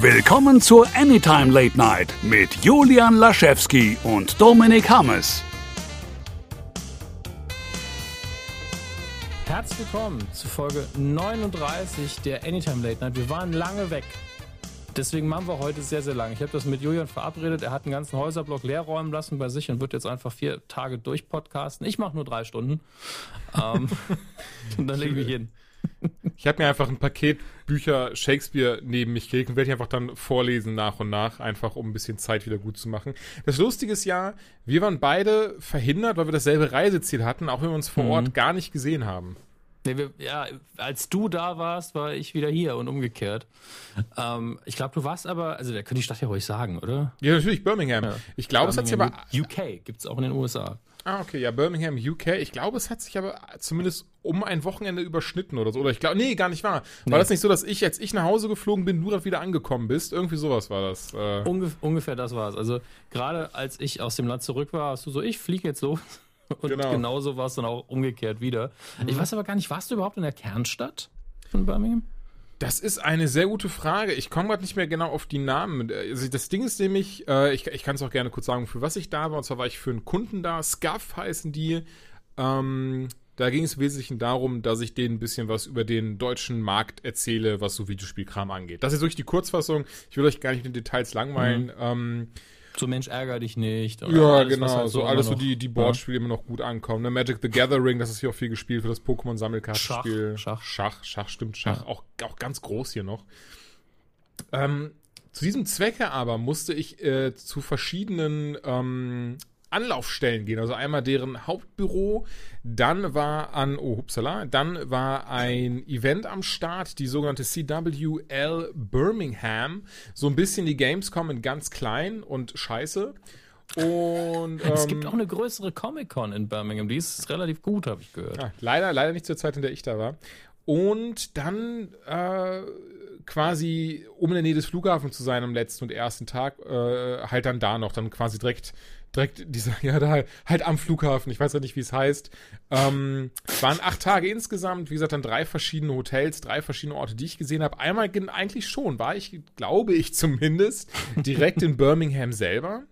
Willkommen zur Anytime Late Night mit Julian Laschewski und Dominik Hammes. Herzlich willkommen zu Folge 39 der Anytime Late Night. Wir waren lange weg. Deswegen machen wir heute sehr, sehr lang. Ich habe das mit Julian verabredet. Er hat einen ganzen Häuserblock leer räumen lassen bei sich und wird jetzt einfach vier Tage durchpodcasten. Ich mache nur drei Stunden. ähm, und dann lege ich mich hin. Ich habe mir einfach ein Paket Bücher Shakespeare neben mich gelegt und werde ich einfach dann vorlesen nach und nach, einfach um ein bisschen Zeit wieder gut zu machen. Das Lustige ist ja, wir waren beide verhindert, weil wir dasselbe Reiseziel hatten, auch wenn wir uns vor mhm. Ort gar nicht gesehen haben. Nee, wir, ja, als du da warst, war ich wieder hier und umgekehrt. Ähm, ich glaube, du warst aber, also der könnte die Stadt ja ruhig sagen, oder? Ja, natürlich, Birmingham. Ja. Ich glaube, es hat sich aber. UK gibt es auch in den USA. Ah, okay, ja, Birmingham, UK. Ich glaube, es hat sich aber zumindest um ein Wochenende überschnitten oder so. Oder ich glaube, nee, gar nicht wahr. War nee. das nicht so, dass ich, als ich nach Hause geflogen bin, du dort wieder angekommen bist? Irgendwie sowas war das. Äh. Ungef ungefähr das war es. Also, gerade als ich aus dem Land zurück war, hast du so, ich fliege jetzt los. Und genau. genauso war es dann auch umgekehrt wieder. Mhm. Ich weiß aber gar nicht, warst du überhaupt in der Kernstadt von Birmingham? Das ist eine sehr gute Frage. Ich komme gerade nicht mehr genau auf die Namen. Also das Ding ist nämlich, äh, ich, ich kann es auch gerne kurz sagen, für was ich da war. Und zwar war ich für einen Kunden da. Scuff heißen die. Ähm, da ging es im Wesentlichen darum, dass ich denen ein bisschen was über den deutschen Markt erzähle, was so Videospielkram angeht. Das ist wirklich die Kurzfassung. Ich will euch gar nicht mit den Details langweilen. Mhm. Ähm, so Mensch ärger dich nicht. ja, alles, genau. Halt so, so alles, wo die, die Boardspiele ja. immer noch gut ankommen. Ne? Magic the Gathering, das ist hier auch viel gespielt für das Pokémon-Sammelkartenspiel. Schach, Schach. Schach, Schach, stimmt, Schach. Ja. Auch, auch ganz groß hier noch. Ähm, zu diesem Zwecke aber musste ich äh, zu verschiedenen ähm, Anlaufstellen gehen. Also einmal deren Hauptbüro, dann war an, oh hupsala, dann war ein Event am Start, die sogenannte CWL Birmingham. So ein bisschen die Gamescom in ganz klein und scheiße. Und, ähm, es gibt auch eine größere Comic-Con in Birmingham, die ist relativ gut, habe ich gehört. Ja, leider, leider nicht zur Zeit, in der ich da war. Und dann äh, quasi, um in der Nähe des Flughafens zu sein am letzten und ersten Tag, äh, halt dann da noch, dann quasi direkt direkt dieser, ja, da halt am Flughafen, ich weiß ja nicht, wie es heißt. Ähm, waren acht Tage insgesamt, wie gesagt, dann drei verschiedene Hotels, drei verschiedene Orte, die ich gesehen habe. Einmal eigentlich schon, war ich, glaube ich zumindest, direkt in Birmingham selber.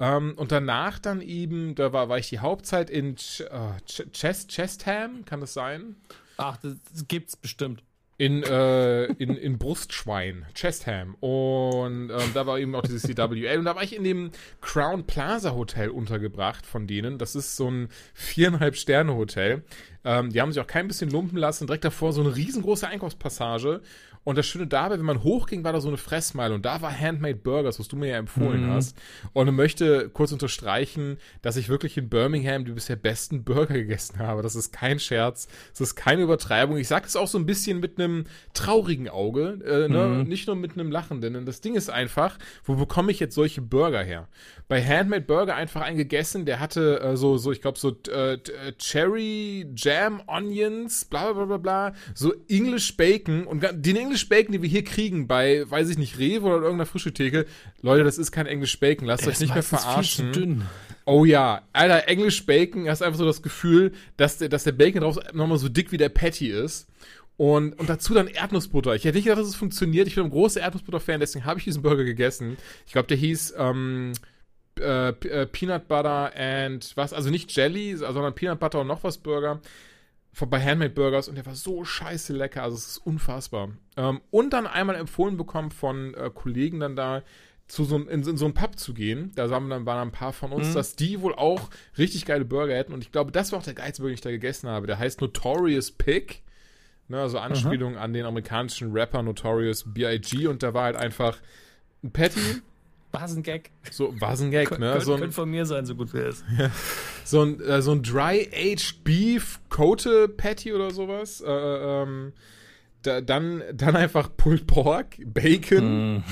Ähm, und danach dann eben, da war, war ich die Hauptzeit in Ch uh, Ch Chest, Chestham, kann das sein? Ach, das gibt's bestimmt in, äh, in, in Brustschwein, Chestham. Und ähm, da war eben auch dieses CWL. Und da war ich in dem Crown Plaza Hotel untergebracht von denen. Das ist so ein viereinhalb Sterne Hotel. Ähm, die haben sich auch kein bisschen lumpen lassen. Direkt davor so eine riesengroße Einkaufspassage. Und das Schöne dabei, wenn man hochging, war da so eine Fressmeile und da war Handmade Burgers, was du mir ja empfohlen mhm. hast. Und ich möchte kurz unterstreichen, dass ich wirklich in Birmingham die bisher besten Burger gegessen habe. Das ist kein Scherz, das ist keine Übertreibung. Ich sage es auch so ein bisschen mit einem traurigen Auge, äh, ne? mhm. nicht nur mit einem lachenden. Denn das Ding ist einfach, wo bekomme ich jetzt solche Burger her? Bei Handmade Burger einfach einen gegessen, der hatte äh, so, so, ich glaube, so äh, äh, Cherry Jam Onions, bla bla bla bla, so English Bacon und den English English Bacon, die wir hier kriegen bei, weiß ich nicht, Rewe oder irgendeiner frische Theke, Leute, das ist kein English Bacon. Lasst euch nicht mehr verarschen. Viel zu dünn. Oh ja, Alter, English Bacon, hast einfach so das Gefühl, dass der, dass der Bacon drauf nochmal so dick wie der Patty ist. Und, und dazu dann Erdnussbutter. Ich hätte nicht gedacht, dass es funktioniert. Ich bin ein großer Erdnussbutter-Fan, deswegen habe ich diesen Burger gegessen. Ich glaube, der hieß ähm, äh, äh, Peanut Butter and was, also nicht Jelly, sondern Peanut Butter und noch was Burger bei Handmade Burgers und der war so scheiße lecker, also es ist unfassbar. Ähm, und dann einmal empfohlen bekommen von äh, Kollegen dann da zu so, in, in, so einen Pub zu gehen. Da waren dann, waren ein paar von uns, mhm. dass die wohl auch richtig geile Burger hätten. Und ich glaube, das war auch der geilste Burger, den ich da gegessen habe. Der heißt Notorious Pig. Ne, also Anspielung mhm. an den amerikanischen Rapper Notorious B.I.G. Und da war halt einfach ein Patty war es ein Gag. So, war es ein Gag, ne? so ein, könnte von mir sein, so gut wie es. Ja. So ein, äh, so ein Dry-Aged Beef Cote Patty oder sowas. Äh, ähm, da, dann, dann einfach Pulled Pork, Bacon. Mm.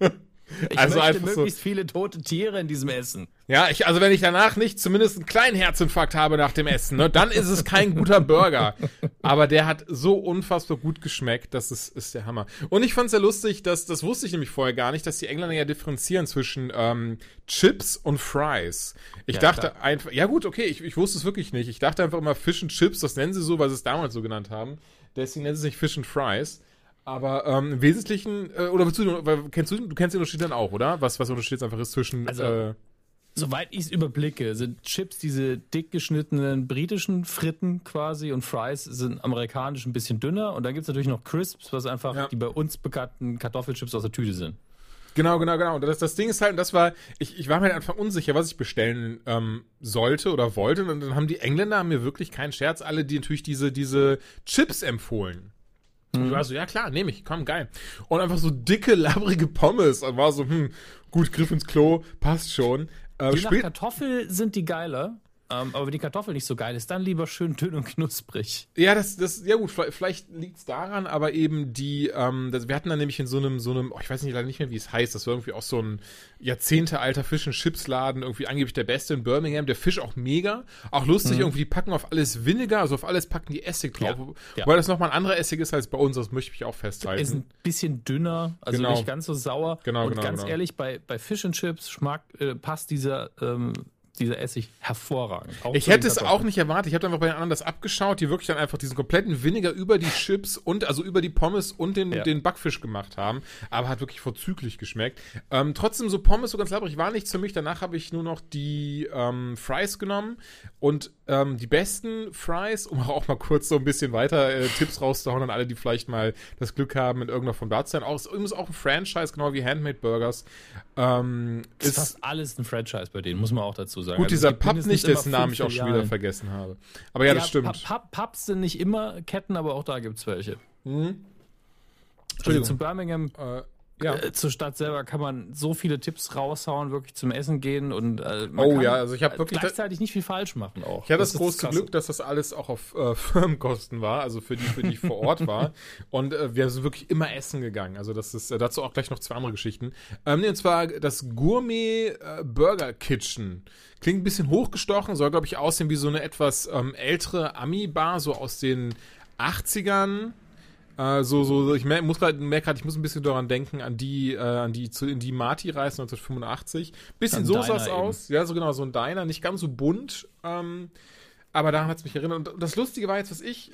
Ich also möchte möglichst so, viele tote Tiere in diesem Essen. Ja, ich, also wenn ich danach nicht zumindest einen kleinen Herzinfarkt habe nach dem Essen, ne, dann ist es kein guter Burger. Aber der hat so unfassbar gut geschmeckt, das ist, ist der Hammer. Und ich fand es sehr lustig, dass, das wusste ich nämlich vorher gar nicht, dass die Engländer ja differenzieren zwischen ähm, Chips und Fries. Ich ja, dachte klar. einfach, ja gut, okay, ich, ich wusste es wirklich nicht. Ich dachte einfach immer Fish and Chips, das nennen sie so, weil sie es damals so genannt haben. Deswegen nennen sie sich Fish and Fries. Aber ähm, im Wesentlichen, äh, oder du, kennst du, du kennst den Unterschied dann auch, oder? Was, was Unterschied einfach ist zwischen, Also, äh, Soweit ich es überblicke, sind Chips diese dick geschnittenen britischen Fritten quasi und Fries sind amerikanisch ein bisschen dünner. Und dann gibt es natürlich noch Crisps, was einfach Ja. die bei uns bekannten Kartoffelchips aus der Tüte sind. Genau, genau, genau. Und das, das Ding ist halt, und das war, ich, ich war mir am Anfang unsicher, was ich bestellen ähm, sollte oder wollte. Und dann haben die Engländer haben mir wirklich keinen Scherz, alle die natürlich diese, diese Chips empfohlen. Und ich war so, ja klar, nehme ich, komm, geil. Und einfach so dicke, labbrige Pommes. Und war so, hm, gut, Griff ins Klo, passt schon. Äh, Je nach Kartoffel sind die geiler. Ähm, aber wenn die Kartoffel nicht so geil ist, dann lieber schön dünn und knusprig. Ja, das, das, ja gut, vielleicht, liegt es daran, aber eben die, ähm, das, wir hatten dann nämlich in so einem, so einem, oh, ich weiß nicht leider nicht mehr, wie es heißt, das war irgendwie auch so ein jahrzehntealter Fisch- und Chipsladen, irgendwie angeblich der beste in Birmingham, der Fisch auch mega, auch lustig, irgendwie, die packen auf alles Vinegar, also auf alles packen die Essig drauf, Ja, ja. weil das nochmal ein anderer Essig ist als bei uns, das möchte ich auch festhalten. Ist ein bisschen dünner, also Genau. nicht ganz so sauer. Genau, und genau, ganz genau. ehrlich, bei, bei Fish and Chips schmack, äh, passt dieser, ähm, dieser Essig hervorragend. Auch Ich hätte es auch nicht erwartet. Ich habe einfach bei den anderen das abgeschaut, die wirklich dann einfach diesen kompletten Vinegar über die Chips und also über die Pommes und den, Ja. den Backfisch gemacht haben. Aber hat wirklich vorzüglich geschmeckt. Ähm, trotzdem so Pommes so ganz labrig war nichts für mich. Danach habe ich nur noch die ähm, Fries genommen und ähm, die besten Fries, um auch mal kurz so ein bisschen weiter äh, Tipps rauszuhauen an alle, die vielleicht mal das Glück haben, in irgendeiner Form da zu sein. Auch, ist übrigens auch ein Franchise, genau wie Handmade Burgers. Ähm, ist ist fast alles ein Franchise bei denen, muss man auch dazu sagen. gut, Also es dieser Pub nicht, dessen Namen ich auch schon wieder vergessen habe. Aber ja, das stimmt. Pub- Pub- Pubs sind nicht immer Ketten, aber auch da gibt es welche. Also Entschuldigung. zu Birmingham, Äh, ja. äh, zur Stadt selber kann man so viele Tipps raushauen, wirklich zum Essen gehen und äh, man Oh kann ja, also ich habe wirklich- gleichzeitig nicht viel falsch machen auch. Ich hatte das, ist große. Glück, dass das alles auch auf äh, Firmenkosten war, also für die, für die ich vor Ort war. Und äh, wir sind wirklich immer essen gegangen. Also das ist äh, dazu auch gleich noch zwei andere Geschichten. Ähm, und zwar das Gourmet Burger Kitchen. Klingt ein bisschen hochgestochen, soll, glaube ich, aussehen wie so eine etwas ähm, ältere Ami-Bar, so aus den 80ern. Äh, so, so, ich mer muss gerade, merke ich muss ein bisschen daran denken, an die, äh, an die, zu, in die Marty-Reise 1985. Bisschen so sah's eben. aus. Ja, so genau, so ein Diner, nicht ganz so bunt. Ähm, aber daran hat es mich erinnert. Und das Lustige war jetzt, was ich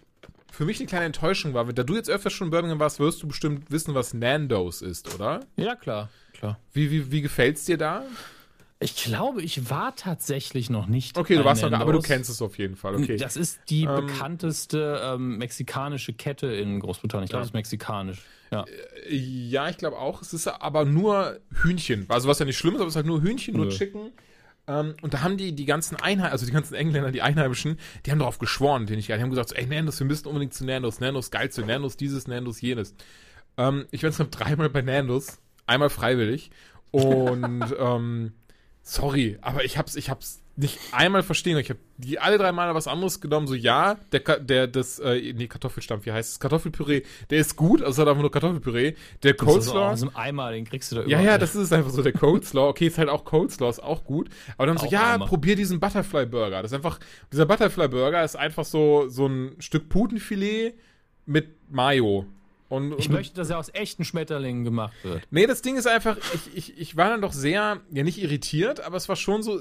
für mich eine kleine Enttäuschung war. Da du jetzt öfters schon in Birmingham warst, wirst du bestimmt wissen, was Nando's ist, oder? Ja, klar, klar. Wie, wie, wie gefällt's dir da? Ich glaube, ich war tatsächlich noch nicht. Okay, du warst noch, aber du kennst es auf jeden Fall. Okay. Das ist die Ähm, bekannteste ähm, mexikanische Kette in Großbritannien. Ich glaube, Ja. es ist mexikanisch. Ja. Ja, ich glaube auch. Es ist aber nur Hühnchen. Also was ja nicht schlimm ist, aber es ist halt nur Hühnchen, nur Nö. Chicken. Ähm, und da haben die die ganzen Einheimischen, also die ganzen Engländer, die Einheimischen, die haben darauf geschworen, den ich die haben gesagt, so, ey Nandos, wir müssen unbedingt zu Nandos, Nandos geil zu Nandos, dieses, Nandos, jenes. Ähm, ich war jetzt noch dreimal bei Nandos, einmal freiwillig und ähm, sorry, aber ich hab's, ich hab's nicht einmal verstehen. Ich habe die alle drei Male was anderes genommen. So ja, der, der das äh, nee Kartoffelstampf, wie heißt es? Kartoffelpüree, der ist gut, also es hat einfach nur Kartoffelpüree. Der Coleslaw, aus einem Eimer, den kriegst du da ja, überall. ja, das ist einfach so der Coleslaw. Okay, ist halt auch Coleslaw, ist auch gut. Aber dann so, Auch ja, Eimer. probier diesen Butterfly Burger. Das ist einfach, dieser Butterfly Burger ist einfach so, so ein Stück Putenfilet mit Mayo. Und, Ich und möchte, dass er aus echten Schmetterlingen gemacht wird. Nee, das Ding ist einfach, ich, ich, ich war dann doch sehr, ja nicht irritiert, aber es war schon so,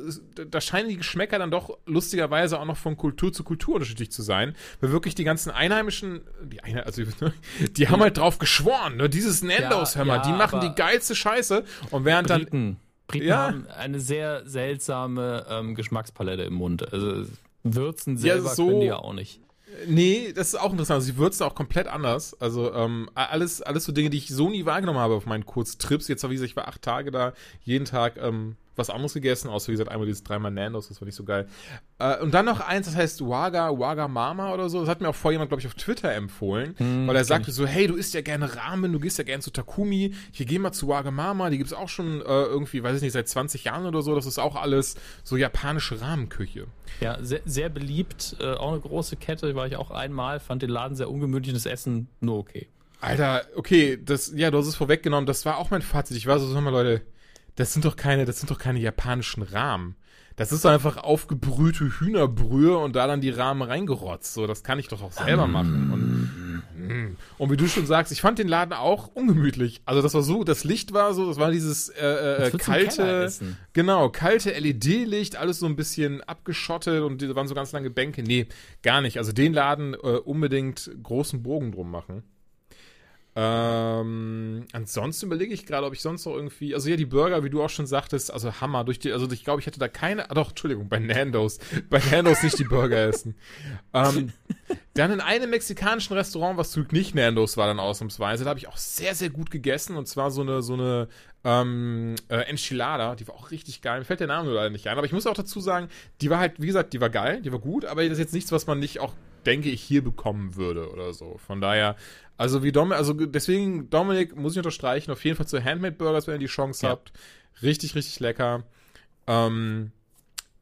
da scheinen die Geschmäcker dann doch lustigerweise auch noch von Kultur zu Kultur unterschiedlich zu sein, weil wirklich die ganzen Einheimischen, die Einhe, also die haben halt drauf geschworen, ne, dieses Nando's, Ja, hör mal, ja, die machen die geilste Scheiße und während dann, Briten. Briten Ja. haben eine sehr seltsame ähm, Geschmackspalette im Mund. Also Würzen Ja, selber so- können die ja auch nicht. Nee, das ist auch interessant. Sie würzen auch komplett anders. Also, ähm, alles, alles so Dinge, die ich so nie wahrgenommen habe auf meinen Kurztrips. Jetzt, wie gesagt, ich war acht Tage da, jeden Tag ähm, was anderes gegessen, außer wie gesagt einmal dieses dreimal Nandos, das war nicht so geil. Äh, und dann noch eins, das heißt Waga, Waga Mama oder so. Das hat mir auch vorher jemand, glaube ich, auf Twitter empfohlen, weil er sagte so, hey, du isst ja gerne Ramen, du gehst ja gerne zu Takumi, hier geh mal zu Waga Mama, die gibt's auch schon äh, irgendwie, weiß ich nicht, seit 20 Jahren oder so. Das ist auch alles so japanische Rahmenküche. Ja, sehr, sehr beliebt. Äh, auch eine große Kette, war ich auch einmal, fand den Laden sehr ungemütlich, das Essen nur okay. Alter, okay, das, ja, du hast es vorweggenommen, das war auch mein Fazit. Ich war so, sag mal, Leute, das sind doch keine, das sind doch keine japanischen Rahmen. Das ist doch einfach aufgebrühte Hühnerbrühe und da dann die Rahmen reingerotzt. So, das kann ich doch auch selber machen. Und, mm. und wie du schon sagst, ich fand den Laden auch ungemütlich. Also das war so, das Licht war so, das war dieses äh, äh, kalte, genau, kalte LED-Licht, alles so ein bisschen abgeschottet und da waren so ganz lange Bänke. Nee, gar nicht. Also den Laden äh, unbedingt großen Bogen drum machen. Ähm, ansonsten überlege ich gerade, ob ich sonst noch irgendwie, also ja, die Burger, wie du auch schon sagtest, also Hammer, durch die, also ich glaube, ich hätte da keine, ah, doch, Entschuldigung, bei Nandos, bei Nandos nicht die Burger essen. Ähm, dann in einem mexikanischen Restaurant, was zurück nicht Nandos war dann ausnahmsweise, da habe ich auch sehr, sehr gut gegessen und zwar so eine, so eine ähm, äh, Enchilada, die war auch richtig geil. Mir fällt der Name nur leider nicht ein, aber ich muss auch dazu sagen, die war halt, wie gesagt, die war geil, die war gut, aber das ist jetzt nichts, was man nicht auch denke ich, hier bekommen würde oder so. Von daher, also wie Dominik, also deswegen, Dominik, muss ich unterstreichen, auf jeden Fall zu Handmade Burgers, wenn ihr die Chance ja. habt. Richtig, richtig lecker. Ähm,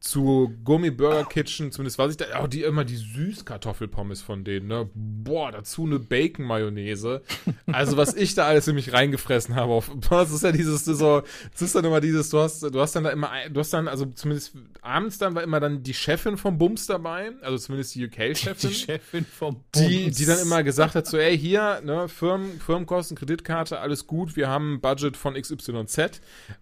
zu Gummi Burger Kitchen, zumindest weiß ich da, oh, die immer die Süßkartoffelpommes von denen, ne? Boah, dazu eine Bacon Mayonnaise. Also was ich da alles in mich reingefressen habe, auf, das ist ja dieses so, das ist dann immer dieses, du hast, du hast dann da immer, du hast dann, also zumindest abends dann war immer dann die Chefin vom Bums dabei, also zumindest die UK-Chefin. Die Chefin vom Bums. Die, die dann immer gesagt hat, so, ey, hier, ne, Firmen, Firmenkosten, Kreditkarte, alles gut, wir haben ein Budget von XYZ.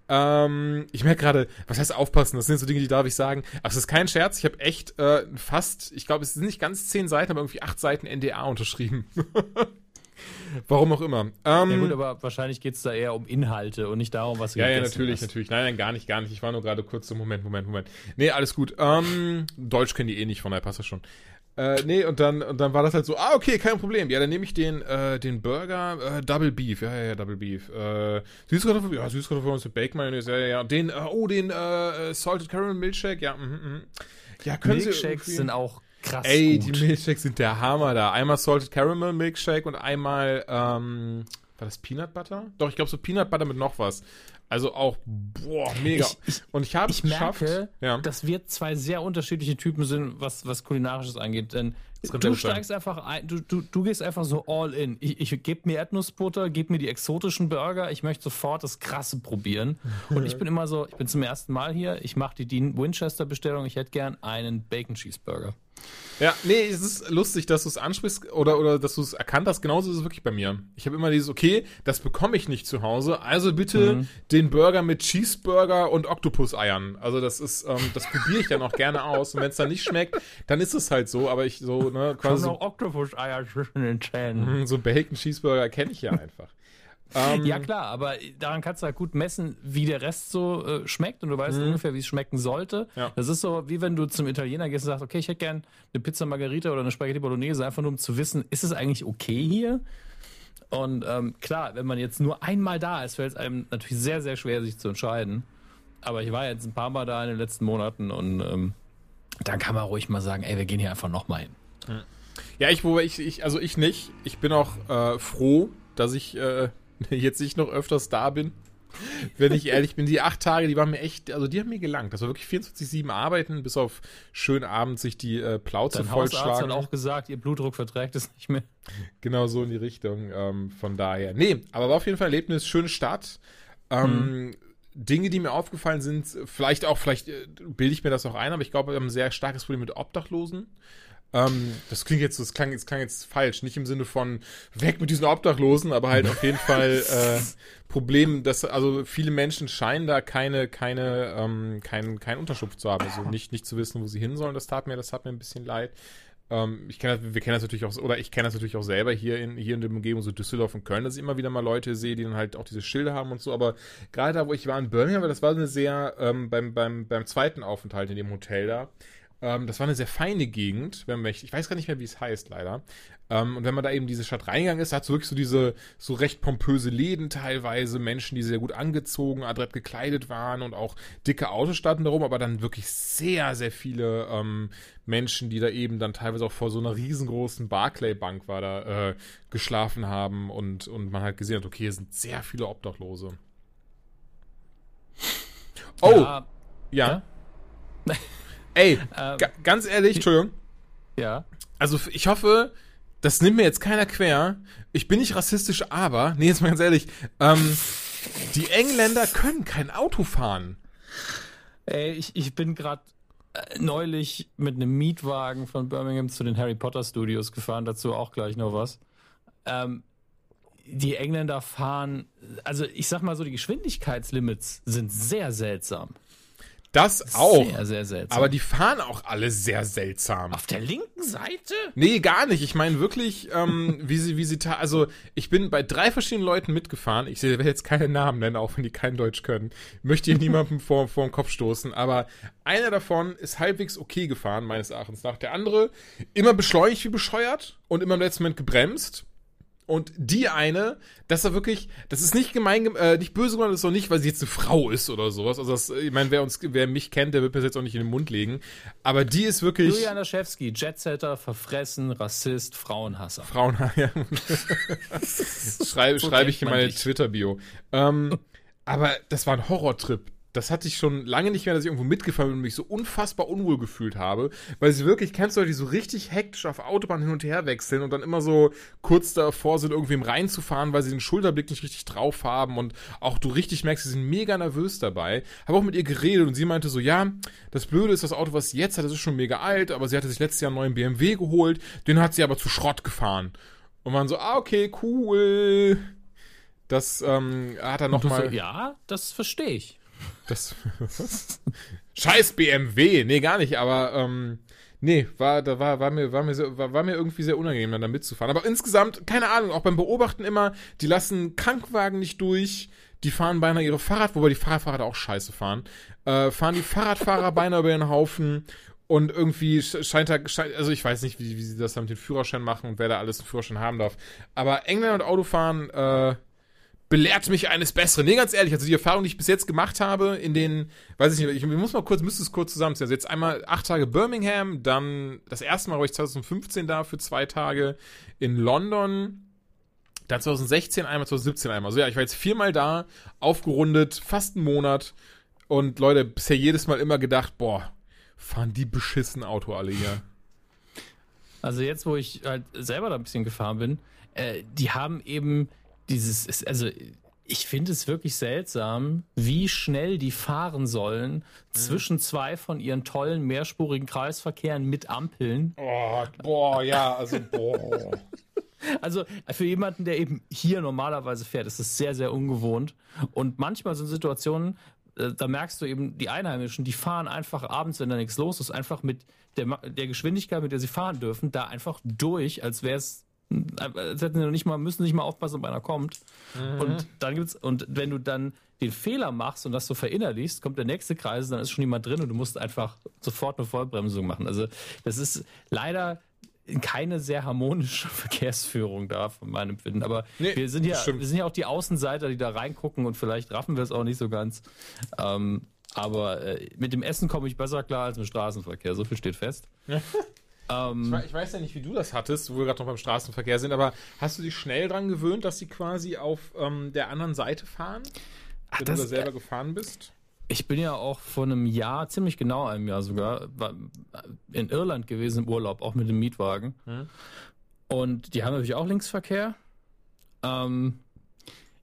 Ähm, ich merke gerade, was heißt aufpassen, das sind so Dinge, die darf ich sagen, sagen, aber es ist kein Scherz, ich habe echt äh, fast, ich glaube, es sind nicht ganz zehn Seiten, aber irgendwie acht Seiten NDA unterschrieben. Warum auch immer. Ähm, ja gut, aber wahrscheinlich geht es da eher um Inhalte und nicht darum, was du Ja, ja, natürlich, hast. natürlich. Nein, nein, gar nicht, gar nicht. Ich war nur gerade kurz so, Moment, Moment, Moment. Nee, alles gut. Ähm, Deutsch kennen die eh nicht, von daher passt das schon. Äh, nee, und dann, und dann war das halt so, ah, okay, kein Problem. Ja, dann nehme ich den, äh, den Burger, äh, Double Beef, ja, ja, ja, Double Beef. Äh, Süßkartoffel, ja, Süßkartoffel mit Bacon Mayonnaise, ja, ja, ja. Den, äh, oh, den, äh, Salted Caramel Milkshake, ja, mhm, mhm. Ja, können Milkshakes Sie sind auch krass Ey, gut. die Milkshakes sind der Hammer da. Einmal Salted Caramel Milkshake und einmal, ähm, war das Peanut Butter? Doch, ich glaube so Peanut Butter mit noch was. Also auch, boah, mega. Ich, ich, und ich habe es geschafft. Merke, ja. dass wir zwei sehr unterschiedliche Typen sind, was, was Kulinarisches angeht. Denn du steigst sein. einfach ein, du, du, du gehst einfach so all in. Ich, ich gebe mir Erdnussbutter, gebe mir die exotischen Burger, ich möchte sofort das Krasse probieren. Und ich bin immer so, ich bin zum ersten Mal hier, ich mache die Dean Winchester Bestellung, ich hätte gern einen Bacon Cheeseburger. Ja, nee, es ist lustig, dass du es ansprichst oder, oder dass du es erkannt hast. Genauso ist es wirklich bei mir. Ich habe immer dieses, okay, das bekomme ich nicht zu Hause, also bitte mhm. den Burger mit Cheeseburger und Oktopus-Eiern. Also das ist, ähm, das probiere ich dann auch gerne aus. Und wenn es dann nicht schmeckt, dann ist es halt so. Aber ich so, ne, quasi. Schon noch Oktopus-Eier zwischen den Zähnen. Mhm, so Bacon-Cheeseburger kenne ich ja einfach. Ähm, ja, klar, aber daran kannst du halt gut messen, wie der Rest so äh, schmeckt und du weißt mhm. ungefähr, wie es schmecken sollte. Ja. Das ist so, wie wenn du zum Italiener gehst und sagst, okay, ich hätte gern eine Pizza Margarita oder eine Spaghetti Bolognese, einfach nur um zu wissen, ist es eigentlich okay hier? Und ähm, klar, wenn man jetzt nur einmal da ist, fällt es einem natürlich sehr, sehr schwer, sich zu entscheiden. Aber ich war jetzt ein paar Mal da in den letzten Monaten und ähm, dann kann man ruhig mal sagen, ey, wir gehen hier einfach nochmal hin. Ja, ich, wo ich, ich, also ich nicht. Ich bin auch äh, froh, dass ich äh, jetzt nicht noch öfters da bin. Wenn ich ehrlich bin, die acht Tage, die waren mir echt, also die haben mir gelangt. Das war wirklich 24-7 arbeiten, bis auf schönen Abend sich die äh, Plauze Dein vollschlagen. Hausarzt hat auch gesagt, ihr Blutdruck verträgt es nicht mehr. Genau so in die Richtung. Ähm, von daher. Nee, aber war auf jeden Fall ein Erlebnis, schöne Stadt. Ähm, mhm. Dinge, die mir aufgefallen sind, vielleicht auch, vielleicht äh, bilde ich mir das auch ein, aber ich glaube, wir haben ein sehr starkes Problem mit Obdachlosen. Ähm, das klingt jetzt, das klang, das klang jetzt falsch, nicht im Sinne von weg mit diesen Obdachlosen, aber halt auf jeden Fall äh, Problem, dass also viele Menschen scheinen da keine, keine, ähm, keinen kein Unterschlupf zu haben, also nicht, nicht zu wissen, wo sie hin sollen. Das tat mir, das tat mir ein bisschen leid. Ähm, ich kenne, wir kennen das natürlich auch, oder ich kenne das natürlich auch selber hier in hier in der Umgebung, so Düsseldorf und Köln, dass ich immer wieder mal Leute sehe, die dann halt auch diese Schilder haben und so. Aber gerade da, wo ich war in Birmingham, das war eine sehr ähm, beim beim beim zweiten Aufenthalt in dem Hotel da ähm, das war eine sehr feine Gegend, wenn man, ich weiß gar nicht mehr, wie es heißt, leider. Ähm, und wenn man da eben diese Stadt reingegangen ist, hat es wirklich so diese so recht pompöse Läden teilweise, Menschen, die sehr gut angezogen, adrett gekleidet waren und auch dicke Autos standen darum, aber dann wirklich sehr, sehr viele ähm, Menschen, die da eben dann teilweise auch vor so einer riesengroßen Barclay-Bank war, da äh, geschlafen haben und, und man halt gesehen hat, okay, hier sind sehr viele Obdachlose. Oh! Ja. ja? ja? Ey, ähm, ganz ehrlich, Entschuldigung. Ja. Also ich hoffe, das nimmt mir jetzt keiner quer. Ich bin nicht rassistisch, aber, nee, jetzt mal ganz ehrlich, ähm, die Engländer können kein Auto fahren. Ey, ich, ich bin gerade äh, neulich mit einem Mietwagen von Birmingham zu den Harry Potter Studios gefahren, dazu auch gleich noch was. Ähm, die Engländer fahren, also ich sag mal so, die Geschwindigkeitslimits sind sehr seltsam. Das auch. Sehr, sehr seltsam. Aber die fahren auch alle sehr seltsam. auf der linken Seite? Nee, gar nicht. Ich meine wirklich, ähm, wie sie, wie sie, also ich bin bei drei verschiedenen Leuten mitgefahren. Ich will jetzt keine Namen nennen, auch wenn die kein Deutsch können. Möchte hier niemandem vor, vor den Kopf stoßen. Aber einer davon ist halbwegs okay gefahren, meines Erachtens nach. Der andere immer beschleunigt wie bescheuert und immer im letzten Moment gebremst. Und die eine, das war wirklich, das ist nicht gemein, äh, nicht böse gemeint, das ist auch nicht, weil sie jetzt eine Frau ist oder sowas. Also das, ich meine, wer uns, wer mich kennt, der wird mir das jetzt auch nicht in den Mund legen. Aber die ist wirklich. Julian Laschewski, Jetsetter, verfressen, Rassist, Frauenhasser. Frauen, ja. schreibe, So schreibe ich in meine. Twitter-Bio. Ähm, aber das war ein Horrortrip. Das hatte ich schon lange nicht mehr, dass ich irgendwo mitgefahren bin und mich so unfassbar unwohl gefühlt habe. Weil sie wirklich, kennst du Leute, die so richtig hektisch auf Autobahn hin und her wechseln und dann immer so kurz davor sind, irgendwem reinzufahren, weil sie den Schulterblick nicht richtig drauf haben und auch du richtig merkst, sie sind mega nervös dabei. Habe auch mit ihr geredet und sie meinte so, ja, das Blöde ist, das Auto, was sie jetzt hat, das ist schon mega alt, aber sie hatte sich letztes Jahr einen neuen BMW geholt, den hat sie aber zu Schrott gefahren. Und man so, ah, okay, cool. Das ähm, hat er du so, nochmal. ja, das verstehe ich. Das, Scheiß BMW! Nee, gar nicht, aber ähm, nee, war, da war, war, mir, war, mir sehr, war, war mir irgendwie sehr unangenehm, dann da mitzufahren. Aber insgesamt, keine Ahnung, auch beim Beobachten immer, die lassen Krankenwagen nicht durch, die fahren beinahe ihre Fahrrad, wobei die Fahrradfahrer auch scheiße fahren, äh, fahren die Fahrradfahrer beinahe über den Haufen und irgendwie sch- scheint da, also ich weiß nicht, wie, wie sie das da mit dem Führerschein machen und wer da alles einen Führerschein haben darf. Aber Engländer und Autofahren, äh, belehrt mich eines Besseren. Nee, ganz ehrlich, also die Erfahrung, die ich bis jetzt gemacht habe, in den, weiß ich nicht, ich muss mal kurz, müsste es kurz zusammenziehen. Also jetzt einmal acht Tage Birmingham, dann das erste Mal war ich 2015 da für zwei Tage in London, dann 2016 einmal, 2017 einmal. Also ja, ich war jetzt viermal da, aufgerundet, fast einen Monat. Und Leute, bisher jedes Mal immer gedacht, boah, fahren die beschissen Auto alle hier. Also jetzt, wo ich halt selber da ein bisschen gefahren bin, äh, die haben eben dieses, ist- also ich finde es wirklich seltsam, wie schnell die fahren sollen zwischen zwei von ihren tollen mehrspurigen Kreisverkehren mit Ampeln. Oh, boah, ja, also boah. Also für jemanden, der eben hier normalerweise fährt, ist es sehr, sehr ungewohnt. Und manchmal sind Situationen, äh, da merkst du eben, die Einheimischen, die fahren einfach abends, wenn da nichts los ist, einfach mit der, der Geschwindigkeit, mit der sie fahren dürfen, da einfach durch, als wäre es hätten sie noch nicht mal, müssen nicht mal aufpassen, ob einer kommt. Und dann gibt's, und wenn du dann den Fehler machst und das so verinnerlichst, kommt der nächste Kreis, dann ist schon jemand drin und du musst einfach sofort eine Vollbremsung machen. Also das ist leider keine sehr harmonische Verkehrsführung da von meinem Empfinden. Aber Nee, wir sind ja, stimmt. wir sind ja auch die Außenseiter, die da reingucken und vielleicht raffen wir es auch nicht so ganz. Ähm, aber äh, mit dem Essen komme ich besser klar als mit Straßenverkehr. So viel steht fest. ähm, Ich we- Ich weiß ja nicht, wie du das hattest, wo wir gerade noch beim Straßenverkehr sind, aber hast du dich schnell dran gewöhnt, dass sie quasi auf ähm, der anderen Seite fahren? Ach, wenn das- du da selber gefahren bist? Ich bin ja auch vor einem Jahr, ziemlich genau einem Jahr sogar, war in Irland gewesen im Urlaub, auch mit dem Mietwagen. Hm. Und die haben natürlich auch Linksverkehr. Ähm,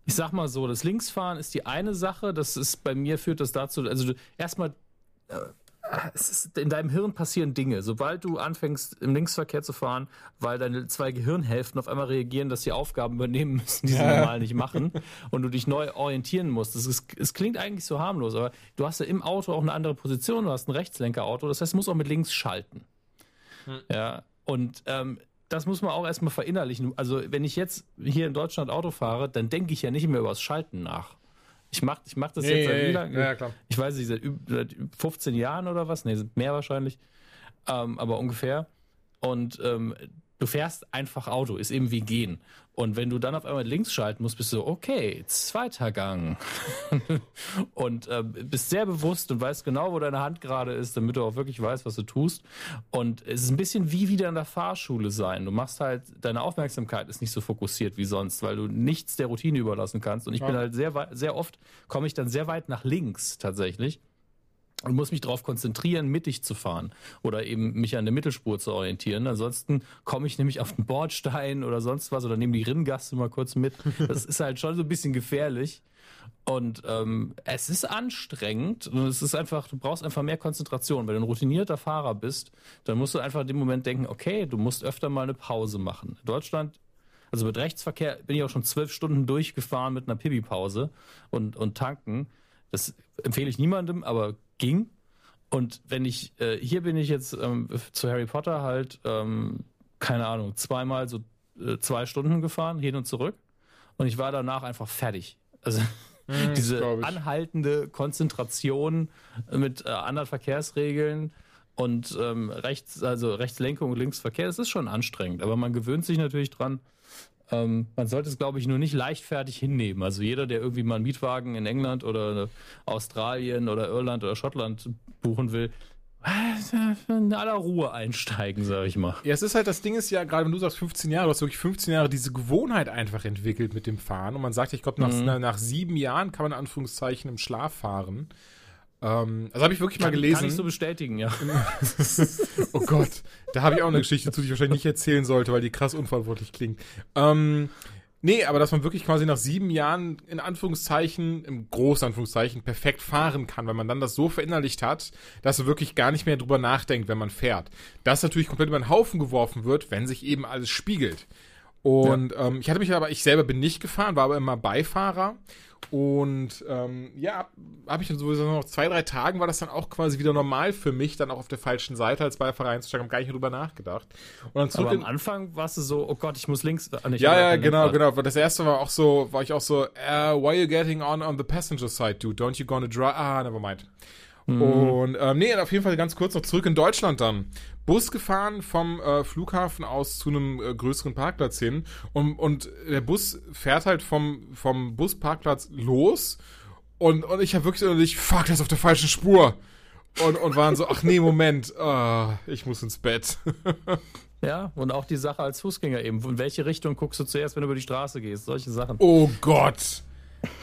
ich sag mal so, das Linksfahren ist die eine Sache, das ist bei mir führt das dazu, also erstmal, äh, ist, in deinem Hirn passieren Dinge. Sobald du anfängst, im Linksverkehr zu fahren, weil deine zwei Gehirnhälften auf einmal reagieren, dass sie Aufgaben übernehmen müssen, die sie normal nicht machen und du dich neu orientieren musst. Das ist, es klingt eigentlich so harmlos, aber du hast ja im Auto auch eine andere Position, du hast ein Rechtslenkerauto, das heißt, du musst auch mit links schalten. Ja, und ähm, das muss man auch erstmal verinnerlichen. Also, wenn ich jetzt hier in Deutschland Auto fahre, dann denke ich ja nicht mehr über das Schalten nach. Ich mache ich mach das jetzt seit wie lange? ja, klar. Ich weiß nicht, seit 15 Jahren oder was? Nee, sind mehr wahrscheinlich. Ähm, aber ungefähr. Und ähm, du fährst einfach Auto, ist eben wie gehen. Und wenn du dann auf einmal links schalten musst, bist du, okay, zweiter Gang. und ähm, bist sehr bewusst und weißt genau, wo deine Hand gerade ist, damit du auch wirklich weißt, was du tust. Und es ist ein bisschen wie wieder in der Fahrschule sein. Du machst halt, deine Aufmerksamkeit ist nicht so fokussiert wie sonst, weil du nichts der Routine überlassen kannst. Und ich bin halt sehr, sehr oft, komme ich dann sehr weit nach links tatsächlich und muss mich darauf konzentrieren, mittig zu fahren oder eben mich an der Mittelspur zu orientieren. Ansonsten komme ich nämlich auf den Bordstein oder sonst was oder nehme die Rinngasse mal kurz mit. Das ist halt schon so ein bisschen gefährlich. Und ähm, es ist anstrengend und es ist einfach, du brauchst einfach mehr Konzentration. Wenn du ein routinierter Fahrer bist, dann musst du einfach in dem Moment denken, okay, du musst öfter mal eine Pause machen. In Deutschland also mit Rechtsverkehr bin ich auch schon zwölf Stunden durchgefahren mit einer Pipi-Pause und, und tanken. Das empfehle ich niemandem, aber ging. Und wenn ich, äh, hier bin ich jetzt ähm, zu Harry Potter halt, ähm, keine Ahnung, zweimal so äh, zwei Stunden gefahren, hin und zurück. Und ich war danach einfach fertig. Also Mhm, diese anhaltende Konzentration mit äh, anderen Verkehrsregeln und ähm, rechts, also Rechtslenkung und Linksverkehr, das ist schon anstrengend, aber man gewöhnt sich natürlich dran. Ähm, man sollte es, glaube ich, nur nicht leichtfertig hinnehmen. Also jeder, der irgendwie mal einen Mietwagen in England oder Australien oder Irland oder Schottland buchen will, in aller Ruhe einsteigen, sage ich mal. Ja, es ist halt, das Ding ist ja, gerade wenn du sagst 15 Jahre, du hast wirklich 15 Jahre diese Gewohnheit einfach entwickelt mit dem Fahren. Und man sagt, ich glaube, nach, Mhm. nach, nach sieben Jahren kann man in Anführungszeichen im Schlaf fahren. Ähm, also habe ich wirklich mal Kann, gelesen. kann ich so bestätigen, ja. oh Gott, da habe ich auch eine Geschichte zu, die ich wahrscheinlich nicht erzählen sollte, weil die krass unverantwortlich klingt. Ähm, nee, aber dass man wirklich quasi nach sieben Jahren in Anführungszeichen, im großen Anführungszeichen, perfekt fahren kann, weil man dann das so verinnerlicht hat, dass man wirklich gar nicht mehr drüber nachdenkt, wenn man fährt. Das natürlich komplett über den Haufen geworfen wird, wenn sich eben alles spiegelt. Und ähm, ich hatte mich aber, ich selber bin nicht gefahren, war aber immer Beifahrer. Und ähm, ja, habe ich dann sowieso noch zwei, drei Tagen war das dann auch quasi wieder normal für mich, dann auch auf der falschen Seite als Beifahrer einzusteigen, habe gar nicht mehr drüber nachgedacht. Und dann zurück Aber am Anfang warst du so, oh Gott, ich muss links. Ah, nee, ich ja, hab ja, genau, Lenkrad. genau. Das erste war auch so, war ich auch so, uh, why are you getting on on the passenger side, dude? Don't you gonna drive? Ah, never mind. Und ähm, nee, auf jeden Fall ganz kurz noch zurück in Deutschland dann. Bus gefahren vom äh, Flughafen aus zu einem äh, größeren Parkplatz hin und, und der Bus fährt halt vom, vom Busparkplatz los und, und ich habe wirklich so, ich, fuck, das ist auf der falschen Spur. Und, und waren so, ach nee, Moment, ah, ich muss ins Bett. Ja, und auch die Sache als Fußgänger eben. In welche Richtung guckst du zuerst, wenn du über die Straße gehst? Solche Sachen. Oh Gott.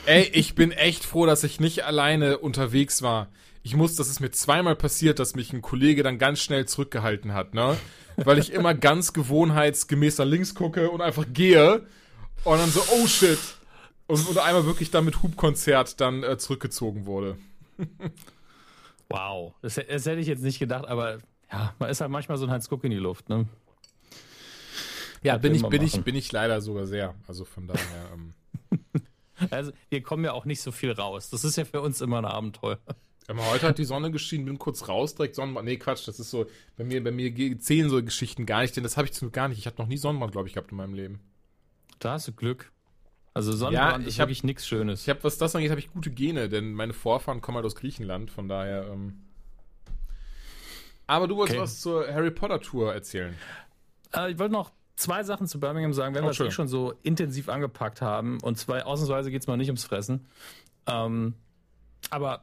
Ey, ich bin echt froh, dass ich nicht alleine unterwegs war. Ich muss, das ist mir zweimal passiert, dass mich ein Kollege dann ganz schnell zurückgehalten hat, ne? Weil ich immer ganz gewohnheitsgemäß nach links gucke und einfach gehe und dann so, oh shit. Und, und einmal wirklich dann mit Hubkonzert dann äh, zurückgezogen wurde. Wow. Das, das hätte ich jetzt nicht gedacht, aber ja, man ist halt manchmal so ein Heinz Guck in die Luft, ne? Ja, bin ich, bin ich, bin ich leider sogar sehr. Also von daher, ähm, Also, wir kommen ja auch nicht so viel raus. Das ist ja für uns immer ein Abenteuer. Aber heute hat die Sonne geschienen, bin kurz raus, direkt Sonnenbrand. Nee, Quatsch, das ist so, bei mir, bei mir zählen so Geschichten gar nicht, denn das habe ich zum gar nicht. Ich hatte noch nie Sonnenbrand, glaube ich, gehabt in meinem Leben. Da hast du Glück. Also Sonnenbrand Ja, ich ist hab- wirklich nichts Schönes. Ich habe, was das angeht, habe ich gute Gene, denn meine Vorfahren kommen halt aus Griechenland, von daher. Ähm aber du wolltest Okay. was zur Harry Potter Tour erzählen. Äh, ich wollte noch zwei Sachen zu Birmingham sagen, wenn Oh, wir es schön. eh schon so intensiv angepackt haben. Und zwar, ausnahmsweise geht es mal nicht ums Fressen. Ähm, aber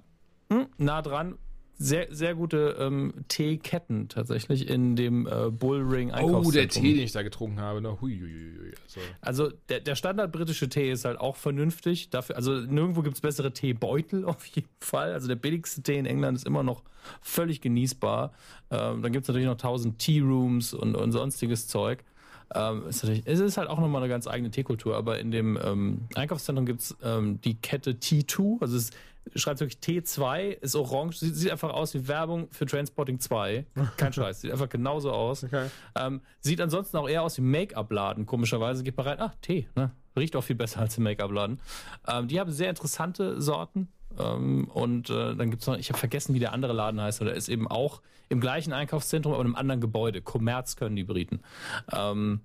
hm, nah dran. Sehr, sehr gute ähm, Teeketten tatsächlich in dem äh, Bullring Oh, Einkaufszentrum. der Tee, den ich da getrunken habe. Ne? Also, Also der, der Standard britische Tee ist halt auch vernünftig. Dafür, also nirgendwo gibt es bessere Teebeutel auf jeden Fall. Also der billigste Tee in England ist immer noch völlig genießbar. Ähm, dann gibt es natürlich noch tausend Tea Rooms und, und sonstiges Zeug. Ähm, ist es ist halt auch nochmal eine ganz eigene Teekultur, aber in dem ähm, Einkaufszentrum gibt es ähm, die Kette T2, also es schreibt wirklich T2, ist orange, sieht, sieht einfach aus wie Werbung für Transporting 2. Kein Scheiß, sieht einfach genauso aus. Okay. Ähm, sieht ansonsten auch eher aus wie Make-up-Laden, komischerweise. Geht man rein, ah, Tee, ne? Riecht auch viel besser als im Make-up-Laden. Ähm, die haben sehr interessante Sorten. Ähm, und äh, dann gibt's noch, ich habe vergessen, wie der andere Laden heißt, oder ist eben auch im gleichen Einkaufszentrum, aber in einem anderen Gebäude. Kommerz können die Briten. Ähm,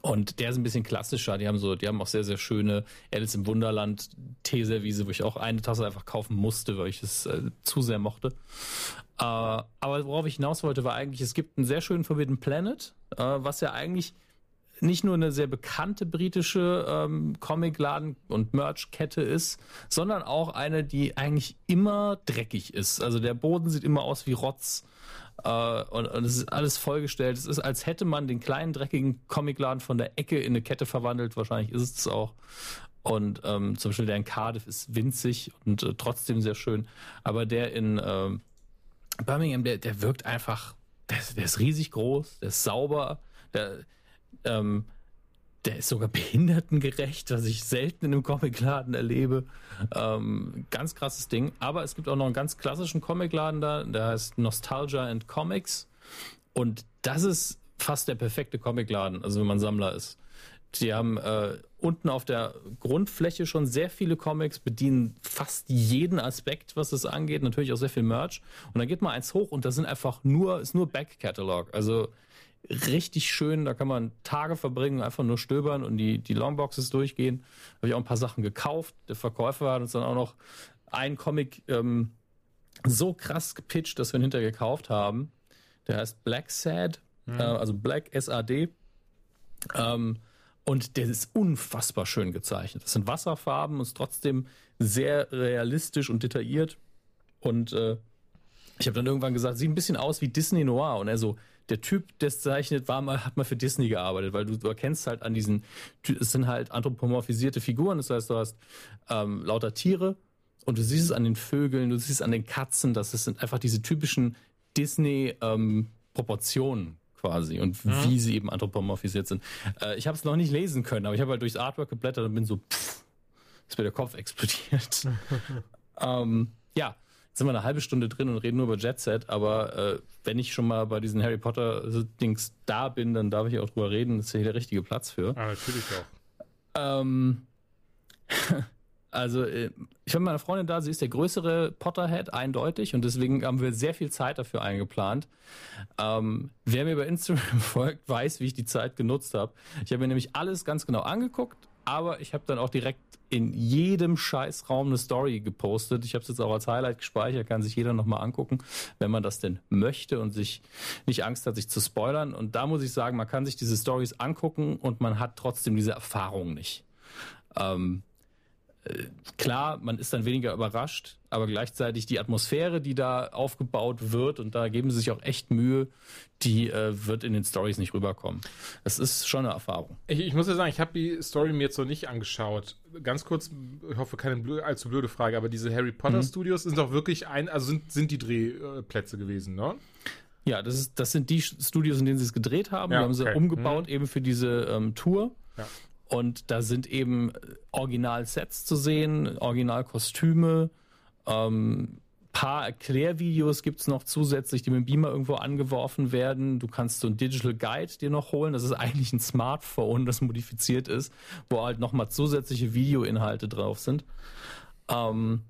und der ist ein bisschen klassischer. Die haben so, die haben auch sehr, sehr schöne Alice im Wunderland Teeservice, wo ich auch eine Tasse einfach kaufen musste, weil ich es äh, zu sehr mochte. Äh, aber worauf ich hinaus wollte, war eigentlich, es gibt einen sehr schönen Forbidden Planet, äh, was ja eigentlich nicht nur eine sehr bekannte britische ähm, Comicladen- und Merch-Kette ist, sondern auch eine, die eigentlich immer dreckig ist. Also der Boden sieht immer aus wie Rotz. Äh, und, und es ist alles vollgestellt. Es ist, als hätte man den kleinen, dreckigen Comicladen von der Ecke in eine Kette verwandelt. Wahrscheinlich ist es auch. Und ähm, zum Beispiel der in Cardiff ist winzig und äh, trotzdem sehr schön. Aber der in ähm, Birmingham, der, der wirkt einfach, der, der ist riesig groß, der ist sauber, der, ähm, der ist sogar behindertengerecht, was ich selten in einem Comicladen erlebe. Ähm, ganz krasses Ding. Aber es gibt auch noch einen ganz klassischen Comicladen da, der heißt Nostalgia and Comics. Und das ist fast der perfekte Comicladen, also wenn man Sammler ist. Die haben äh, unten auf der Grundfläche schon sehr viele Comics, bedienen fast jeden Aspekt, was es angeht, natürlich auch sehr viel Merch. Und dann geht mal eins hoch und da sind einfach nur, ist nur Back-Catalog. Also richtig schön, da kann man Tage verbringen, einfach nur stöbern und die, die Longboxes durchgehen. Habe ich auch ein paar Sachen gekauft. Der Verkäufer hat uns dann auch noch einen Comic ähm, so krass gepitcht, dass wir ihn hinterher gekauft haben. Der heißt Black Sad, mhm. äh, also Black S-A-D. Ähm, und der ist unfassbar schön gezeichnet. Das sind Wasserfarben und ist trotzdem sehr realistisch und detailliert. Und äh, ich habe dann irgendwann gesagt, sieht ein bisschen aus wie Disney Noir. Und er so, der Typ, der es zeichnet, war mal, hat mal für Disney gearbeitet, weil du, du erkennst halt an diesen, es sind halt anthropomorphisierte Figuren, das heißt, du hast ähm, lauter Tiere und du siehst es an den Vögeln, du siehst es an den Katzen, das sind einfach diese typischen Disney-Proportionen. Ähm, quasi und mhm. wie sie eben anthropomorphisiert sind. Äh, ich habe es noch nicht lesen können, aber ich habe halt durchs Artwork geblättert und bin so, pff, ist mir der Kopf explodiert. ähm, ja, jetzt sind wir eine halbe Stunde drin und reden nur über Jet Set, aber äh, wenn ich schon mal bei diesen Harry Potter Dings da bin, dann darf ich auch drüber reden. Das ist hier der richtige Platz für. Ah, natürlich auch. Ähm, Also äh, ich habe meine Freundin da, sie ist der größere Potterhead, eindeutig, und deswegen haben wir sehr viel Zeit dafür eingeplant. Ähm, wer mir bei Instagram folgt, weiß, wie ich die Zeit genutzt habe. Ich habe mir nämlich alles ganz genau angeguckt, aber ich habe dann auch direkt in jedem Scheißraum eine Story gepostet. Ich habe es jetzt auch als Highlight gespeichert, kann sich jeder nochmal angucken, wenn man das denn möchte und sich nicht Angst hat, sich zu spoilern. Und da muss ich sagen, man kann sich diese Stories angucken und man hat trotzdem diese Erfahrung nicht. Ähm, klar, man ist dann weniger überrascht, aber gleichzeitig die Atmosphäre, die da aufgebaut wird, und da geben sie sich auch echt Mühe, die äh, wird in den Stories nicht rüberkommen. Es ist schon eine Erfahrung. Ich, ich muss ja sagen, ich habe die Story mir jetzt noch nicht angeschaut. Ganz kurz, ich hoffe, keine blöde, allzu blöde Frage, aber diese Harry Potter mhm. Studios sind doch wirklich ein, also sind, sind die Drehplätze gewesen, ne? Ja, das, ist, das sind die Studios, in denen sie es gedreht haben. Ja, die haben sie umgebaut mhm. eben für diese ähm, Tour. Ja. Und da sind eben Original-Sets zu sehen, Original-Kostüme, ähm, paar Erklärvideos gibt's noch zusätzlich, die mit dem Beamer irgendwo angeworfen werden. Du kannst so ein Digital Guide dir noch holen. Das ist eigentlich ein Smartphone, das modifiziert ist, wo halt nochmal zusätzliche Videoinhalte drauf sind. Ähm,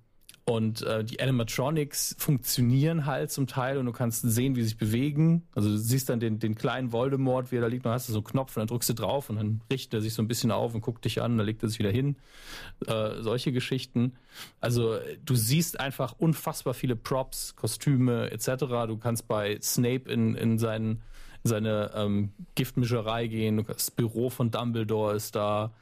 und äh, die Animatronics funktionieren halt zum Teil und du kannst sehen, wie sie sich bewegen. Also du siehst dann den, den kleinen Voldemort, wie er da liegt, dann hast du so einen Knopf und dann drückst du drauf und dann richtet er sich so ein bisschen auf und guckt dich an, dann legt er sich wieder hin. Äh, solche Geschichten. Also du siehst einfach unfassbar viele Props, Kostüme etc. Du kannst bei Snape in, in seinen seine ähm, Giftmischerei gehen. Das Büro von Dumbledore ist da,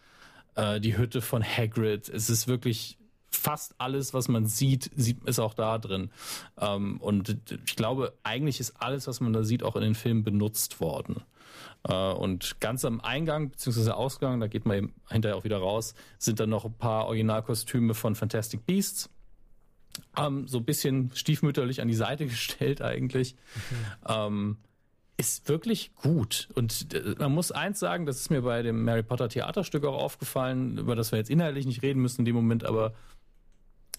äh, die Hütte von Hagrid. Es ist wirklich fast alles, was man sieht, sieht ist auch da drin. Ähm, und ich glaube, eigentlich ist alles, was man da sieht, auch in den Filmen benutzt worden. Äh, und ganz am Eingang bzw. Ausgang, da geht man eben hinterher auch wieder raus, sind dann noch ein paar Originalkostüme von Fantastic Beasts. Ähm, so ein bisschen stiefmütterlich an die Seite gestellt eigentlich. Okay. Ähm, ist wirklich gut. Und äh, man muss eins sagen, das ist mir bei dem Mary Potter Theaterstück auch aufgefallen, über das wir jetzt inhaltlich nicht reden müssen in dem Moment, aber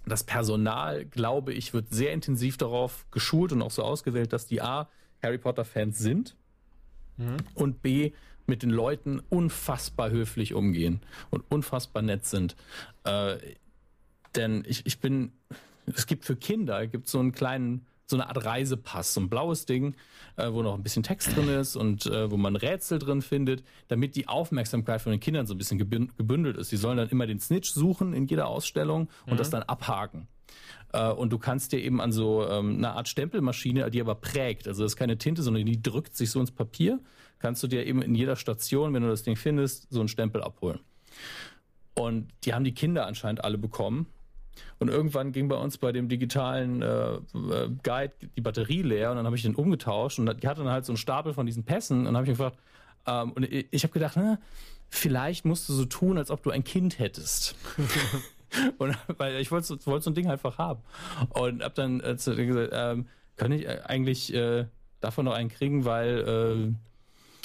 das Personal, glaube ich, wird sehr intensiv darauf geschult und auch so ausgewählt, dass die A, Harry Potter-Fans sind mhm. und B, mit den Leuten unfassbar höflich umgehen und unfassbar nett sind. Äh, denn ich, ich bin, es gibt für Kinder, gibt so einen kleinen so eine Art Reisepass, so ein blaues Ding, äh, wo noch ein bisschen Text drin ist und äh, wo man Rätsel drin findet, damit die Aufmerksamkeit von den Kindern so ein bisschen gebündelt ist. Die sollen dann immer den Snitch suchen in jeder Ausstellung und mhm. das dann abhaken. Äh, und du kannst dir eben an so ähm, eine Art Stempelmaschine, die aber prägt, also das ist keine Tinte, sondern die drückt sich so ins Papier, kannst du dir eben in jeder Station, wenn du das Ding findest, so einen Stempel abholen. Und die haben die Kinder anscheinend alle bekommen und irgendwann ging bei uns bei dem digitalen äh, äh, Guide die Batterie leer und dann habe ich den umgetauscht und die hatte dann halt so einen Stapel von diesen Pässen und dann habe ich gefragt, ähm, und ich, habe gedacht, na, vielleicht musst du so tun, als ob du ein Kind hättest. und weil ich wollte wollte so ein Ding einfach haben und habe dann äh, gesagt, ähm, kann ich eigentlich äh, davon noch einen kriegen, weil äh,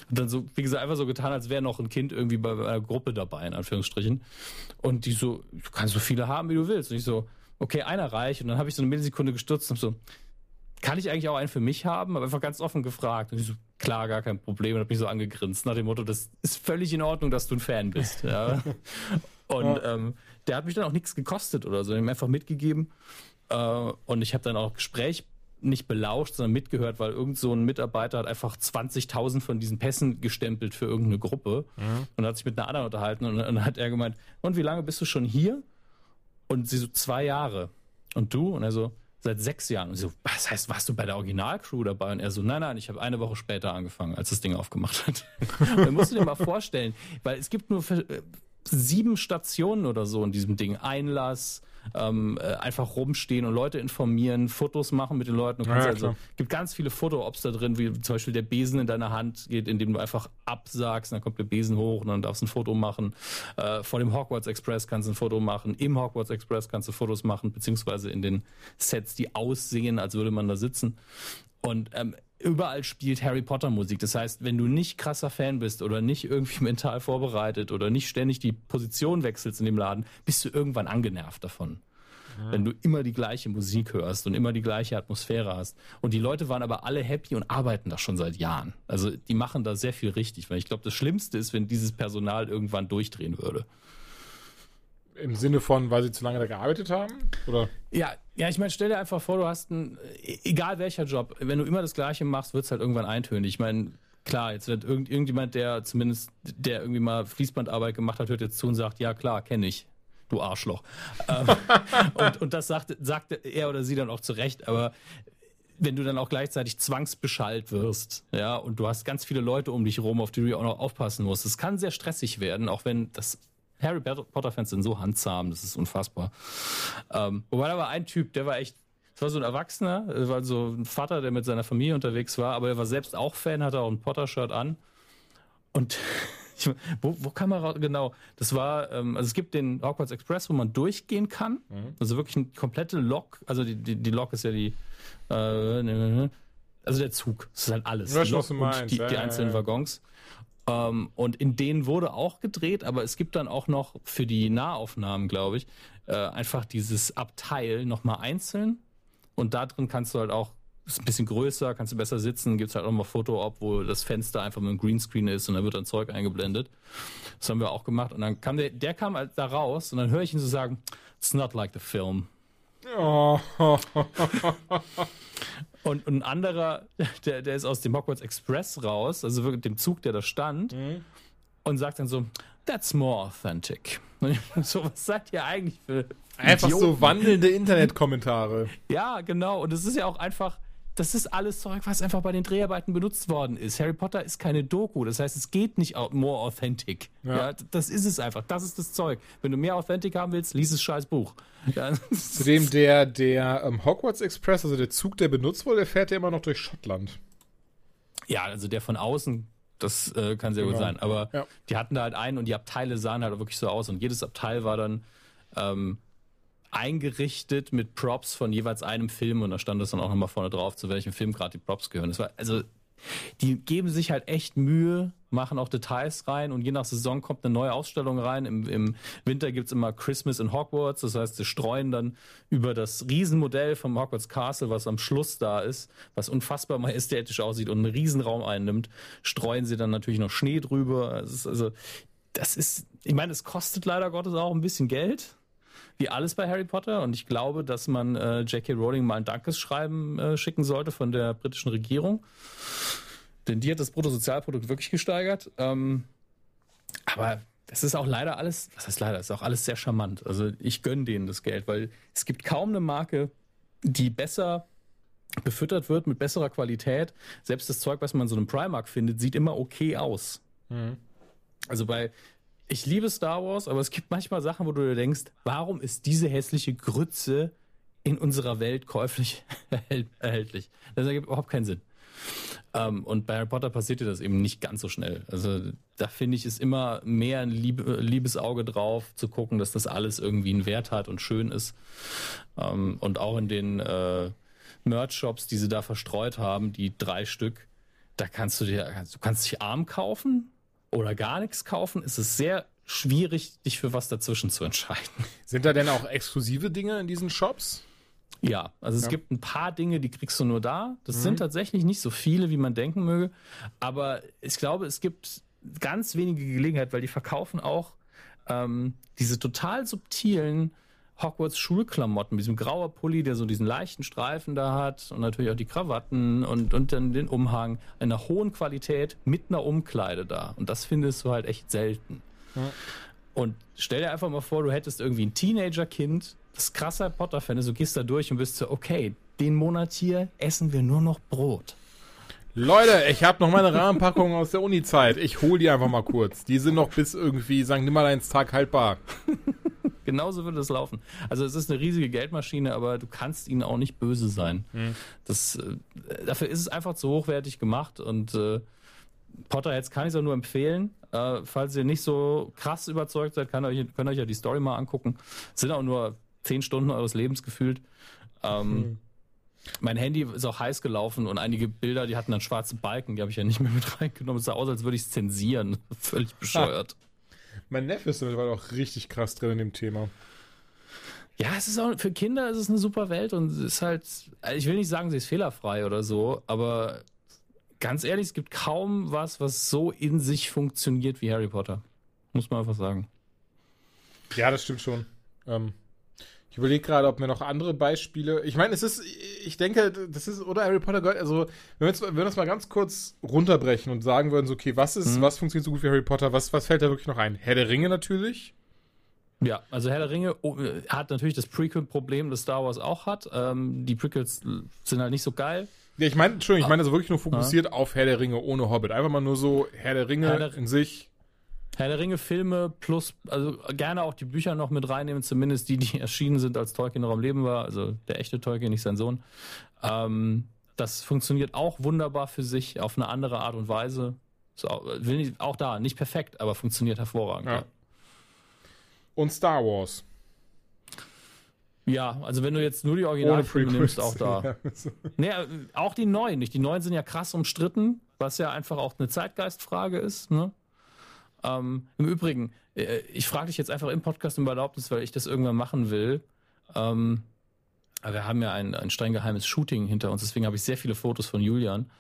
und dann so, wie gesagt, einfach so getan, als wäre noch ein Kind irgendwie bei einer Gruppe dabei, in Anführungsstrichen. Und die so, du kannst so viele haben, wie du willst. Und ich so, okay, einer reicht. Und dann habe ich so eine Millisekunde gestutzt und so, kann ich eigentlich auch einen für mich haben? Aber einfach ganz offen gefragt. Und ich so, klar, gar kein Problem. Und hat mich so angegrinst nach dem Motto, das ist völlig in Ordnung, dass du ein Fan bist. Ja. Und ja. ähm, der hat mich dann auch nichts gekostet oder so. Hat mir einfach mitgegeben. Äh, und ich habe dann auch Gespräch nicht belauscht, sondern mitgehört, weil irgend so ein Mitarbeiter hat einfach 20.000 von diesen Pässen gestempelt für irgendeine Gruppe mhm. und hat sich mit einer anderen unterhalten und dann hat er gemeint, und wie lange bist du schon hier? Und sie so, zwei Jahre. Und du? Und er so, seit sechs Jahren. Und sie so, was heißt, warst du bei der Originalcrew dabei? Und er so, nein, nein, ich habe eine Woche später angefangen, als das Ding aufgemacht hat. dann musst du dir mal vorstellen, weil es gibt nur sieben Stationen oder so in diesem Ding. Einlass, ähm, äh, einfach rumstehen und Leute informieren, Fotos machen mit den Leuten. Ja, also, gibt ganz viele Foto-Ops da drin, wie zum Beispiel der Besen in deiner Hand geht, indem du einfach absagst, dann kommt der Besen hoch und dann darfst du ein Foto machen. Äh, vor dem Hogwarts Express kannst du ein Foto machen. Im Hogwarts Express kannst du Fotos machen, beziehungsweise in den Sets, die aussehen, als würde man da sitzen. Und ähm, überall spielt Harry Potter Musik. Das heißt, wenn du nicht krasser Fan bist oder nicht irgendwie mental vorbereitet oder nicht ständig die Position wechselst in dem Laden, bist du irgendwann angenervt davon. Ja. Wenn du immer die gleiche Musik hörst und immer die gleiche Atmosphäre hast. Und die Leute waren aber alle happy und arbeiten da schon seit Jahren. Also die machen da sehr viel richtig, weil ich glaube, das Schlimmste ist, wenn dieses Personal irgendwann durchdrehen würde. Im Sinne von, weil sie zu lange da gearbeitet haben? Oder? Ja, ja, ich meine, stell dir einfach vor, du hast einen, egal welcher Job, wenn du immer das Gleiche machst, wird es halt irgendwann eintönig. Ich meine, klar, jetzt wird irgend, irgendjemand, der zumindest, der irgendwie mal Fließbandarbeit gemacht hat, hört jetzt zu und sagt, ja klar, kenne ich. Du Arschloch. Ähm, und, und das sagt, sagt er oder sie dann auch zurecht, aber wenn du dann auch gleichzeitig zwangsbeschallt wirst, ja, und du hast ganz viele Leute um dich rum, auf die du auch noch aufpassen musst, das kann sehr stressig werden, auch wenn das Harry Potter-Fans sind so handzahm, das ist unfassbar. Ähm, wobei da war ein Typ, der war echt, das war so ein Erwachsener, das war so ein Vater, der mit seiner Familie unterwegs war, aber er war selbst auch Fan, hatte auch ein Potter-Shirt an. Und ich, wo, wo kann man raus, genau, das war, ähm, also es gibt den Hogwarts Express, wo man durchgehen kann, mhm. also wirklich eine komplette Lok, also die, die, die Lok ist ja die, äh, ne, ne, ne, also der Zug, das ist halt alles. Die, Lok und die, die einzelnen Waggons. Ähm, und in denen wurde auch gedreht, aber es gibt dann auch noch für die Nahaufnahmen, glaube ich, äh, einfach dieses Abteil nochmal einzeln. Und da drin kannst du halt auch, ist ein bisschen größer, kannst du besser sitzen, gibt es halt auch mal Foto-Op, wo das Fenster einfach mit einem Greenscreen ist und dann wird dann Zeug eingeblendet. Das haben wir auch gemacht. Und dann kam der, der kam halt da raus und dann höre ich ihn so sagen, it's not like the film. Oh. Und, und ein anderer, der, der ist aus dem Hogwarts Express raus, also wirklich dem Zug, der da stand, mhm. und sagt dann so, that's more authentic. so, was seid ihr eigentlich für. Einfach Idioten? so wandelnde Internetkommentare. Ja, genau. Und es ist ja auch einfach, das ist alles Zeug, was einfach bei den Dreharbeiten benutzt worden ist. Harry Potter ist keine Doku, das heißt, es geht nicht more authentic. Ja. ja. das ist es einfach. Das ist das Zeug. Wenn du mehr authentic haben willst, lies das scheiß Buch. Ja. Zudem der, der ähm, Hogwarts Express, also der Zug, der benutzt wurde, der fährt ja immer noch durch Schottland. Ja, also der von außen, das äh, kann sehr genau. gut sein. Aber ja. die hatten da halt einen und die Abteile sahen halt wirklich so aus. Und jedes Abteil war dann ähm, eingerichtet mit Props von jeweils einem Film und da stand das dann auch nochmal vorne drauf, zu welchem Film gerade die Props gehören. Das war, also, die geben sich halt echt Mühe, machen auch Details rein und je nach Saison kommt eine neue Ausstellung rein. Im, im Winter gibt's immer Christmas in Hogwarts, das heißt, sie streuen dann über das Riesenmodell vom Hogwarts Castle, was am Schluss da ist, was unfassbar majestätisch aussieht und einen Riesenraum einnimmt, streuen sie dann natürlich noch Schnee drüber. Also, das ist, ich meine, es kostet leider Gottes auch ein bisschen Geld wie alles bei Harry Potter. Und ich glaube, dass man äh, J.K. Rowling mal ein Dankesschreiben äh, schicken sollte von der britischen Regierung. Denn die hat das Bruttosozialprodukt wirklich gesteigert. Ähm, aber das ist auch leider alles, was heißt leider, ist auch alles sehr charmant. Also ich gönne denen das Geld, weil es gibt kaum eine Marke, die besser befüttert wird mit besserer Qualität. Selbst das Zeug, was man in so einem Primark findet, sieht immer okay aus. Mhm. Also bei ich liebe Star Wars, aber es gibt manchmal Sachen, wo du dir denkst, warum ist diese hässliche Grütze in unserer Welt käuflich erhältlich? Das ergibt überhaupt keinen Sinn. Ähm, und bei Harry Potter passiert dir das eben nicht ganz so schnell. Also da finde ich es immer mehr ein Liebe, Liebesauge drauf, zu gucken, dass das alles irgendwie einen Wert hat und schön ist. Ähm, und auch in den äh, Merch-Shops, die sie da verstreut haben, die drei Stück, da kannst du dir, du kannst dich arm kaufen, oder gar nichts kaufen, ist es sehr schwierig, dich für was dazwischen zu entscheiden. Sind da denn auch exklusive Dinge in diesen Shops? Ja, also es Ja. gibt ein paar Dinge, die kriegst du nur da. Das Mhm. sind tatsächlich nicht so viele, wie man denken möge. Aber ich glaube, es gibt ganz wenige Gelegenheiten, weil die verkaufen auch ähm, diese total subtilen Hogwarts-Schulklamotten mit diesem grauer Pulli, der so diesen leichten Streifen da hat und natürlich auch die Krawatten und, und dann den Umhang in einer hohen Qualität mit einer Umkleide da. Und das findest du halt echt selten. Ja. Und stell dir einfach mal vor, du hättest irgendwie ein Teenager-Kind, das krasser Potter-Fan ist, du gehst da durch und bist so, okay, den Monat hier essen wir nur noch Brot. Leute, ich habe noch meine Rahmenpackung aus der Uni-Zeit. Ich hol die einfach mal kurz. Die sind noch bis irgendwie St. Nimmerleins Tag haltbar. Genauso würde es laufen. Also es ist eine riesige Geldmaschine, aber du kannst ihnen auch nicht böse sein. Das, äh, dafür ist es einfach zu hochwertig gemacht und äh, Potterheads kann ich es auch nur empfehlen. Äh, falls ihr nicht so krass überzeugt seid, kann euch, könnt ihr euch ja die Story mal angucken. Es sind auch nur zehn Stunden eures Lebens gefühlt. Ähm, Mein Handy ist auch heiß gelaufen und einige Bilder, die hatten dann schwarze Balken, die habe ich ja nicht mehr mit reingenommen. Es sah aus, als würde ich es zensieren. Völlig bescheuert. Mein Neffe ist mittlerweile auch richtig krass drin in dem Thema. Ja, es ist auch für Kinder ist es eine super Welt und es ist halt, also ich will nicht sagen, sie ist fehlerfrei oder so, aber ganz ehrlich, es gibt kaum was, was so in sich funktioniert wie Harry Potter. Muss man einfach sagen. Ja, das stimmt schon. Ähm, ich überlege gerade, ob mir noch andere Beispiele. Ich meine, es ist, ich denke, das ist, oder Harry Potter gehört, also, wenn wir, jetzt, wenn wir das mal ganz kurz runterbrechen und sagen würden, so, okay, was ist, Mhm. was funktioniert so gut wie Harry Potter, was, was fällt da wirklich noch ein? Herr der Ringe natürlich. Ja, also Herr der Ringe oh, äh, hat natürlich das Prequel-Problem, das Star Wars auch hat. Ähm, die Prequels sind halt nicht so geil. Ja, ich meine, Entschuldigung, ich meine also wirklich nur fokussiert auf Herr der Ringe ohne Hobbit. Einfach mal nur so Herr der Ringe Herr der- in sich. Herr der Ringe Filme plus, also gerne auch die Bücher noch mit reinnehmen, zumindest die, die erschienen sind, als Tolkien noch am Leben war, also der echte Tolkien, nicht sein Sohn. Ähm, das funktioniert auch wunderbar für sich auf eine andere Art und Weise. Auch, will nicht, auch da, nicht perfekt, aber funktioniert hervorragend. Ja. Ja. Und Star Wars. ja, also wenn du jetzt nur die Originalfilme nimmst, auch da. Ja. Nee, äh, auch die neuen nicht. Die neuen sind ja krass umstritten, was ja einfach auch eine Zeitgeistfrage ist. Ne? Ähm, Im Übrigen, äh, ich frage dich jetzt einfach im Podcast um Erlaubnis, weil ich das irgendwann machen will. Ähm, aber wir haben ja ein, ein streng geheimes Shooting hinter uns, deswegen habe ich sehr viele Fotos von Julian.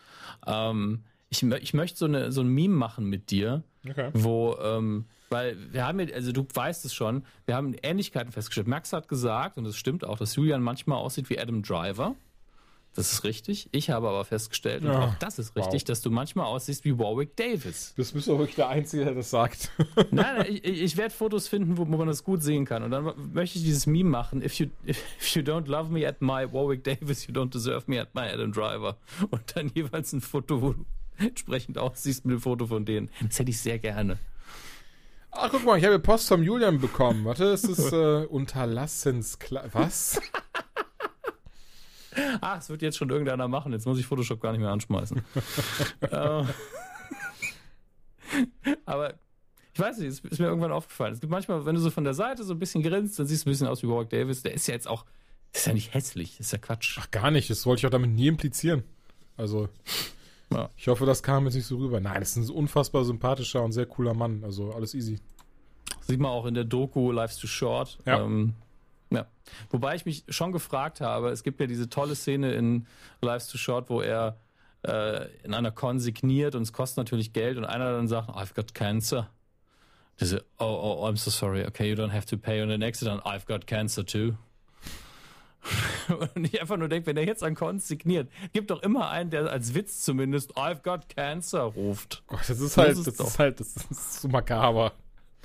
Ähm, ich, ich möchte so, eine, so ein Meme machen mit dir, Okay. wo, ähm, weil wir haben ja, also du weißt es schon, wir haben Ähnlichkeiten festgestellt. Max hat gesagt, und das stimmt auch, dass Julian manchmal aussieht wie Adam Driver. Das ist richtig. Ich habe aber festgestellt, und Ja. auch das ist richtig, Wow. dass du manchmal aussiehst wie Warwick Davis. Das bist doch wirklich der Einzige, der das sagt. Nein, nein, ich, ich werde Fotos finden, wo, man das gut sehen kann. Und dann möchte ich dieses Meme machen. If you, if you don't love me at my Warwick Davis, you don't deserve me at my Adam Driver. Und dann jeweils ein Foto, wo du entsprechend aussiehst mit dem Foto von denen. Das hätte ich sehr gerne. Ach, guck mal, ich habe Post vom Julian bekommen. Warte, es ist äh, Unterlassenskla... Was? Ah, es wird jetzt schon irgendeiner machen. Jetzt muss ich Photoshop gar nicht mehr anschmeißen. Äh, Aber ich weiß nicht, es ist mir irgendwann aufgefallen. Es gibt manchmal, wenn du so von der Seite so ein bisschen grinst, dann siehst du ein bisschen aus wie Warwick Davis. Der ist ja jetzt auch, ist ja nicht hässlich, ist ja Quatsch. Ach, gar nicht. Das wollte ich auch damit nie implizieren. Also, Ja. ich hoffe, das kam jetzt nicht so rüber. Nein, das ist ein unfassbar sympathischer und sehr cooler Mann. Also, alles easy. Sieht man auch in der Doku Life's Too Short. Ja. Ähm, ja. Wobei ich mich schon gefragt habe, es gibt ja diese tolle Szene in Life's Too Short, wo er äh, in einer Con signiert und es kostet natürlich Geld und einer dann sagt, I've got cancer. Diese, oh, oh, oh, I'm so sorry, okay, you don't have to pay. Und der nächste dann, I've got cancer too. und ich einfach nur denke, wenn er jetzt an Con signiert, gibt doch immer einen, der als Witz zumindest I've got cancer ruft. Gott, das ist Das halt, ist das ist halt, das ist so makaber.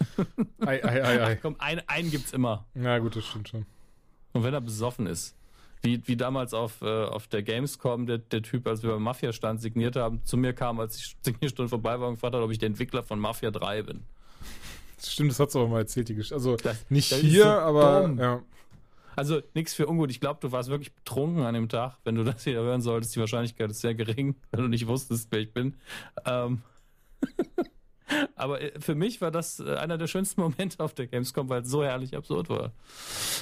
ei, ei, ei, ei. Komm, einen, einen gibt's immer. Na gut, das stimmt schon. Und wenn er besoffen ist. Wie, wie damals auf, äh, auf der Gamescom der, der Typ, als wir beim Mafia-Stand signiert haben, zu mir kam, als die Signierstunde vorbei war und gefragt hat, ob ich der Entwickler von Mafia 3 bin. Das stimmt, das hat es aber mal erzählt, die Geschichte. Also, Das- nicht das hier, so aber, dumm. ja. Also nichts für ungut. Ich glaube, du warst wirklich betrunken an dem Tag. Wenn du das hier hören solltest, die Wahrscheinlichkeit ist sehr gering, wenn du nicht wusstest, wer ich bin. Ähm, aber äh, für mich war das äh, einer der schönsten Momente auf der Gamescom, weil es so herrlich absurd war.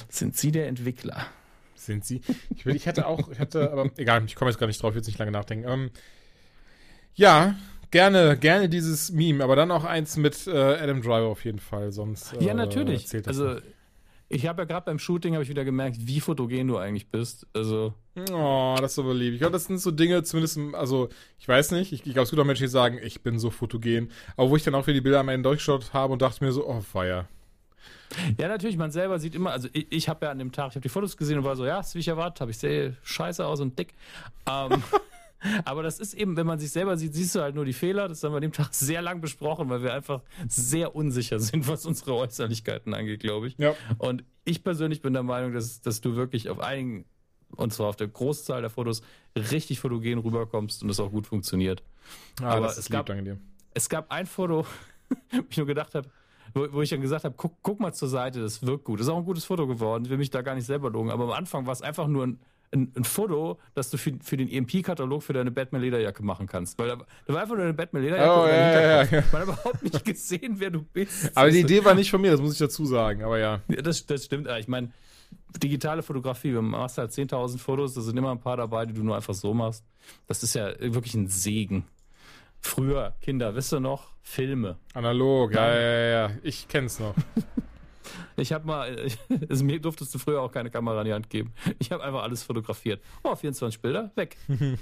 Sind Sie der Entwickler? Sind sie? Ich, will, ich hatte auch, ich hatte, aber egal, ich komme jetzt gar nicht drauf, ich will jetzt nicht lange nachdenken. Ähm, ja, gerne, gerne dieses Meme, aber dann auch eins mit äh, Adam Driver auf jeden Fall, sonst. Ja, äh, natürlich. erzählt das Also nicht. Ich habe ja gerade beim Shooting habe ich wieder gemerkt, wie fotogen du eigentlich bist. Also Oh, das ist aber lieb. Ich glaube, das sind so Dinge, zumindest, also, ich weiß nicht, ich, ich glaube, es gibt auch Menschen, die sagen, ich bin so fotogen. Aber wo ich dann auch wieder die Bilder am Ende durchgeschaut habe und dachte mir so, oh, feier. Ja, natürlich, man selber sieht immer, also ich, ich habe ja an dem Tag, ich habe die Fotos gesehen und war so, ja, ist wie ich erwartet habe, ich sehe scheiße aus und dick. Ähm, aber das ist eben, wenn man sich selber sieht, siehst du halt nur die Fehler. Das haben wir an dem Tag sehr lang besprochen, weil wir einfach sehr unsicher sind, was unsere Äußerlichkeiten angeht, glaube ich. Ja. Und ich persönlich bin der Meinung, dass, dass du wirklich auf einigen, und zwar auf der Großzahl der Fotos, richtig fotogen rüberkommst und es auch gut funktioniert. Ah, Aber das es gab- lieb, dir. Es gab ein Foto, wo ich nur gedacht habe, wo, wo ich dann gesagt habe, guck, guck mal zur Seite, das wirkt gut. Das ist auch ein gutes Foto geworden. Ich will mich da gar nicht selber logen. Aber am Anfang war es einfach nur ein, ein, ein Foto, das du für, für den EMP-Katalog für deine Batman-Lederjacke machen kannst. Weil da, da war einfach nur eine Batman-Lederjacke Oh, ja, ja, ja. Man hat überhaupt nicht gesehen, wer du bist. Aber die Idee war nicht von mir, das muss ich dazu sagen, aber ja. ja, das, das stimmt. Ich meine, digitale Fotografie, wenn man machst halt 10.000 Fotos, da sind immer ein paar dabei, die du nur einfach so machst. Das ist ja wirklich ein Segen. Früher, Kinder, wisst ihr noch? Filme. Analog, ja, ja, ja, ja. Ich kenn's noch. Ich habe mal, also mir durftest du früher auch keine Kamera in die Hand geben. Ich habe einfach alles fotografiert. Oh, 24 Bilder, weg.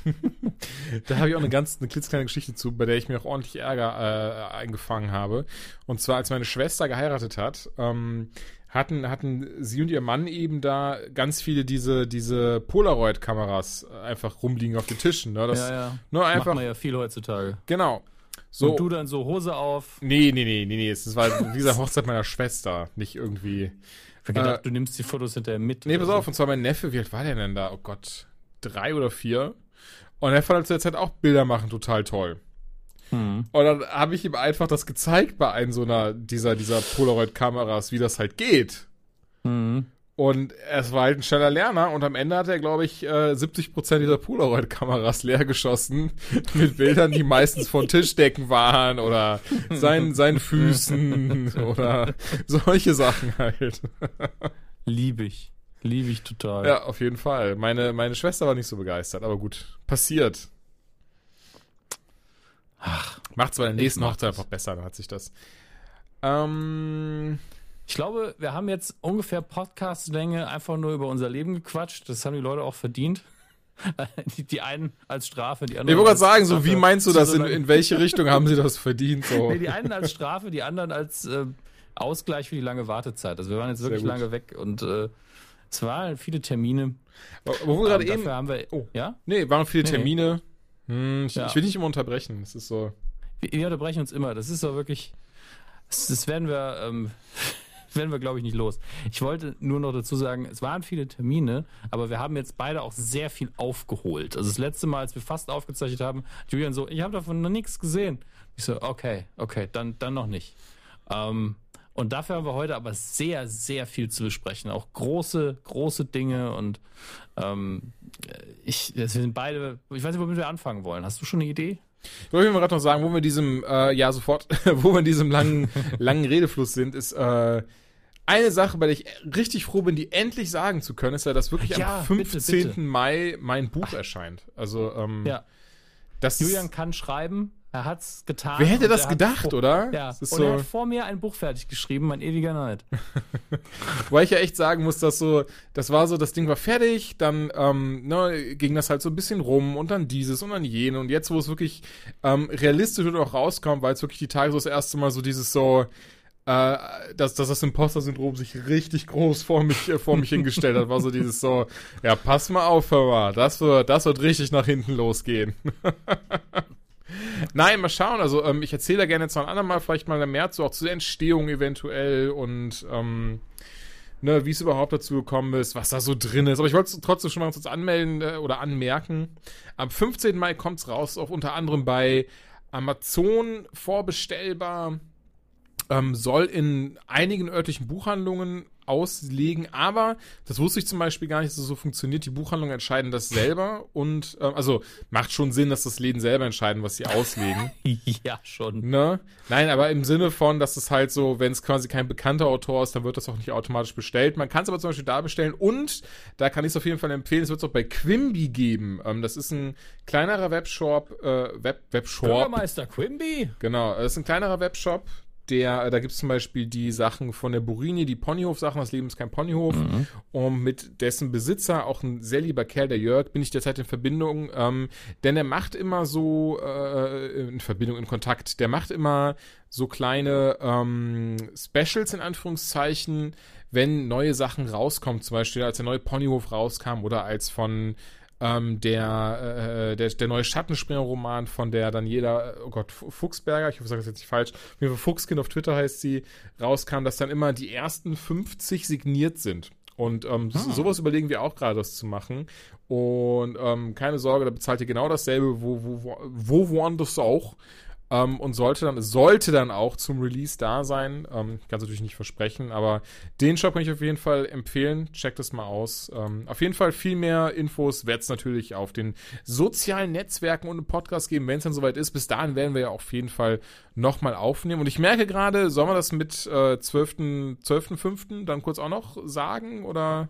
Da habe ich auch eine ganz, eine klitzekleine Geschichte zu, bei der ich mir auch ordentlich Ärger äh, eingefangen habe. Und zwar, als meine Schwester geheiratet hat, ähm, hatten, hatten sie und ihr Mann eben da ganz viele diese, diese Polaroid-Kameras einfach rumliegen auf den Tischen. Ne? Das, ja, ja. Nur Macht einfach, man ja viel heutzutage. genau. So, Und du dann so Hose auf. nee, nee, nee, nee, nee, es war, wie gesagt, Hochzeit meiner Schwester, nicht irgendwie. Ich gedacht, Äh, du nimmst die Fotos hinterher mit. Nee, pass auf, und zwar mein Neffe, wie alt war der denn da? Oh Gott, drei oder vier. Und er fand halt zu der Zeit auch Bilder machen total toll. So. Hm. Und dann habe ich ihm einfach das gezeigt bei einem so einer dieser, dieser Polaroid-Kameras, wie das halt geht. Hm. Und es war halt ein schneller Lerner und am Ende hat er, glaube ich, äh, 70% dieser Polaroid-Kameras leer geschossen mit Bildern, die meistens von Tischdecken waren oder seinen, seinen Füßen oder solche Sachen halt. Lieb ich. Lieb ich total. Ja, auf jeden Fall. Meine, meine Schwester war nicht so begeistert, aber gut, passiert. Macht zwar in der nächsten Hochzeit einfach besser, dann hat sich das. Ähm, Ich glaube, wir haben jetzt ungefähr Podcast-Länge einfach nur über unser Leben gequatscht. Das haben die Leute auch verdient. Die, die einen als Strafe, die ich anderen. wollte als gerade sagen, so wie meinst du das? So In, in welche Richtung haben sie das verdient? So. Nee, die einen als Strafe, die anderen als äh, Ausgleich für die lange Wartezeit. Also wir waren jetzt wirklich lange weg und äh, es waren viele Termine. Wo wir gerade eben. Haben wir. Oh. Ja? Nee, waren viele Nee, nee. Termine. Hm, ich, Ja. ich will nicht immer unterbrechen. Das ist so. Wir, wir unterbrechen uns immer. Das ist doch wirklich. Das, das werden wir. Ähm, werden wir, glaube ich, nicht los. Ich wollte nur noch dazu sagen, es waren viele Termine, aber wir haben jetzt beide auch sehr viel aufgeholt. Also das letzte Mal, als wir fast aufgezeichnet haben, Julian so, ich habe davon noch nichts gesehen. Ich so, okay, okay, dann, dann noch nicht. Ähm, und dafür haben wir heute aber sehr, sehr viel zu besprechen. Auch große, große Dinge und ähm, ich, wir sind beide, ich weiß nicht, womit wir anfangen wollen. Hast du schon eine Idee? Ich wollte mir gerade noch sagen, wo wir in diesem, äh, ja sofort, wo wir in diesem langen, langen Redefluss sind, ist äh, eine Sache, bei der ich richtig froh bin, die endlich sagen zu können, ist ja, dass wirklich Ja, am bitte, 15. bitte. Mai mein Buch erscheint. Also, ähm, Ja. das Julian kann schreiben, er hat's getan. Wer hätte das gedacht, vor- oder? Ja, Das ist und so, er hat vor mir ein Buch fertig geschrieben, mein ewiger Neid. Weil ich ja echt sagen muss, dass so, das war so, das Ding war fertig, dann ähm, ne, ging das halt so ein bisschen rum und dann dieses und dann jene und jetzt, wo es wirklich ähm, realistisch und auch rauskommt, weil es wirklich die Tage so das erste Mal so dieses so, äh, dass, dass das Imposter-Syndrom sich richtig groß vor mich, äh, vor mich hingestellt hat, war so dieses so, ja, pass mal auf, hör mal, das wird, das wird richtig nach hinten losgehen. Nein, mal schauen. Also ähm, ich erzähle da gerne jetzt noch ein andermal vielleicht mal mehr zu, auch zur Entstehung eventuell und ähm, ne, wie es überhaupt dazu gekommen ist, was da so drin ist. Aber ich wollte es trotzdem schon mal kurz anmelden äh, oder anmerken. Am 15. Mai kommt es raus, auch unter anderem bei Amazon vorbestellbar. Ähm, soll in einigen örtlichen Buchhandlungen auslegen, aber das wusste ich zum Beispiel gar nicht, dass es so funktioniert. Die Buchhandlungen entscheiden das selber und ähm, also macht schon Sinn, dass das Läden selber entscheiden, was sie auslegen. ja, schon. Ne? Nein, aber im Sinne von, dass es halt so, wenn es quasi kein bekannter Autor ist, dann wird das auch nicht automatisch bestellt. Man kann es aber zum Beispiel da bestellen und da kann ich es auf jeden Fall empfehlen, es wird es auch bei Quimby geben. Ähm, das ist ein kleinerer Webshop, äh, Web, Webshop. Bürgermeister Quimby? Genau, das ist ein kleinerer Webshop. Der, da gibt es zum Beispiel die Sachen von der Burini, die Ponyhof-Sachen, das Leben ist kein Ponyhof. Mhm. Und mit dessen Besitzer, auch ein sehr lieber Kerl, der Jörg, bin ich derzeit in Verbindung. Ähm, denn er macht immer so, äh, in Verbindung, in Kontakt, der macht immer so kleine ähm, Specials in Anführungszeichen, wenn neue Sachen rauskommen. Zum Beispiel, als der neue Ponyhof rauskam oder als von ähm, der, äh, der, der neue Schattenspringer-Roman von der Daniela, oh Gott, Fuchsberger, ich hoffe, ich sage das jetzt nicht falsch, wie Fuchskind auf Twitter heißt sie, rauskam, dass dann immer die ersten 50 signiert sind. Und ähm, ah. sowas überlegen wir auch gerade, das zu machen. Und ähm, keine Sorge, da bezahlt ihr genau dasselbe, wo, wo, wo, wo woanders auch. Ähm, und sollte dann, sollte dann auch zum Release da sein. Ähm, kann es natürlich nicht versprechen, aber den Shop kann ich auf jeden Fall empfehlen. Checkt es mal aus. Ähm, auf jeden Fall viel mehr Infos wird es natürlich auf den sozialen Netzwerken und im Podcast geben, wenn es dann soweit ist. Bis dahin werden wir ja auf jeden Fall nochmal aufnehmen. Und ich merke gerade, sollen wir das mit äh, 12.5. 12 dann kurz auch noch sagen oder?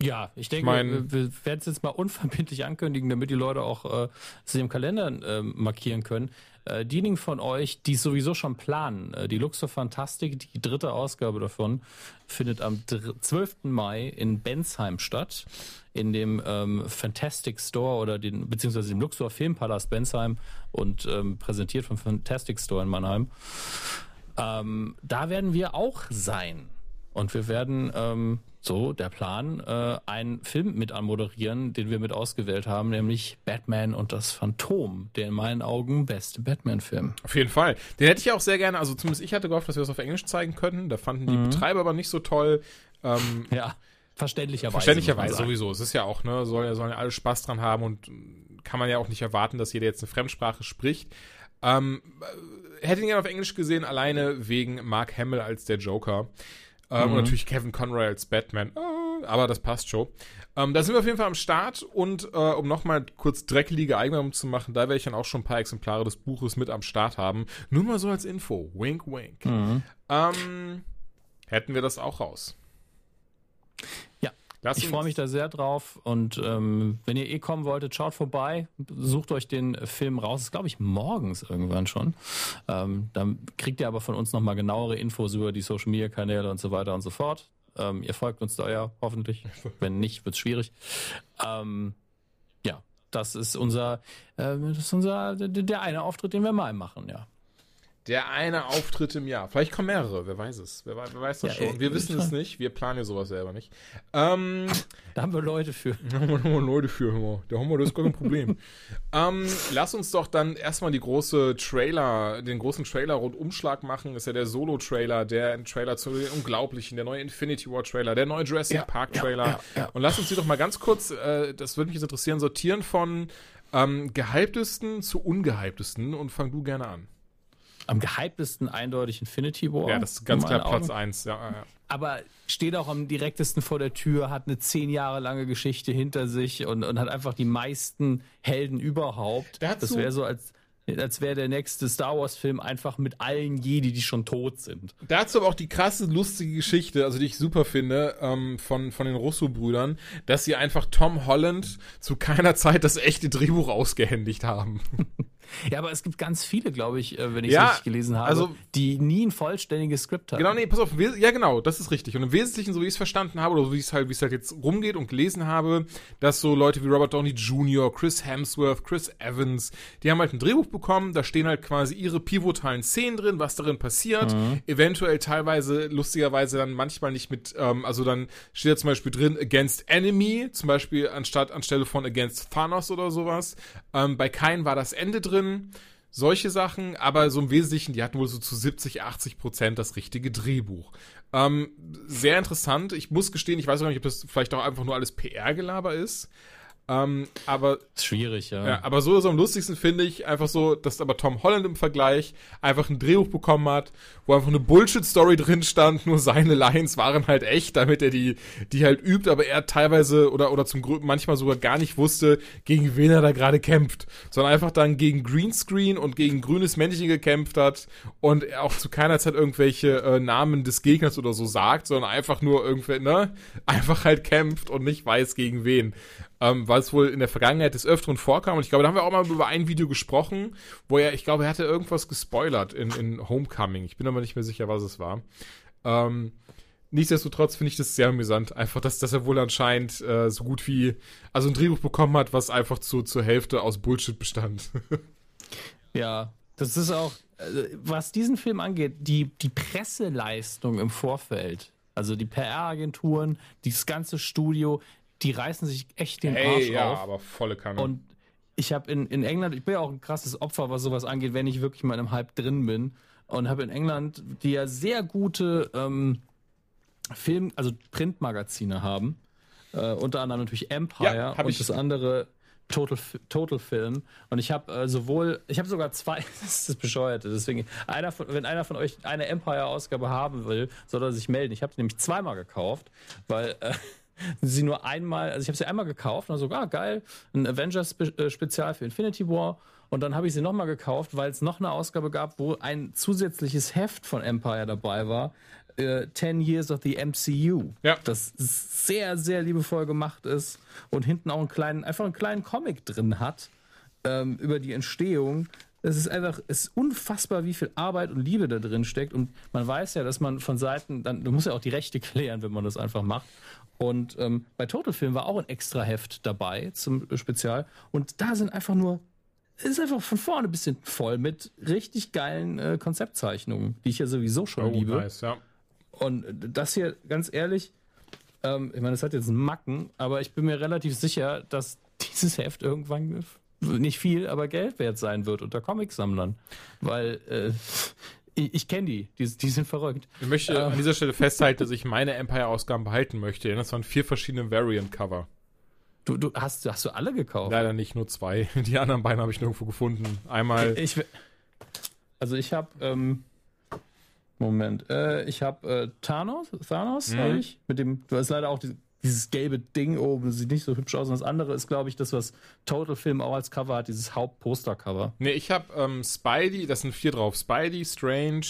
Ja, ich denke, ich mein, wir, wir werden es jetzt mal unverbindlich ankündigen, damit die Leute auch äh, sich im Kalender äh, markieren können. Äh, diejenigen von euch, die sowieso schon planen, äh, die Luxor Fantastik, die dritte Ausgabe davon, findet am 12. Mai in Bensheim statt, in dem ähm, Fantastic Store oder den, beziehungsweise dem Luxor Filmpalast Bensheim und ähm, präsentiert vom Fantastic Store in Mannheim. Ähm, da werden wir auch sein. Und wir werden ähm, so der Plan, äh, einen Film mit anmoderieren, den wir mit ausgewählt haben, nämlich Batman und das Phantom, der in meinen Augen beste Batman-Film. Auf jeden Fall. Den hätte ich auch sehr gerne, also zumindest ich hatte gehofft, dass wir das auf Englisch zeigen könnten. Da fanden die mhm. Betreiber aber nicht so toll. Ähm, ja. Verständlicherweise. Verständlicherweise sowieso. Es ist ja auch, ne, sollen, sollen ja alle Spaß dran haben und kann man ja auch nicht erwarten, dass jeder jetzt eine Fremdsprache spricht. Ähm, hätte ihn gerne auf Englisch gesehen, alleine wegen Mark Hamill als der Joker. Ähm, mhm. Und natürlich Kevin Conroy als Batman. Äh, aber das passt schon. Ähm, da sind wir auf jeden Fall am Start und äh, um nochmal kurz dreckelige Eigenwerbung zu machen, da werde ich dann auch schon ein paar Exemplare des Buches mit am Start haben. Nur mal so als Info. Wink, wink. Mhm. Ähm, hätten wir das auch raus. Lass ich freue mich da sehr drauf und ähm, wenn ihr eh kommen wolltet, schaut vorbei, sucht euch den Film raus. Das ist glaube ich morgens irgendwann schon. Ähm, dann kriegt ihr aber von uns nochmal genauere Infos über die Social Media Kanäle und so weiter und so fort. Ähm, ihr folgt uns da ja hoffentlich. Wenn nicht, wird's schwierig. Ähm, ja, das ist unser, äh, das ist unser der, der eine Auftritt, den wir mal machen, ja. Der eine Auftritt im Jahr. Vielleicht kommen mehrere, wer weiß es. Wer, wer weiß das ja, schon. Ey, wir wissen es nicht. Wir planen ja sowas selber nicht. Ähm, da haben wir Leute für. Da haben wir Leute für, hör. Da haben wir das ist gar kein Problem. ähm, lass uns doch dann erstmal die große Trailer, den großen Trailer-Rundumschlag machen. Das ist ja der Solo-Trailer, der Trailer zu den Unglaublichen, der neue Infinity War-Trailer, der neue Jurassic ja, Park-Trailer. Ja, Und lass uns die doch mal ganz kurz, äh, das würde mich jetzt interessieren, sortieren von ähm, gehyptesten zu ungehyptesten und fang du gerne an am gehyptesten eindeutig Infinity War. Ja, das ist ganz klar Platz 1, ja, ja. Aber steht auch am direktesten vor der Tür, hat eine zehn Jahre lange Geschichte hinter sich und, und hat einfach die meisten Helden überhaupt. Das wäre so, als, als wäre der nächste Star Wars-Film einfach mit allen Jedi, die schon tot sind. Dazu aber auch die krasse, lustige Geschichte, also die ich super finde, ähm, von, von den Russo-Brüdern, dass sie einfach Tom Holland zu keiner Zeit das echte Drehbuch ausgehändigt haben. Ja, aber es gibt ganz viele, glaube ich, äh, wenn ich es ja, richtig gelesen habe, also, die nie ein vollständiges Skript haben. Genau, nee, pass auf, ja genau, das ist richtig. Und im Wesentlichen, so wie ich es verstanden habe, oder so wie es halt, wie es halt jetzt rumgeht und gelesen habe, dass so Leute wie Robert Downey Jr., Chris Hemsworth, Chris Evans, die haben halt ein Drehbuch bekommen, da stehen halt quasi ihre pivotalen Szenen drin, was darin passiert, mhm. eventuell teilweise, lustigerweise dann manchmal nicht mit, ähm, also dann steht da zum Beispiel drin Against Enemy, zum Beispiel anstatt anstelle von Against Thanos oder sowas. Ähm, bei Kain war das Ende drin drin, solche Sachen, aber so im Wesentlichen, die hatten wohl so zu 70, 80 Prozent das richtige Drehbuch. Ähm, sehr interessant. Ich muss gestehen, ich weiß auch nicht, ob das vielleicht auch einfach nur alles PR-Gelaber ist. Ähm, aber schwierig, ja. ja. Aber so, so am lustigsten finde ich einfach so, dass aber Tom Holland im Vergleich einfach ein Drehbuch bekommen hat, wo einfach eine Bullshit-Story drin stand, nur seine Lines waren halt echt, damit er die, die halt übt, aber er teilweise oder, oder zum manchmal sogar gar nicht wusste, gegen wen er da gerade kämpft, sondern einfach dann gegen Greenscreen und gegen grünes Männchen gekämpft hat und er auch zu keiner Zeit irgendwelche äh, Namen des Gegners oder so sagt, sondern einfach nur irgendwie, ne, einfach halt kämpft und nicht weiß gegen wen. Ähm, weil es wohl in der Vergangenheit des Öfteren vorkam. Und ich glaube, da haben wir auch mal über ein Video gesprochen, wo er, ich glaube, er hatte irgendwas gespoilert in, in Homecoming. Ich bin aber nicht mehr sicher, was es war. Ähm, nichtsdestotrotz finde ich das sehr amüsant. Einfach, dass, dass er wohl anscheinend äh, so gut wie, also ein Drehbuch bekommen hat, was einfach zu, zur Hälfte aus Bullshit bestand. ja, das ist auch, äh, was diesen Film angeht, die, die Presseleistung im Vorfeld, also die PR-Agenturen, dieses ganze Studio, die reißen sich echt den hey, Arsch ja, auf. aber volle Kanne. Und ich habe in, in England, ich bin ja auch ein krasses Opfer, was sowas angeht, wenn ich wirklich mal in einem Hype drin bin. Und habe in England, die ja sehr gute ähm, Film, also Printmagazine haben. Äh, unter anderem natürlich Empire ja, und ich. das andere Total, Total Film. Und ich habe äh, sowohl, ich habe sogar zwei, das ist das Bescheuerte. Deswegen, einer von, wenn einer von euch eine Empire-Ausgabe haben will, soll er sich melden. Ich habe sie nämlich zweimal gekauft, weil äh, sie nur einmal, also ich habe sie einmal gekauft und dann so, ah, geil, ein Avengers-Spezial für Infinity War. Und dann habe ich sie nochmal gekauft, weil es noch eine Ausgabe gab, wo ein zusätzliches Heft von Empire dabei war. Äh, 10 Years of the MCU. Ja. Das sehr, sehr liebevoll gemacht ist und hinten auch einen kleinen, einfach einen kleinen Comic drin hat ähm, über die Entstehung. Es ist einfach, es ist unfassbar, wie viel Arbeit und Liebe da drin steckt. Und man weiß ja, dass man von Seiten, dann, du musst ja auch die Rechte klären, wenn man das einfach macht. Und ähm, bei Total Film war auch ein extra Heft dabei zum Spezial. Und da sind einfach nur, es ist einfach von vorne ein bisschen voll mit richtig geilen äh, Konzeptzeichnungen, die ich ja sowieso schon oh, liebe. Nice, ja. Und das hier, ganz ehrlich, ähm, ich meine, das hat jetzt einen Macken, aber ich bin mir relativ sicher, dass dieses Heft irgendwann nicht viel, aber Geld wert sein wird unter Comicsammlern. Weil äh, ich, ich kenne die. die, die, sind verrückt. Ich möchte ähm, an dieser Stelle festhalten, dass ich meine Empire-Ausgaben behalten möchte, denn das waren vier verschiedene Variant-Cover. Du, du hast, hast du alle gekauft? Leider nicht, nur zwei. Die anderen beiden habe ich nirgendwo gefunden. Einmal. Ich, also ich habe ähm, Moment. Äh, ich habe äh, Thanos, Thanos mhm. habe ich. Mit dem, du hast leider auch die, dieses gelbe Ding oben, sieht nicht so hübsch aus. Und das andere ist, glaube ich, das, was Total Film auch als Cover hat, dieses Hauptposter-Cover. Nee, ich habe ähm, Spidey, das sind vier drauf. Spidey, Strange,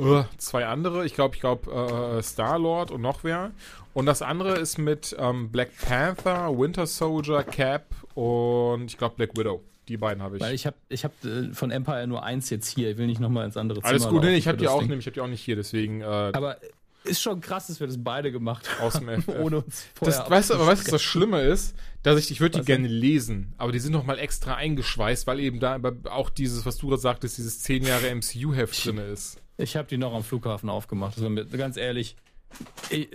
uh, zwei andere. Ich glaube, ich glaube, äh, Star-Lord und noch wer. Und das andere ist mit ähm, Black Panther, Winter Soldier, Cap und ich glaube Black Widow. Die beiden habe ich. Weil ich habe ich hab, äh, von Empire nur eins jetzt hier. Ich will nicht nochmal ins andere Zimmer Alles gut, nee, ich habe die auch nicht, ich habe die auch nicht hier, deswegen. Äh, aber ist schon krass, dass wir das beide gemacht haben. Aus dem. Ohne uns vorher das, weißt du, aber weißt du, was das Schlimme ist? Dass ich, ich würde die gerne lesen, aber die sind noch mal extra eingeschweißt, weil eben da auch dieses, was du gerade sagtest, dieses 10 Jahre MCU-Heft drin ist. Ich habe die noch am Flughafen aufgemacht. Mir, ganz ehrlich,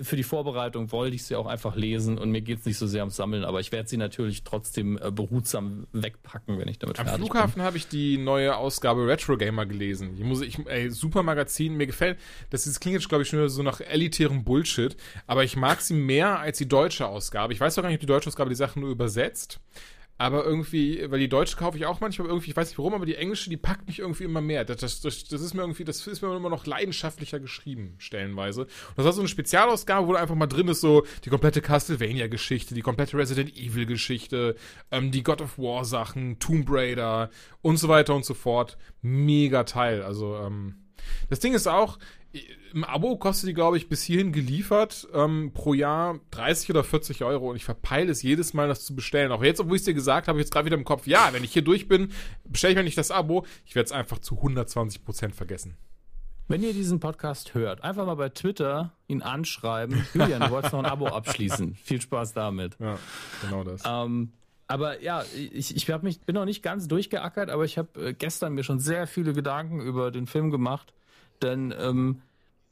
für die Vorbereitung wollte ich sie auch einfach lesen und mir geht es nicht so sehr ums Sammeln, aber ich werde sie natürlich trotzdem äh, behutsam wegpacken, wenn ich damit Am fertig Flughafen habe ich die neue Ausgabe Retro Gamer gelesen. Ich muss, ich, ey, super Magazin, mir gefällt, das ist, klingt jetzt glaube ich schon so nach elitärem Bullshit, aber ich mag sie mehr als die deutsche Ausgabe. Ich weiß doch gar nicht, ob die deutsche Ausgabe die Sachen nur übersetzt. Aber irgendwie, weil die deutsche kaufe ich auch manchmal irgendwie, ich weiß nicht warum, aber die englische, die packt mich irgendwie immer mehr. Das, das, das, ist mir irgendwie, das ist mir immer noch leidenschaftlicher geschrieben, stellenweise. Und das war so eine Spezialausgabe, wo da einfach mal drin ist, so die komplette Castlevania-Geschichte, die komplette Resident Evil-Geschichte, ähm, die God of War-Sachen, Tomb Raider und so weiter und so fort. Mega Teil. Also, ähm, das Ding ist auch, im Abo kostet die, glaube ich, bis hierhin geliefert ähm, pro Jahr 30 oder 40 Euro und ich verpeile es jedes Mal, das zu bestellen. Auch jetzt, obwohl ich es dir gesagt habe, ich jetzt gerade wieder im Kopf, ja, wenn ich hier durch bin, bestelle ich mir nicht das Abo. Ich werde es einfach zu 120 Prozent vergessen. Wenn ihr diesen Podcast hört, einfach mal bei Twitter ihn anschreiben. Julian, du wolltest noch ein Abo abschließen. Viel Spaß damit. Ja, genau das. Ähm, aber ja, ich, ich hab mich, bin noch nicht ganz durchgeackert, aber ich habe äh, gestern mir schon sehr viele Gedanken über den Film gemacht. Denn ähm,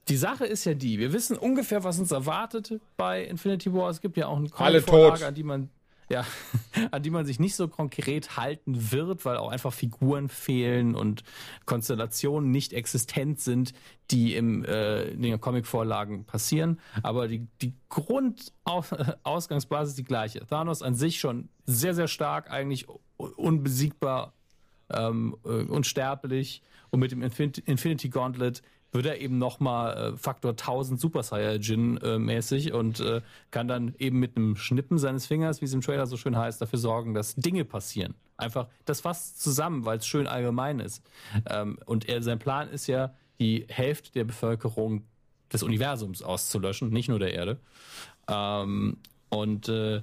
die Sache ist ja die, wir wissen ungefähr, was uns erwartet bei Infinity War. Es gibt ja auch eine Vorlage, an die man ja, an die man sich nicht so konkret halten wird, weil auch einfach Figuren fehlen und Konstellationen nicht existent sind, die im, äh, in den Comic-Vorlagen passieren. Aber die, die Grundausgangsbasis ist die gleiche. Thanos an sich schon sehr, sehr stark, eigentlich unbesiegbar, ähm, äh, unsterblich und mit dem Infinity Gauntlet wird er eben nochmal äh, Faktor 1000 Super Saiyajin äh, mäßig und äh, kann dann eben mit einem Schnippen seines Fingers, wie es im Trailer so schön heißt, dafür sorgen, dass Dinge passieren. Einfach, das fasst zusammen, weil es schön allgemein ist. Ähm, und er, sein Plan ist ja, die Hälfte der Bevölkerung des Universums auszulöschen, nicht nur der Erde. Ähm, und äh,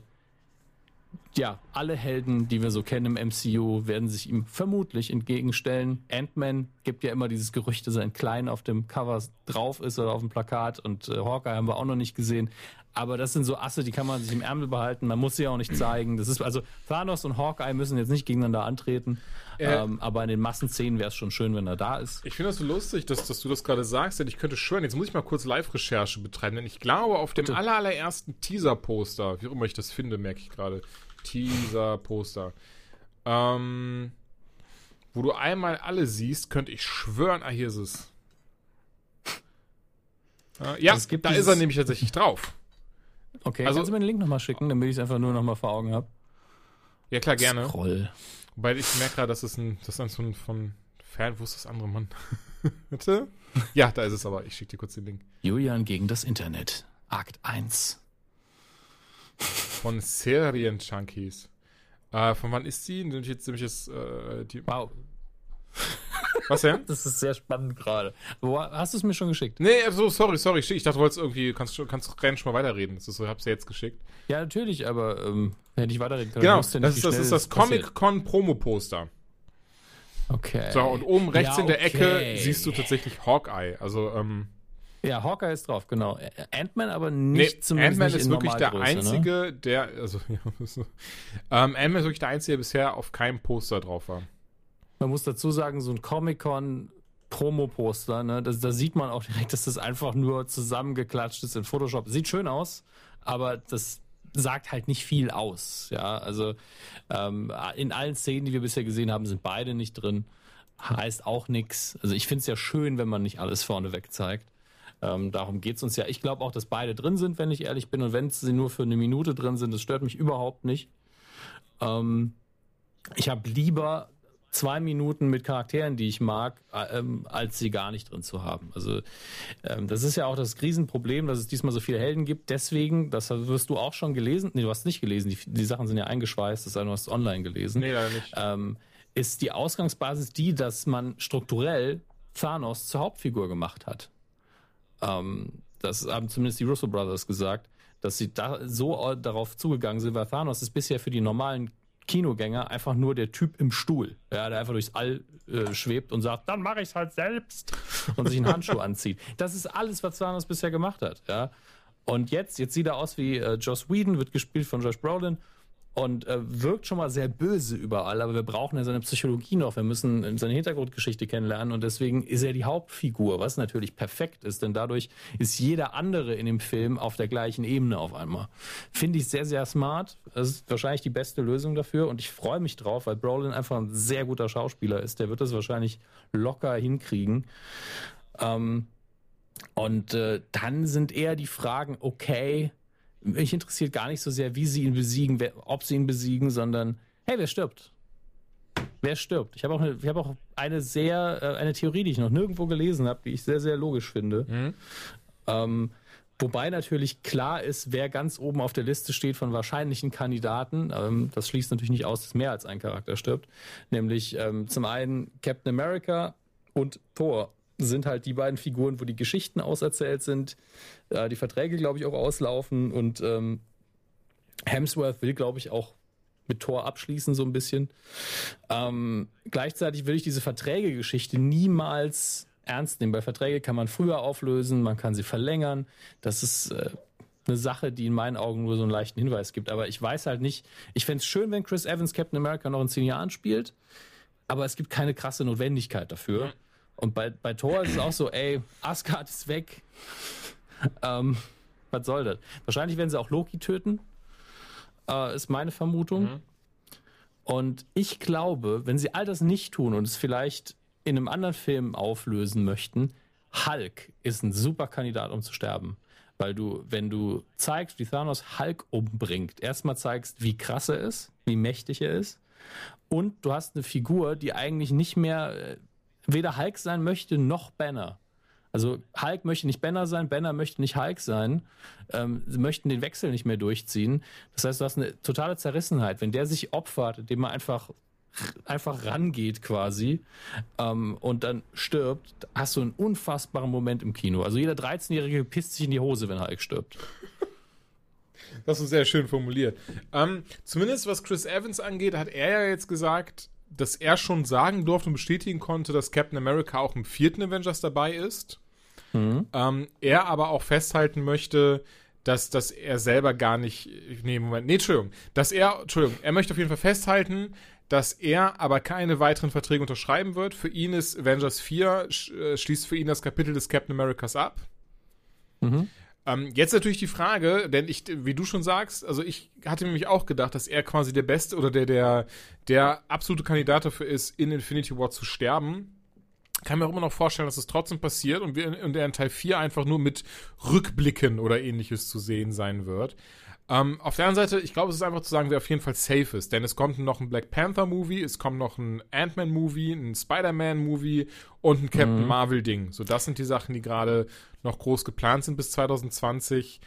ja, alle Helden, die wir so kennen im MCU, werden sich ihm vermutlich entgegenstellen. Ant-Man gibt ja immer dieses Gerücht, dass er in klein auf dem Cover drauf ist oder auf dem Plakat und äh, Hawkeye haben wir auch noch nicht gesehen. Aber das sind so Asse, die kann man sich im Ärmel behalten. Man muss sie auch nicht zeigen. Das ist also Thanos und Hawkeye müssen jetzt nicht gegeneinander antreten. Äh, ähm, aber in den Massenszenen wäre es schon schön, wenn er da ist. Ich finde das so lustig, dass, dass du das gerade sagst, denn ich könnte schwören, jetzt muss ich mal kurz Live-Recherche betreiben, denn ich glaube, auf dem aller, allerersten Teaser-Poster, wie auch immer ich das finde, merke ich gerade, Teaser-Poster, ähm, wo du einmal alle siehst, könnte ich schwören, ah, hier ist es. Äh, ja, da ist er nämlich tatsächlich drauf. Okay, also, kannst du mir den Link nochmal schicken, damit ich es einfach nur nochmal vor Augen habe? Ja, klar, gerne. Scroll. Wobei ich merke gerade, dass es ein, das ist ein von Fan, wo ist das andere Mann? Bitte? Ja, da ist es aber. Ich schicke dir kurz den Link. Julian gegen das Internet. Akt 1. Von Serien-Junkies. Äh, von wann ist die? Nämlich jetzt, nämlich jetzt, äh, die, wow. Was denn? Das ist sehr spannend gerade. Hast du es mir schon geschickt? Nee, also sorry, sorry. Ich dachte, du wolltest irgendwie, kannst, kannst rein schon mal weiterreden. Das ist so, hab's dir jetzt geschickt. Ja, natürlich, aber ähm, hätte ich weiterreden können. Genau, das, ist, das ist das Comic-Con Promo-Poster. Okay. So, und oben rechts ja, in der Ecke siehst du tatsächlich Hawkeye. Also, ähm, ja, Hawkeye ist drauf, genau. Ant-Man aber nicht nee, zumindest Ant-Man ist wirklich der ne? einzige, ne? der, also, ja, so. ähm, Ant-Man ist wirklich der einzige, der bisher auf keinem Poster drauf war. Man muss dazu sagen, so ein Comic-Con Promo-Poster, ne, da sieht man auch direkt, dass das einfach nur zusammengeklatscht ist in Photoshop. Sieht schön aus, aber das sagt halt nicht viel aus. Ja, also ähm, in allen Szenen, die wir bisher gesehen haben, sind beide nicht drin. Heißt auch nichts. Also ich finde es ja schön, wenn man nicht alles vorneweg zeigt. Ähm, darum es uns ja. Ich glaube auch, dass beide drin sind, wenn ich ehrlich bin. Und wenn sie nur für eine Minute drin sind, das stört mich überhaupt nicht. Ähm, ich habe lieber zwei Minuten mit Charakteren, die ich mag, äh, ähm, als sie gar nicht drin zu haben. Also ähm, das ist ja auch das Riesenproblem, dass es diesmal so viele Helden gibt. Deswegen, das wirst du auch schon gelesen, nee, du hast nicht gelesen, die, die Sachen sind ja eingeschweißt, das heißt, du hast online gelesen. Nee, leider nicht. Ähm, ist die Ausgangsbasis die, dass man strukturell Thanos zur Hauptfigur gemacht hat. Ähm, das haben zumindest die Russo Brothers gesagt, dass sie da so darauf zugegangen sind, weil Thanos ist bisher für die normalen Kinogänger einfach nur der Typ im Stuhl, ja, der einfach durchs All äh, schwebt und sagt, dann mache ich es halt selbst und sich einen Handschuh anzieht. Das ist alles, was Thanos bisher gemacht hat, ja. Und jetzt, jetzt sieht er aus wie äh, Joss Whedon, wird gespielt von Josh Brolin und äh, wirkt schon mal sehr böse überall, aber wir brauchen ja seine Psychologie noch, wir müssen seine Hintergrundgeschichte kennenlernen und deswegen ist er die Hauptfigur, was natürlich perfekt ist, denn dadurch ist jeder andere in dem Film auf der gleichen Ebene auf einmal. Finde ich sehr, sehr smart. Das ist wahrscheinlich die beste Lösung dafür und ich freue mich drauf, weil Brolin einfach ein sehr guter Schauspieler ist. Der wird das wahrscheinlich locker hinkriegen. Ähm, und äh, dann sind eher die Fragen, okay, mich interessiert gar nicht so sehr, wie sie ihn besiegen, wer, ob sie ihn besiegen, sondern hey, wer stirbt? Wer stirbt? Ich habe auch, eine, ich hab auch eine sehr, äh, eine Theorie, die ich noch nirgendwo gelesen habe, die ich sehr, sehr logisch finde. Mhm. Ähm, wobei natürlich klar ist, wer ganz oben auf der Liste steht von wahrscheinlichen Kandidaten. Ähm, das schließt natürlich nicht aus, dass mehr als ein Charakter stirbt. Nämlich ähm, zum einen Captain America und Thor sind halt die beiden Figuren, wo die Geschichten auserzählt sind, äh, die Verträge, glaube ich, auch auslaufen und ähm, Hemsworth will, glaube ich, auch mit Tor abschließen, so ein bisschen. Ähm, gleichzeitig will ich diese Verträge-Geschichte niemals ernst nehmen. Bei Verträge kann man früher auflösen, man kann sie verlängern. Das ist äh, eine Sache, die in meinen Augen nur so einen leichten Hinweis gibt. Aber ich weiß halt nicht, ich fände es schön, wenn Chris Evans Captain America noch in zehn Jahren spielt, aber es gibt keine krasse Notwendigkeit dafür. Und bei, bei Thor ist es auch so, ey, Asgard ist weg. ähm, was soll das? Wahrscheinlich werden sie auch Loki töten, äh, ist meine Vermutung. Mhm. Und ich glaube, wenn sie all das nicht tun und es vielleicht in einem anderen Film auflösen möchten, Hulk ist ein super Kandidat, um zu sterben. Weil du, wenn du zeigst, wie Thanos Hulk umbringt, erstmal zeigst, wie krass er ist, wie mächtig er ist. Und du hast eine Figur, die eigentlich nicht mehr äh, weder Hulk sein möchte noch Banner. Also Hulk möchte nicht Banner sein, Banner möchte nicht Hulk sein. Ähm, sie möchten den Wechsel nicht mehr durchziehen. Das heißt, du hast eine totale Zerrissenheit. Wenn der sich opfert, indem er einfach einfach rangeht quasi ähm, und dann stirbt, hast du einen unfassbaren Moment im Kino. Also jeder 13-Jährige pisst sich in die Hose, wenn Hulk stirbt. Das ist sehr schön formuliert. Ähm, zumindest was Chris Evans angeht, hat er ja jetzt gesagt, dass er schon sagen durfte und bestätigen konnte, dass Captain America auch im vierten Avengers dabei ist. Mhm. Ähm, er aber auch festhalten möchte, dass, dass er selber gar nicht. Nee, Moment. Nee, Entschuldigung. Dass er, Entschuldigung, er möchte auf jeden Fall festhalten, dass er aber keine weiteren Verträge unterschreiben wird. Für ihn ist Avengers 4, äh, schließt für ihn das Kapitel des Captain Americas ab. Mhm. Ähm, jetzt natürlich die Frage, denn ich, wie du schon sagst, also ich hatte nämlich auch gedacht, dass er quasi der Beste oder der, der, der absolute Kandidat dafür ist, in Infinity War zu sterben. Kann mir auch immer noch vorstellen, dass es trotzdem passiert und, wir, und er in Teil 4 einfach nur mit Rückblicken oder ähnliches zu sehen sein wird. Ähm, auf der anderen Seite, ich glaube, es ist einfach zu sagen, wer auf jeden Fall safe ist, denn es kommt noch ein Black Panther-Movie, es kommt noch ein Ant-Man-Movie, ein Spider-Man-Movie und ein Captain mhm. Marvel-Ding. So, das sind die Sachen, die gerade noch groß geplant sind bis 2020.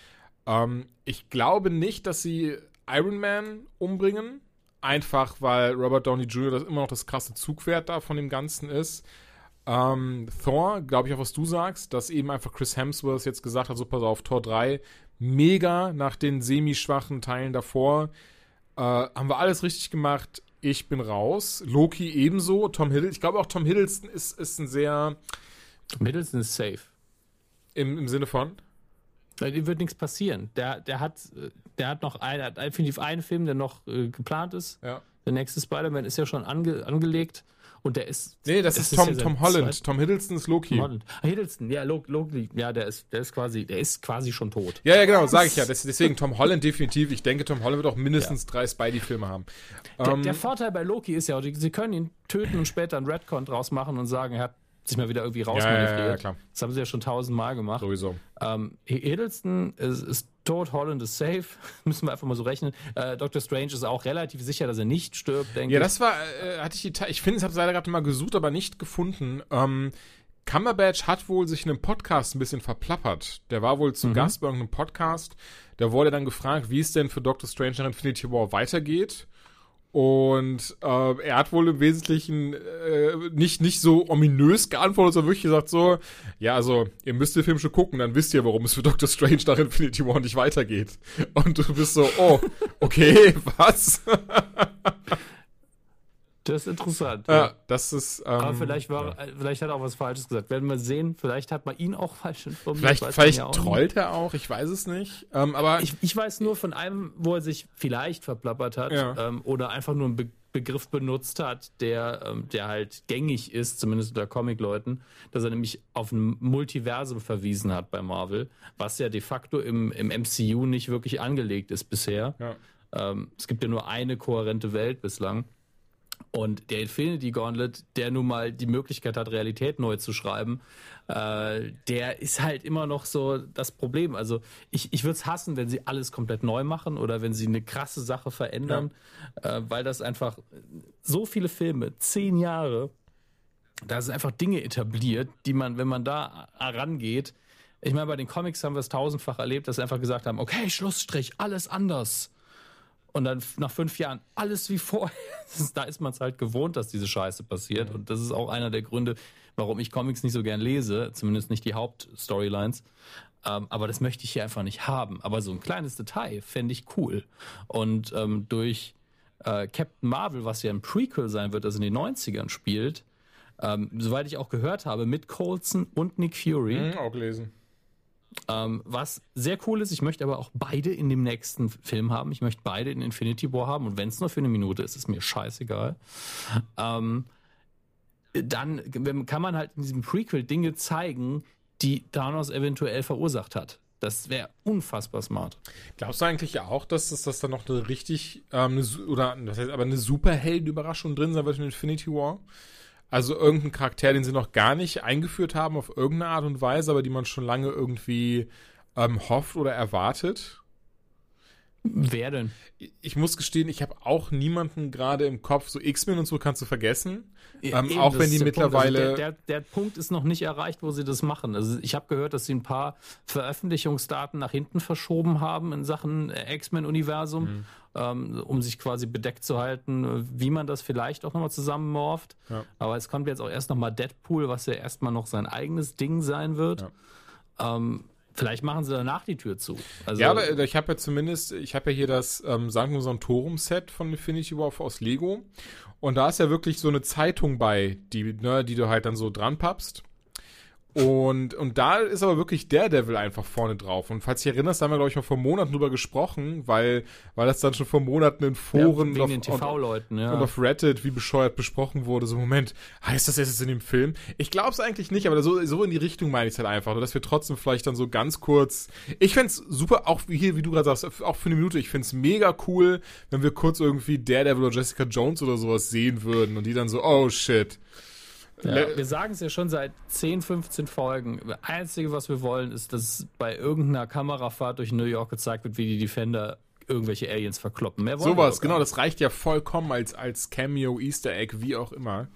Ähm, ich glaube nicht, dass sie Iron Man umbringen, einfach weil Robert Downey Jr. das immer noch das krasse Zugwert da von dem Ganzen ist. Ähm, Thor, glaube ich auch, was du sagst, dass eben einfach Chris Hemsworth jetzt gesagt hat, so pass auf, Thor 3 mega nach den semi-schwachen Teilen davor. Äh, haben wir alles richtig gemacht. Ich bin raus. Loki ebenso. Tom Hiddleston. Ich glaube auch Tom Hiddleston ist, ist ein sehr. Tom Hiddleston ist safe. Im, im Sinne von? Dem wird nichts passieren. Der, der, hat, der hat noch ein, hat definitiv einen Film, der noch äh, geplant ist. Ja. Der nächste Spider-Man ist ja schon ange, angelegt. Und der ist. Nee, das, das ist, Tom, ist ja Tom Holland. Zweit Tom Hiddleston ist Loki. Tom Holland. Ah, Hiddleston, ja, Loki, ja, der ist, der ist quasi, der ist quasi schon tot. Ja, ja, genau, sage ich ja. deswegen Tom Holland definitiv. Ich denke, Tom Holland wird auch mindestens ja. drei Spidey-Filme haben. Der, um, der, ähm, Vorteil bei Loki ist ja, sie können ihn töten und später einen Redcon draus machen und sagen, er hat sich mal wieder irgendwie rausmanövriert. Ja, ja, ja, das haben sie ja schon tausendmal gemacht. Sowieso. Ähm, Hiddleston ist, ist tot, Holland ist safe. Müssen wir einfach mal so rechnen. Äh, Doctor Strange ist auch relativ sicher, dass er nicht stirbt, denke ich. Ja, das war, äh, hatte ich die, ich finde, ich habe es leider gerade mal gesucht, aber nicht gefunden. Ähm, Cumberbatch hat wohl sich in einem Podcast ein bisschen verplappert. Der war wohl zu mhm. Gast bei irgendeinem Podcast. Da wurde dann gefragt, wie es denn für Doctor Strange nach Infinity War weitergeht. Und äh, er hat wohl im Wesentlichen äh, nicht, nicht so ominös geantwortet, sondern wirklich gesagt so, ja, also, ihr müsst den Film schon gucken, dann wisst ihr, warum es für Doctor Strange nach Infinity War nicht weitergeht. Und du bist so, oh, okay, was? Das ist interessant. Ja, ja. das ist. Ähm, Aber vielleicht war, ja. vielleicht hat er auch was Falsches gesagt. Werden wir sehen. Vielleicht hat man ihn auch falsch informiert. Vielleicht, vielleicht ja trollt er auch. Ich weiß es nicht. Ähm, aber ich, ich weiß nur von einem, wo er sich vielleicht verplappert hat ähm, oder einfach nur einen Be Begriff benutzt hat, der, ähm, der halt gängig ist, zumindest unter Comic-Leuten, dass er nämlich auf ein Multiversum verwiesen hat bei Marvel, was ja de facto im, im MCU nicht wirklich angelegt ist bisher. Ähm, es gibt ja nur eine kohärente Welt bislang. Und der Infinity Gauntlet, der nun mal die Möglichkeit hat, Realität neu zu schreiben, äh, der ist halt immer noch so das Problem. Also ich, ich würde es hassen, wenn sie alles komplett neu machen oder wenn sie eine krasse Sache verändern, ja. äh, weil das einfach so viele Filme, zehn Jahre, da sind einfach Dinge etabliert, die man, wenn man da rangeht, ich meine, bei den Comics haben wir es tausendfach erlebt, dass sie einfach gesagt haben, okay, Schlussstrich, alles anders. Und dann nach fünf Jahren alles wie vorher. da ist man es halt gewohnt, dass diese Scheiße passiert. Und das ist auch einer der Gründe, warum ich Comics nicht so gern lese, zumindest nicht die Hauptstorylines. Ähm, aber das möchte ich hier einfach nicht haben. Aber so ein kleines Detail fände ich cool. Und ähm, durch äh, Captain Marvel, was ja ein Prequel sein wird, das in den 90ern spielt, ähm, soweit ich auch gehört habe, mit Colson und Nick Fury. Mhm, auch gelesen. Ähm, was sehr cool ist, ich möchte aber auch beide in dem nächsten Film haben. Ich möchte beide in Infinity War haben und wenn es nur für eine Minute ist, ist mir scheißegal. Ähm, dann kann man halt in diesem Prequel Dinge zeigen, die Thanos eventuell verursacht hat. Das wäre unfassbar smart. Glaubst du eigentlich auch, dass das, dass da noch eine richtig, ähm, oder das heißt aber eine Superhelden-Überraschung drin sein wird in Infinity War? Also irgendein Charakter, den sie noch gar nicht eingeführt haben auf irgendeine Art und Weise, aber die man schon lange irgendwie ähm, hofft oder erwartet. Wer denn? Ich muss gestehen, ich habe auch niemanden gerade im Kopf. So X-Men und so kannst du vergessen. Ja, ähm, eben, auch wenn die der mittlerweile. Punkt. Also der, der, der Punkt ist noch nicht erreicht, wo sie das machen. Also ich habe gehört, dass sie ein paar Veröffentlichungsdaten nach hinten verschoben haben in Sachen äh, X-Men-Universum, Mhm. Ähm, um sich quasi bedeckt zu halten, wie man das vielleicht auch nochmal zusammenmorft. Ja. Aber es kommt jetzt auch erst nochmal Deadpool, was ja erstmal noch sein eigenes Ding sein wird. Ähm, vielleicht machen sie danach die Tür zu. Also, ja, aber äh, ich habe ja zumindest, ich habe ja hier das ähm, Sanctum Sanctorum-Set von Infinity War aus Lego. Und da ist ja wirklich so eine Zeitung bei, die, ne, die du halt dann so dran pappst. Und, und da ist aber wirklich Daredevil einfach vorne drauf. Und falls du dich erinnerst, da haben wir, glaube ich, mal vor Monaten drüber gesprochen, weil, weil das dann schon vor Monaten in ja, Foren wegen und, auf, TV-Leuten, ja. und auf Reddit wie bescheuert besprochen wurde. So, Moment, heißt das jetzt in dem Film? Ich glaube es eigentlich nicht, aber so, so in die Richtung meine ich es halt einfach. Nur, dass wir trotzdem vielleicht dann so ganz kurz. Ich fände super, auch wie hier, wie du gerade sagst, auch für eine Minute, ich finde es mega cool, wenn wir kurz irgendwie Daredevil oder Jessica Jones oder sowas sehen würden und die dann so, oh shit. Ja, wir sagen es ja schon seit 10, 15 Folgen. Das Einzige, was wir wollen, ist, dass bei irgendeiner Kamerafahrt durch New York gezeigt wird, wie die Defender irgendwelche Aliens verkloppen. Mehr wollen Sowas, genau, das reicht ja vollkommen als, als Cameo, Easter Egg, wie auch immer.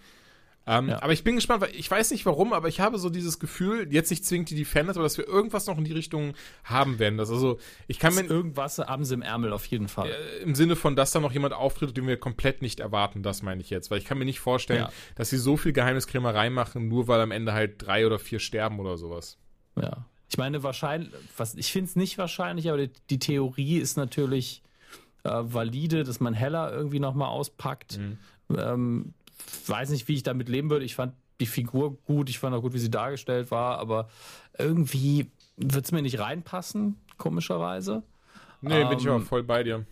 Ähm, Ja. Aber ich bin gespannt, weil ich weiß nicht warum, aber ich habe so dieses Gefühl, jetzt nicht zwingend die Defenders, aber dass wir irgendwas noch in die Richtung haben werden. Das also, ich kann mir Irgendwas haben sie im Ärmel auf jeden Fall. äh, im Sinne von, dass da noch jemand auftritt, den wir komplett nicht erwarten, das meine ich jetzt. Weil ich kann mir nicht vorstellen, Ja. dass sie so viel Geheimniskrämerei machen, nur weil am Ende halt drei oder vier sterben oder sowas. Ja. Ich meine, wahrscheinlich, was, ich finde es nicht wahrscheinlich, aber die, die Theorie ist natürlich äh, valide, dass man Heller irgendwie nochmal auspackt. Ähm, weiß nicht, wie ich damit leben würde. Ich fand die Figur gut, ich fand auch gut, wie sie dargestellt war, aber irgendwie wird es mir nicht reinpassen, komischerweise. Nee, bin ich Ähm, aber voll bei dir.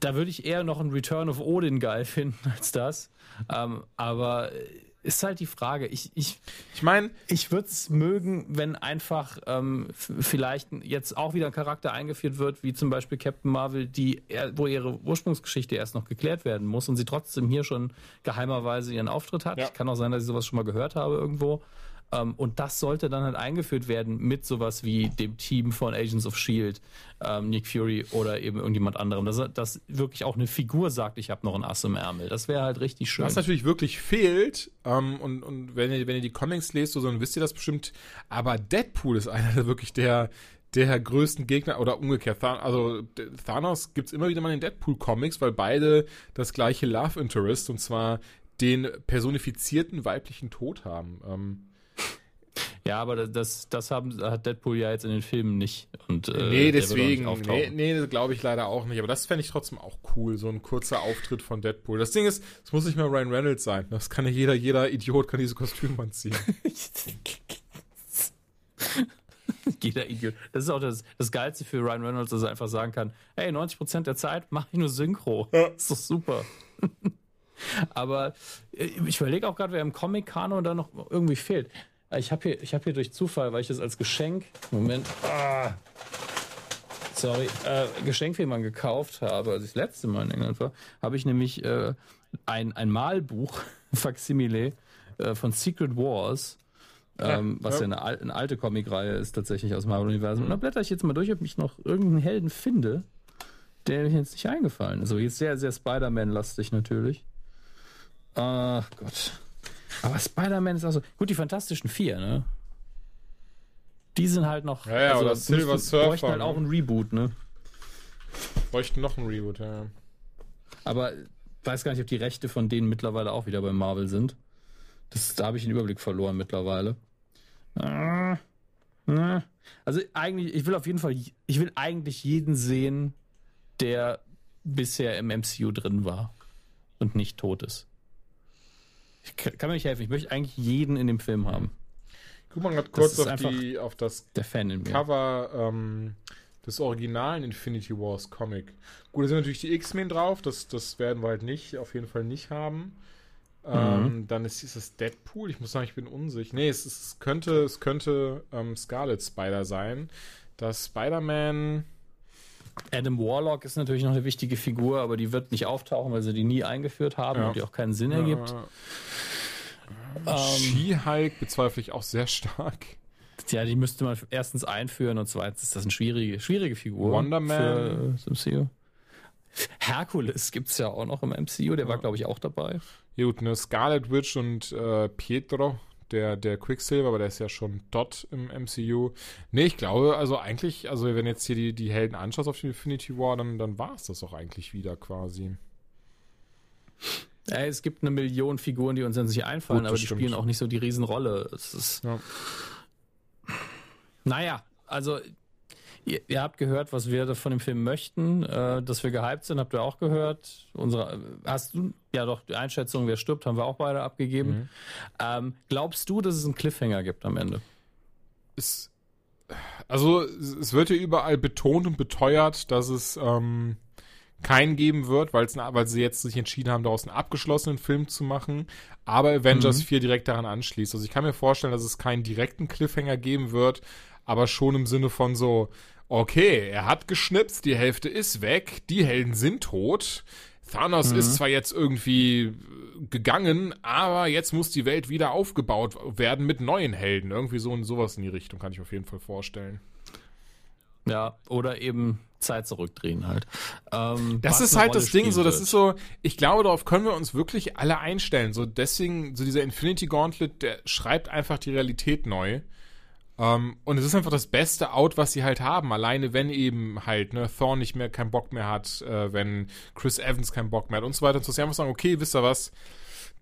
Da würde ich eher noch ein Return of Odin geil finden als das. Ähm, aber äh, ist halt die Frage. Ich, ich, Ich meine, ich würde es mögen, wenn einfach ähm, vielleicht jetzt auch wieder ein Charakter eingeführt wird, wie zum Beispiel Captain Marvel, die wo ihre Ursprungsgeschichte erst noch geklärt werden muss und sie trotzdem hier schon geheimerweise ihren Auftritt hat. Ja. Kann auch sein, dass ich sowas schon mal gehört habe irgendwo. Ähm, und das sollte dann halt eingeführt werden mit sowas wie dem Team von Agents of Shield, ähm, Nick Fury oder eben irgendjemand anderem. Dass, dass wirklich auch eine Figur sagt, ich habe noch ein Ass im Ärmel. Das wäre halt richtig schön. Was natürlich wirklich fehlt, ähm, und, und wenn, ihr, wenn ihr die Comics lest, so, dann wisst ihr das bestimmt, aber Deadpool ist einer der wirklich der, der größten Gegner, oder umgekehrt, also Thanos gibt's immer wieder mal in Deadpool-Comics, weil beide das gleiche Love Interest, und zwar den personifizierten weiblichen Tod haben. Ähm, Ja, aber das- das, haben, hat Deadpool ja jetzt in den Filmen nicht. Und, äh, nee, deswegen, nee, nee, glaube ich leider auch nicht, aber das fände ich trotzdem auch cool, so ein kurzer Auftritt von Deadpool. Das Ding ist, es muss nicht mehr Ryan Reynolds sein, das kann ja jeder, jeder Idiot kann dieses Kostüm anziehen. Jeder Idiot. Das ist auch das, das Geilste für Ryan Reynolds, dass er einfach sagen kann: Hey, 90% der Zeit mache ich nur Synchro. Ja. Das ist doch super. Aber äh, ich überlege auch gerade, wer im Comic-Kanon da noch irgendwie fehlt. Äh, Ich habe hier, ich hab hier durch Zufall, weil ich das als Geschenk. Moment. Ah, sorry. Äh, Geschenk für jemanden gekauft habe, als ich das letzte Mal in England war, habe ich nämlich äh, ein, ein Malbuch, Facsimile, äh, von Secret Wars. Ähm, was ja, ja. eine, eine alte Comicreihe ist tatsächlich aus dem Marvel-Universum. Und da blätter ich jetzt mal durch, ob ich noch irgendeinen Helden finde, der mir jetzt nicht eingefallen ist. So, jetzt sehr, sehr Spider-Man-lastig natürlich. Ach Gott. Aber Spider-Man ist auch so. Gut, die Fantastischen Vier, ne? Die sind halt noch. Ja, ja, oder Silver Surfer, bräuchten halt ne? auch ein Reboot, ne? Bräuchten noch ein Reboot, ja. Aber weiß gar nicht, ob die Rechte von denen mittlerweile auch wieder bei Marvel sind. Das, da habe ich den Überblick verloren mittlerweile. Also eigentlich, ich will auf jeden Fall, ich will eigentlich jeden sehen, der bisher im MCU drin war und nicht tot ist. Ich kann mir nicht helfen. Ich möchte eigentlich jeden in dem Film haben. Guck mal gerade kurz auf, die, auf das Der Fan in mir. Cover ähm, des originalen Infinity Wars Comic. Gut, da sind natürlich die X-Men drauf, das, das werden wir halt nicht, auf jeden Fall nicht haben. Ähm, dann ist, ist es Deadpool. Ich muss sagen, ich bin unsicher. Nee, es, es könnte, es könnte ähm, Scarlet Spider sein. Das Spider-Man. Adam Warlock ist natürlich noch eine wichtige Figur, aber die wird nicht auftauchen, weil sie die nie eingeführt haben Ja. und die auch keinen Sinn ergibt. Äh, She-Hulk bezweifle ich auch sehr stark. Ja, die müsste man erstens einführen und zweitens ist das eine schwierige, schwierige Figur. Wonder Man. Für das MCU. Herkules gibt es ja auch noch im MCU, der war, glaube ich, auch dabei. Ja, gut, ne, Scarlet Witch und äh, Pietro, der, der Quicksilver, aber der ist ja schon dort im MCU. Nee, ich glaube, also eigentlich, also wenn jetzt hier die, die Helden anschaust auf die Infinity War, dann, dann war es das auch eigentlich wieder quasi. Ja, es gibt eine Million Figuren, die uns dann sich einfallen, Gut, aber die stimmt. spielen auch nicht so die Riesenrolle. Es ist, Ja. naja, also ihr, ihr habt gehört, was wir von dem Film möchten, äh, dass wir gehypt sind, habt ihr auch gehört. Unsere, hast du, ja doch, die Einschätzung, wer stirbt, haben wir auch beide abgegeben. Mhm. Ähm, glaubst du, dass es einen Cliffhanger gibt am Ende? Es, also es wird ja überall betont und beteuert, dass es ähm, keinen geben wird, weil sie jetzt sich entschieden haben, daraus einen abgeschlossenen Film zu machen, aber Avengers Mhm. 4 direkt daran anschließt. Also ich kann mir vorstellen, dass es keinen direkten Cliffhanger geben wird, aber schon im Sinne von so, okay, er hat geschnipst, die Hälfte ist weg, die Helden sind tot. Thanos ist zwar jetzt irgendwie äh, gegangen, aber jetzt muss die Welt wieder aufgebaut werden mit neuen Helden. Irgendwie so und sowas in die Richtung kann ich mir auf jeden Fall vorstellen. Ja, oder eben Zeit zurückdrehen halt. Ähm, Das ist halt Rolle das Ding, so, das wird. ist so, ich glaube, darauf können wir uns wirklich alle einstellen. So, deswegen, so dieser Infinity Gauntlet, der schreibt einfach die Realität neu. Ähm, und es ist einfach das beste Out, was sie halt haben. Alleine, wenn eben halt, ne, Thor nicht mehr keinen Bock mehr hat, äh, wenn Chris Evans keinen Bock mehr hat und so weiter und so. Sie einfach sagen, okay, wisst ihr was?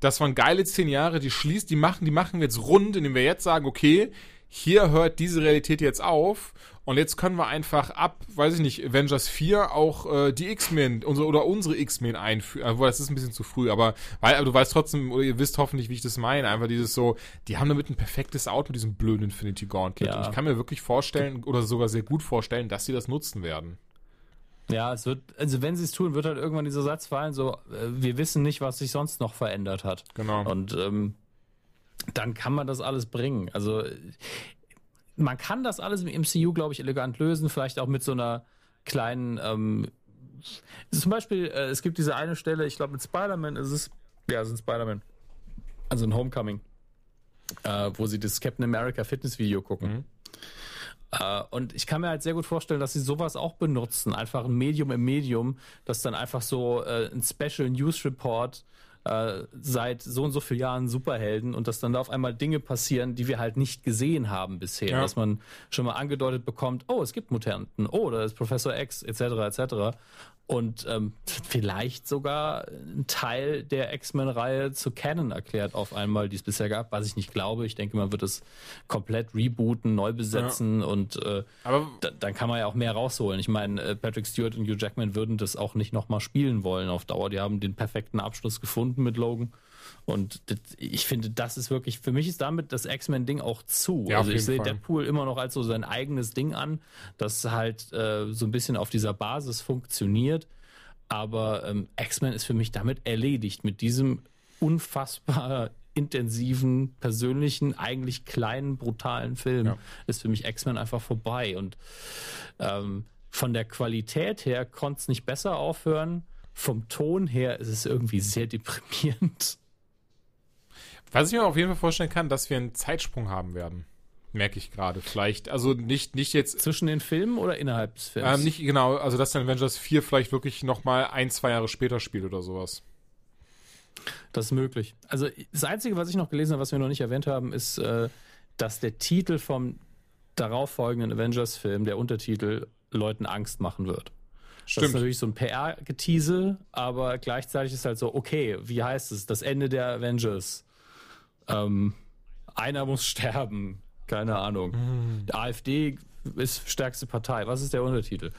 Das waren geile zehn Jahre, die schließt, die machen, die machen wir jetzt rund, indem wir jetzt sagen, okay, hier hört diese Realität jetzt auf und jetzt können wir einfach ab, weiß ich nicht, Avengers 4 auch äh, die X-Men unsere, oder unsere X-Men einführen. Obwohl, das ist ein bisschen zu früh, aber, weil, aber du weißt trotzdem, oder ihr wisst hoffentlich, wie ich das meine. Einfach dieses so, die haben damit ein perfektes Out mit diesem blöden Infinity Gauntlet. Ja. Und ich kann mir wirklich vorstellen, oder sogar sehr gut vorstellen, dass sie das nutzen werden. Ja, es wird, also wenn sie es tun, wird halt irgendwann dieser Satz fallen, so, äh, wir wissen nicht, was sich sonst noch verändert hat. Genau. Und ähm, dann kann man das alles bringen. Also äh, man kann das alles im MCU, glaube ich, elegant lösen, vielleicht auch mit so einer kleinen, ähm, zum Beispiel, äh, es gibt diese eine Stelle, ich glaube mit Spider-Man ist es, ja, es ist ein Spider-Man, also ein Homecoming, äh, wo sie das Captain America Fitness-Video gucken. Äh, und ich kann mir halt sehr gut vorstellen, dass sie sowas auch benutzen. Einfach ein Medium im Medium, das dann einfach so äh, ein Special News Report äh, seit so und so vielen Jahren Superhelden und dass dann da auf einmal Dinge passieren, die wir halt nicht gesehen haben bisher. Ja. Dass man schon mal angedeutet bekommt, oh, es gibt Mutanten, oh, da ist Professor X, etc., etc. Und ähm, vielleicht sogar ein Teil der X-Men-Reihe zu Canon erklärt auf einmal, die es bisher gab, was ich nicht glaube. Ich denke, man wird es komplett rebooten, neu besetzen und äh, Aber da, dann kann man ja auch mehr rausholen. Ich meine, äh, Patrick Stewart und Hugh Jackman würden das auch nicht nochmal spielen wollen auf Dauer. Die haben den perfekten Abschluss gefunden mit Logan. Und das, ich finde, das ist wirklich, für mich ist damit das X-Men-Ding auch zu. Ja, also ich sehe. Deadpool immer noch als so sein eigenes Ding an, das halt äh, so ein bisschen auf dieser Basis funktioniert. Aber ähm, X-Men ist für mich damit erledigt, mit diesem unfassbar intensiven, persönlichen, eigentlich kleinen, brutalen Film Ja. ist für mich X-Men einfach vorbei. Und ähm, von der Qualität her konnte es nicht besser aufhören. Vom Ton her ist es irgendwie sehr deprimierend. Was ich mir auf jeden Fall vorstellen kann, dass wir einen Zeitsprung haben werden. Merke ich gerade. Vielleicht, also nicht, nicht jetzt, Zwischen den Filmen oder innerhalb des Films? ähm, nicht genau, also dass dann Avengers 4 vielleicht wirklich nochmal ein, zwei Jahre später spielt oder sowas. Das ist möglich. Also das Einzige, was ich noch gelesen habe, was wir noch nicht erwähnt haben, ist, äh, dass der Titel vom darauffolgenden Avengers-Film, der Untertitel, Leuten Angst machen wird. Das ist Stimmt. natürlich so ein PR-Getiese, aber gleichzeitig ist halt so, okay, wie heißt es? Das Ende der Avengers. Ähm, einer muss sterben. Keine Ahnung. Hm. Die AfD ist stärkste Partei. Was ist der Untertitel?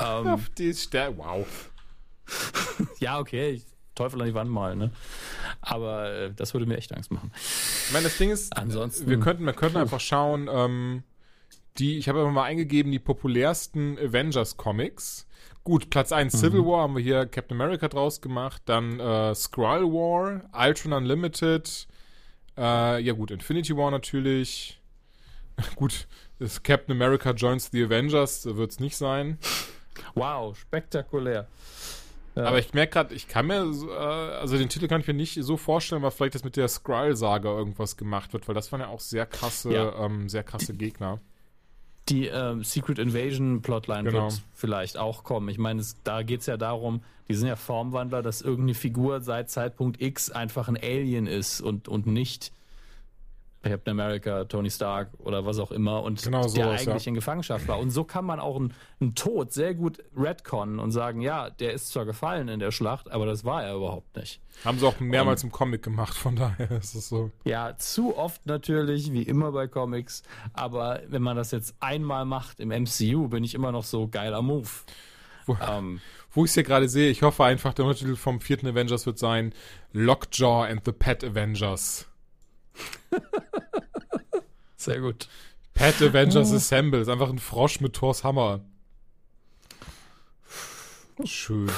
Ähm, Auf die Stär wow. ja, okay. Ich, Teufel an die Wand malen, ne? Aber äh, das würde mir echt Angst machen. Ich meine, das Ding ist, Ansonsten- wir könnten, wir könnten einfach schauen, ähm, die, ich habe einfach mal eingegeben, die populärsten Avengers-Comics. Gut, Platz 1 Civil War haben wir hier Captain America draus gemacht, dann äh, Skrull War, Ultron Unlimited, äh, ja gut, Infinity War natürlich. gut, ist Captain America joins the Avengers, wird es nicht sein. Wow, spektakulär. Ja. Aber ich merke gerade, ich kann mir, äh, also den Titel kann ich mir nicht so vorstellen, weil vielleicht das mit der Skrull-Saga irgendwas gemacht wird, weil das waren ja auch sehr krasse, ja. ähm, sehr krasse Gegner. Die ähm, Secret Invasion Plotline genau. wird vielleicht auch kommen. Ich meine, da geht es ja darum, die sind ja Formwandler, dass irgendeine Figur seit Zeitpunkt X einfach ein Alien ist und, und nicht Captain America, Tony Stark oder was auch immer und genau der eigentlich ja. in Gefangenschaft war. Und so kann man auch einen, einen Tod sehr gut retconnen und sagen, ja, der ist zwar gefallen in der Schlacht, aber das war er überhaupt nicht. Haben sie auch mehrmals und, im Comic gemacht, von daher ist es so. Ja, zu oft natürlich, wie immer bei Comics, aber wenn man das jetzt einmal macht im MCU, bin ich immer noch so geiler Move. Wo, ähm, wo ich es hier gerade sehe, ich hoffe einfach, der Untertitel vom vierten Avengers wird sein Lockjaw and the Pet Avengers. Sehr gut. Pet Avengers oh. Assemble ist einfach ein Frosch mit Thors Hammer. Schön.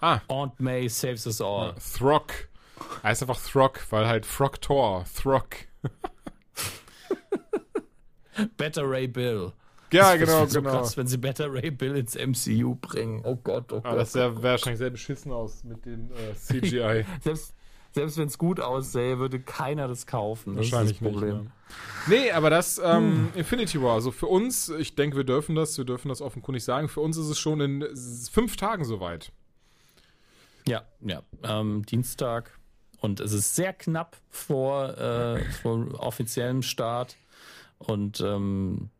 Ah. Aunt May saves us all. Ja, Throck. Heißt einfach Throck, weil halt Throck Thor. Throck. Better Ray Bill. Ja, das genau, so genau. Krass, wenn sie Better Ray Bill ins MCU bringen. Oh Gott, oh ah, Gott. Das sähe wahrscheinlich sehr beschissen aus mit dem äh, CGI. selbst, selbst wenn es gut aussähe, würde keiner das kaufen. Das Wahrscheinlich ist das Problem. Nicht, ja. Nee, aber das ähm, hm. Infinity War, also für uns, ich denke, wir dürfen das, wir dürfen das offenkundig sagen, für uns ist es schon in fünf Tagen soweit. Ja, ja. Ähm, Dienstag. Und es ist sehr knapp vor, äh, vor offiziellem Start. Und ähm,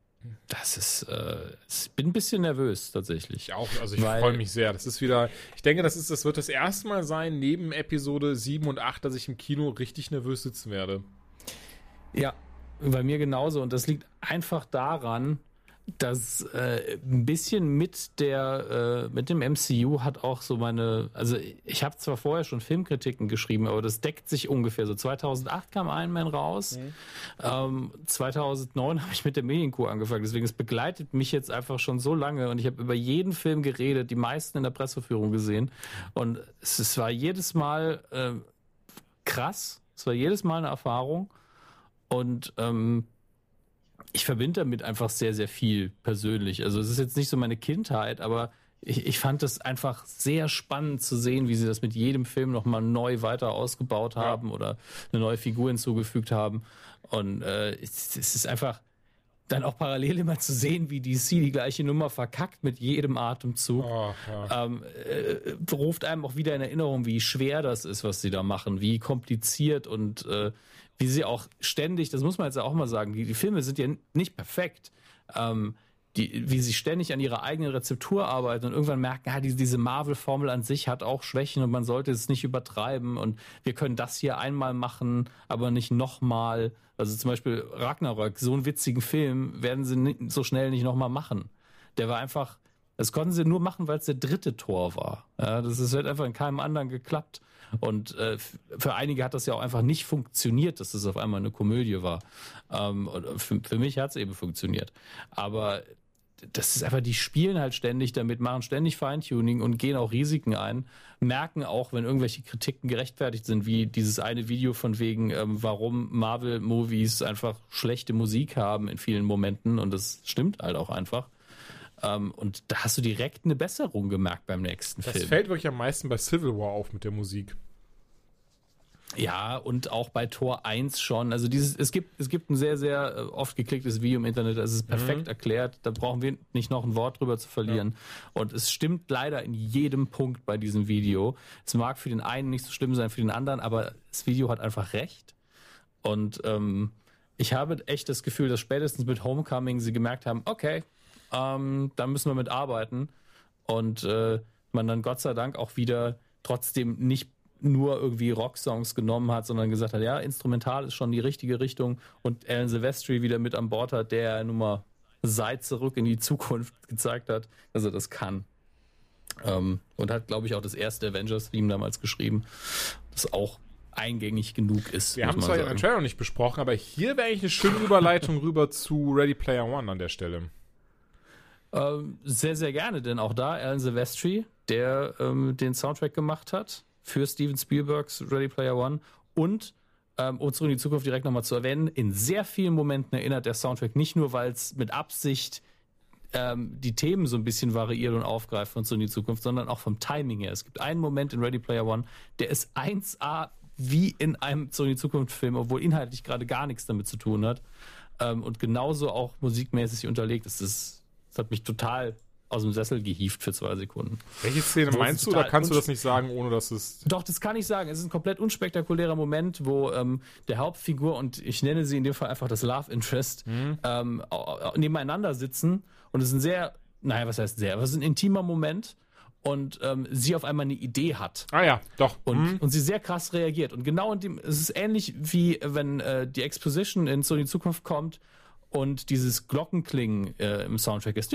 das ist, äh, ich bin ein bisschen nervös tatsächlich. Ich auch, also ich freue mich sehr. Das ist wieder, ich denke, das ist, das wird das erste Mal sein, neben Episode 7 und 8, dass ich im Kino richtig nervös sitzen werde. Ja, bei mir genauso. Und das liegt einfach daran, das äh, ein bisschen mit der äh, mit dem MCU hat auch so meine also ich habe zwar vorher schon Filmkritiken geschrieben aber das deckt sich ungefähr so. 2008 kam Iron Man raus. Mhm. ähm, 2009 habe ich mit der Medienkuh angefangen. Deswegen es begleitet mich jetzt einfach schon so lange und ich habe über jeden Film geredet die meisten in der Presseführung gesehen. Und es, es war jedes Mal äh, krass. Es war jedes Mal eine Erfahrung. Und ähm, ich verbinde damit einfach sehr, sehr viel persönlich. Also es ist jetzt nicht so meine Kindheit, aber ich, ich fand es einfach sehr spannend zu sehen, wie sie das mit jedem Film nochmal neu weiter ausgebaut haben ja. oder eine neue Figur hinzugefügt haben. Und äh, es, es ist einfach dann auch parallel immer zu sehen, wie DC die gleiche Nummer verkackt mit jedem Atemzug, oh, ja. ähm, äh, ruft einem auch wieder in Erinnerung, wie schwer das ist, was sie da machen, wie kompliziert und äh, wie sie auch ständig, das muss man jetzt auch mal sagen, die, die Filme sind ja nicht perfekt. Ähm, die, wie sie ständig an ihrer eigenen Rezeptur arbeiten und irgendwann merken, ja, diese, diese Marvel-Formel an sich hat auch Schwächen und man sollte es nicht übertreiben und wir können das hier einmal machen, aber nicht nochmal. Also zum Beispiel Ragnarök, so einen witzigen Film werden sie nicht, so schnell nicht nochmal machen. Der war einfach, das konnten sie nur machen, weil es der dritte Tor war. Ja, das ist halt einfach in keinem anderen geklappt. Und äh, für einige hat das ja auch einfach nicht funktioniert, dass es auf einmal eine Komödie war. Ähm, für, für mich hat es eben funktioniert. Aber das ist einfach, die spielen halt ständig damit, machen ständig Feintuning und gehen auch Risiken ein, merken auch, wenn irgendwelche Kritiken gerechtfertigt sind, wie dieses eine Video von wegen, ähm, warum Marvel-Movies einfach schlechte Musik haben in vielen Momenten und das stimmt halt auch einfach. Ähm, und da hast du direkt eine Besserung gemerkt beim nächsten das Film. Das fällt wirklich am meisten bei Civil War auf mit der Musik. Ja, und auch bei Tor 1 schon. Also dieses, es gibt, es gibt ein sehr, sehr äh, oft geklicktes Video im Internet, das ist perfekt mhm. erklärt. Da brauchen wir nicht noch ein Wort drüber zu verlieren. Ja. Und es stimmt leider in jedem Punkt bei diesem Video. Es mag für den einen nicht so schlimm sein, für den anderen, aber das Video hat einfach recht. Und ähm, ich habe echt das Gefühl, dass spätestens mit Homecoming sie gemerkt haben, okay, ähm, da müssen wir mit arbeiten. Und äh, man dann Gott sei Dank auch wieder trotzdem nicht nur irgendwie Rocksongs genommen hat, sondern gesagt hat, ja, instrumental ist schon die richtige Richtung und Alan Silvestri wieder mit an Bord hat, der nun mal seit zurück in die Zukunft gezeigt hat, dass er das kann. Ähm, und hat, glaube ich, auch das erste Avengers-Theme damals geschrieben, das auch eingängig genug ist. Wir haben es zwar der Trailer nicht besprochen, aber hier wäre eigentlich eine schöne Überleitung rüber zu Ready Player One an der Stelle. Ähm, sehr, sehr gerne, denn auch da Alan Silvestri, der ähm, den Soundtrack gemacht hat für Steven Spielbergs Ready Player One und ähm, um zurück in die Zukunft direkt nochmal zu erwähnen, in sehr vielen Momenten erinnert der Soundtrack nicht nur, weil es mit Absicht ähm, die Themen so ein bisschen variiert und aufgreift von Zurück in die Zukunft, sondern auch vom Timing her. Es gibt einen Moment in Ready Player One, der ist 1A wie in einem Zurück in die Zukunft-Film, obwohl inhaltlich gerade gar nichts damit zu tun hat. Ähm, und genauso auch musikmäßig unterlegt. Das, ist, das hat mich total aus dem Sessel gehieft für zwei Sekunden. Welche Szene Wo meinst du, oder kannst du das nicht sagen, ohne dass es. Doch, das kann ich sagen. Es ist ein komplett unspektakulärer Moment, wo ähm, der Hauptfigur und ich nenne sie in dem Fall einfach das Love Interest ähm, au- au- nebeneinander sitzen und es ist ein sehr, naja, was heißt sehr, aber es ist ein intimer Moment und ähm, sie auf einmal eine Idee hat. Ah ja, doch. Und, Mhm. und sie sehr krass reagiert. Und genau in dem, es ist ähnlich wie wenn äh, die Exposition in so in die Zukunft kommt und dieses Glockenklingen äh, im Soundtrack ist.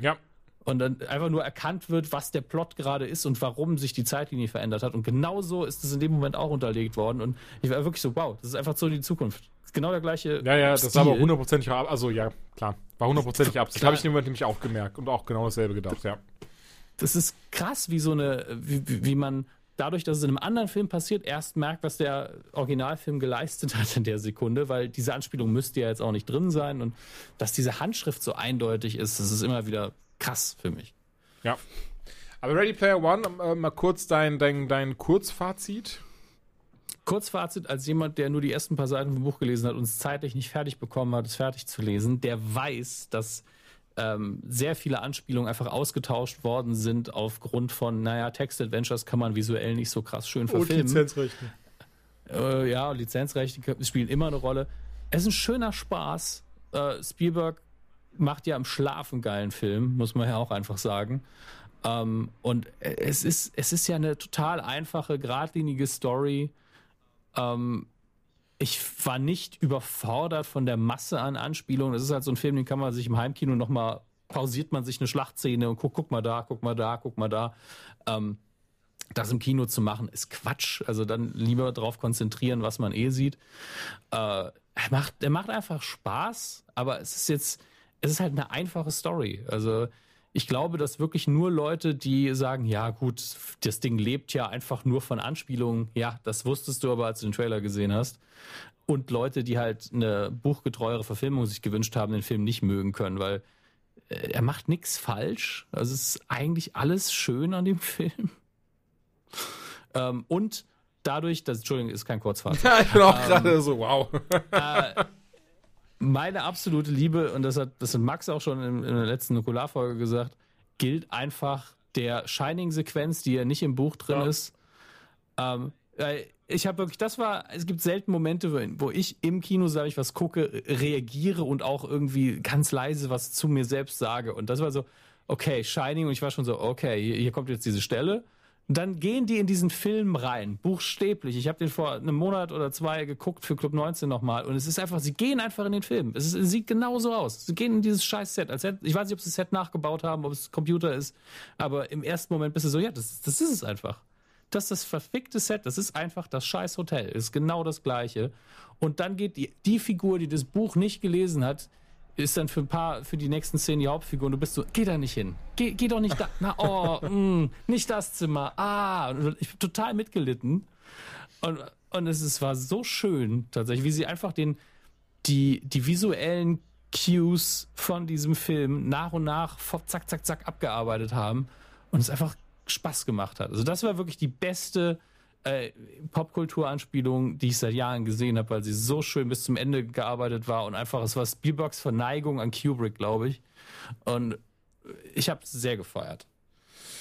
Ja. Und dann einfach nur erkannt wird, was der Plot gerade ist und warum sich die Zeitlinie verändert hat. Und genauso ist es in dem Moment auch unterlegt worden. Und ich war wirklich so, wow, das ist einfach so die Zukunft. Das ist genau der gleiche. Ja, ja, das Stil. war aber hundertprozentig, ab- also ja, klar, war hundertprozentig Absicht. Klar. Habe ich dem Moment nämlich auch gemerkt und auch genau dasselbe gedacht, ja. das ist krass, wie so eine, wie- wie man dadurch, dass es in einem anderen Film passiert, erst merkt, was der Originalfilm geleistet hat in der Sekunde, weil diese Anspielung müsste ja jetzt auch nicht drin sein und dass diese Handschrift so eindeutig ist, das ist immer wieder krass für mich. Ja. Aber Ready Player One, äh, mal kurz dein, dein, dein Kurzfazit. Kurzfazit, als jemand, der nur die ersten paar Seiten vom Buch gelesen hat und es zeitlich nicht fertig bekommen hat, es fertig zu lesen, der weiß, dass ähm, sehr viele Anspielungen einfach ausgetauscht worden sind aufgrund von, naja, Text-Adventures kann man visuell nicht so krass schön verfilmen. Lizenzrechte. Äh, ja, Lizenzrechte spielen immer eine Rolle. Es ist ein schöner Spaß. Äh, Spielberg macht ja im Schlaf einen geilen Film, muss man ja auch einfach sagen. Ähm, und es ist, es ist ja eine total einfache, geradlinige Story. Ähm, ich war nicht überfordert von der Masse an Anspielungen. Das ist halt so ein Film, den kann man sich im Heimkino nochmal, pausiert man sich eine Schlachtszene und guckt, guck mal da, guck mal da, guck mal da. Ähm, das im Kino zu machen, ist Quatsch. Also dann lieber darauf konzentrieren, was man eh sieht. Äh, er, macht, er macht einfach Spaß, aber es ist jetzt, es ist halt eine einfache Story. Also ich glaube, dass wirklich nur Leute, die sagen, ja gut, das Ding lebt ja einfach nur von Anspielungen, ja, das wusstest du aber, als du den Trailer gesehen hast. Und Leute, die halt eine buchgetreuere Verfilmung sich gewünscht haben, den Film nicht mögen können, weil äh, er macht nichts falsch. Also es ist eigentlich alles schön an dem Film. Ähm, und dadurch, das, Entschuldigung, ist kein Kurzfazit. Ja, ich bin auch Ähm, gerade so, wow. Meine absolute Liebe, und das hat, das hat Max auch schon in, in der letzten Nukularfolge gesagt, gilt einfach der Shining-Sequenz, die ja nicht im Buch drin Ja. ist. Ähm, ich habe wirklich, das war, es gibt selten Momente, wo, wo ich im Kino, sage ich was gucke, reagiere und auch irgendwie ganz leise was zu mir selbst sage. Und das war so, okay, Shining, und ich war schon so, okay, hier, hier kommt jetzt diese Stelle. Dann gehen die in diesen Film rein, buchstäblich. Ich habe den vor einem Monat oder zwei geguckt für Club 19 nochmal. Und es ist einfach, sie gehen einfach in den Film. Es, ist, es sieht genauso aus. Sie gehen in dieses scheiß Set. Als hätte, ich weiß nicht, ob sie das Set nachgebaut haben, ob es Computer ist. Aber im ersten Moment bist du so, ja, das, das ist es einfach. Das ist das verfickte Set. Das ist einfach das scheiß Hotel. Ist genau das Gleiche. Und dann geht die, die Figur, die das Buch nicht gelesen hat, ist dann für ein paar, für die nächsten Szenen die Hauptfigur und du bist so, geh da nicht hin. Geh, geh doch nicht da. Na, oh, mm, nicht das Zimmer. Ah, ich bin total mitgelitten. Und, und es, es war so schön, tatsächlich, wie sie einfach den, die, die visuellen Cues von diesem Film nach und nach zack, zack, zack abgearbeitet haben und es einfach Spaß gemacht hat. Also das war wirklich die beste äh, Popkulturanspielung, die ich seit Jahren gesehen habe, weil sie so schön bis zum Ende gearbeitet war und einfach, es war Spielbergs Verneigung an Kubrick, glaube ich. Und ich habe es sehr gefeiert.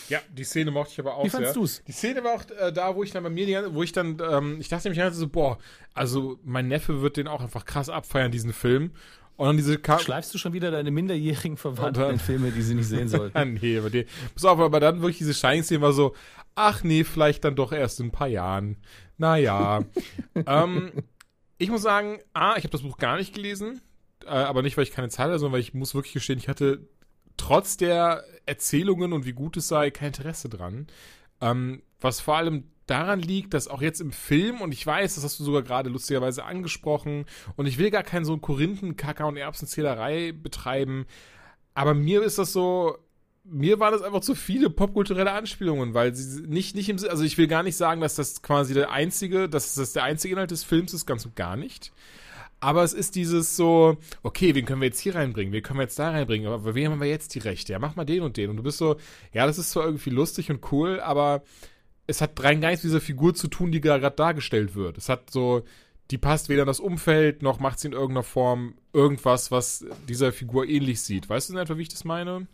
Ja, die Szene mochte ich aber auch Wie fandst sehr. du's? Die Szene war auch äh, da, wo ich dann bei mir, die, wo ich dann, ähm, ich dachte nämlich so, boah, also mein Neffe wird den auch einfach krass abfeiern, diesen Film. Und dann diese Ka Schleifst du schon wieder deine minderjährigen Verwandten dann- in Filme, die sie nicht sehen sollten? Ah, nee, aber die, pass auf, aber dann wirklich diese Shining-Szene war so, ach nee, vielleicht dann doch erst in ein paar Jahren. Naja. ähm, ich muss sagen, A, ich habe das Buch gar nicht gelesen, äh, aber nicht, weil ich keine Zeit hatte, sondern weil ich muss wirklich gestehen, ich hatte trotz der Erzählungen und wie gut es sei, kein Interesse dran. Ähm, was vor allem daran liegt, dass auch jetzt im Film, und ich weiß, das hast du sogar gerade lustigerweise angesprochen, und ich will gar keinen so Korinthen, Kaka und Erbsenzählerei betreiben, aber mir ist das so, mir waren das einfach zu viele popkulturelle Anspielungen, weil sie nicht, nicht im also ich will gar nicht sagen, dass das quasi der einzige, dass das der einzige Inhalt des Films ist, ganz und gar nicht. Aber es ist dieses so, okay, wen können wir jetzt hier reinbringen? Wen können wir jetzt da reinbringen? Aber wem haben wir jetzt die Rechte? Ja, mach mal den und den. Und du bist so, ja, das ist zwar irgendwie lustig und cool, aber es hat rein gar nichts mit dieser Figur zu tun, die gerade dargestellt wird. Es hat so, die passt weder in das Umfeld, noch macht sie in irgendeiner Form irgendwas, was dieser Figur ähnlich sieht. Weißt du in etwa, wie ich das meine?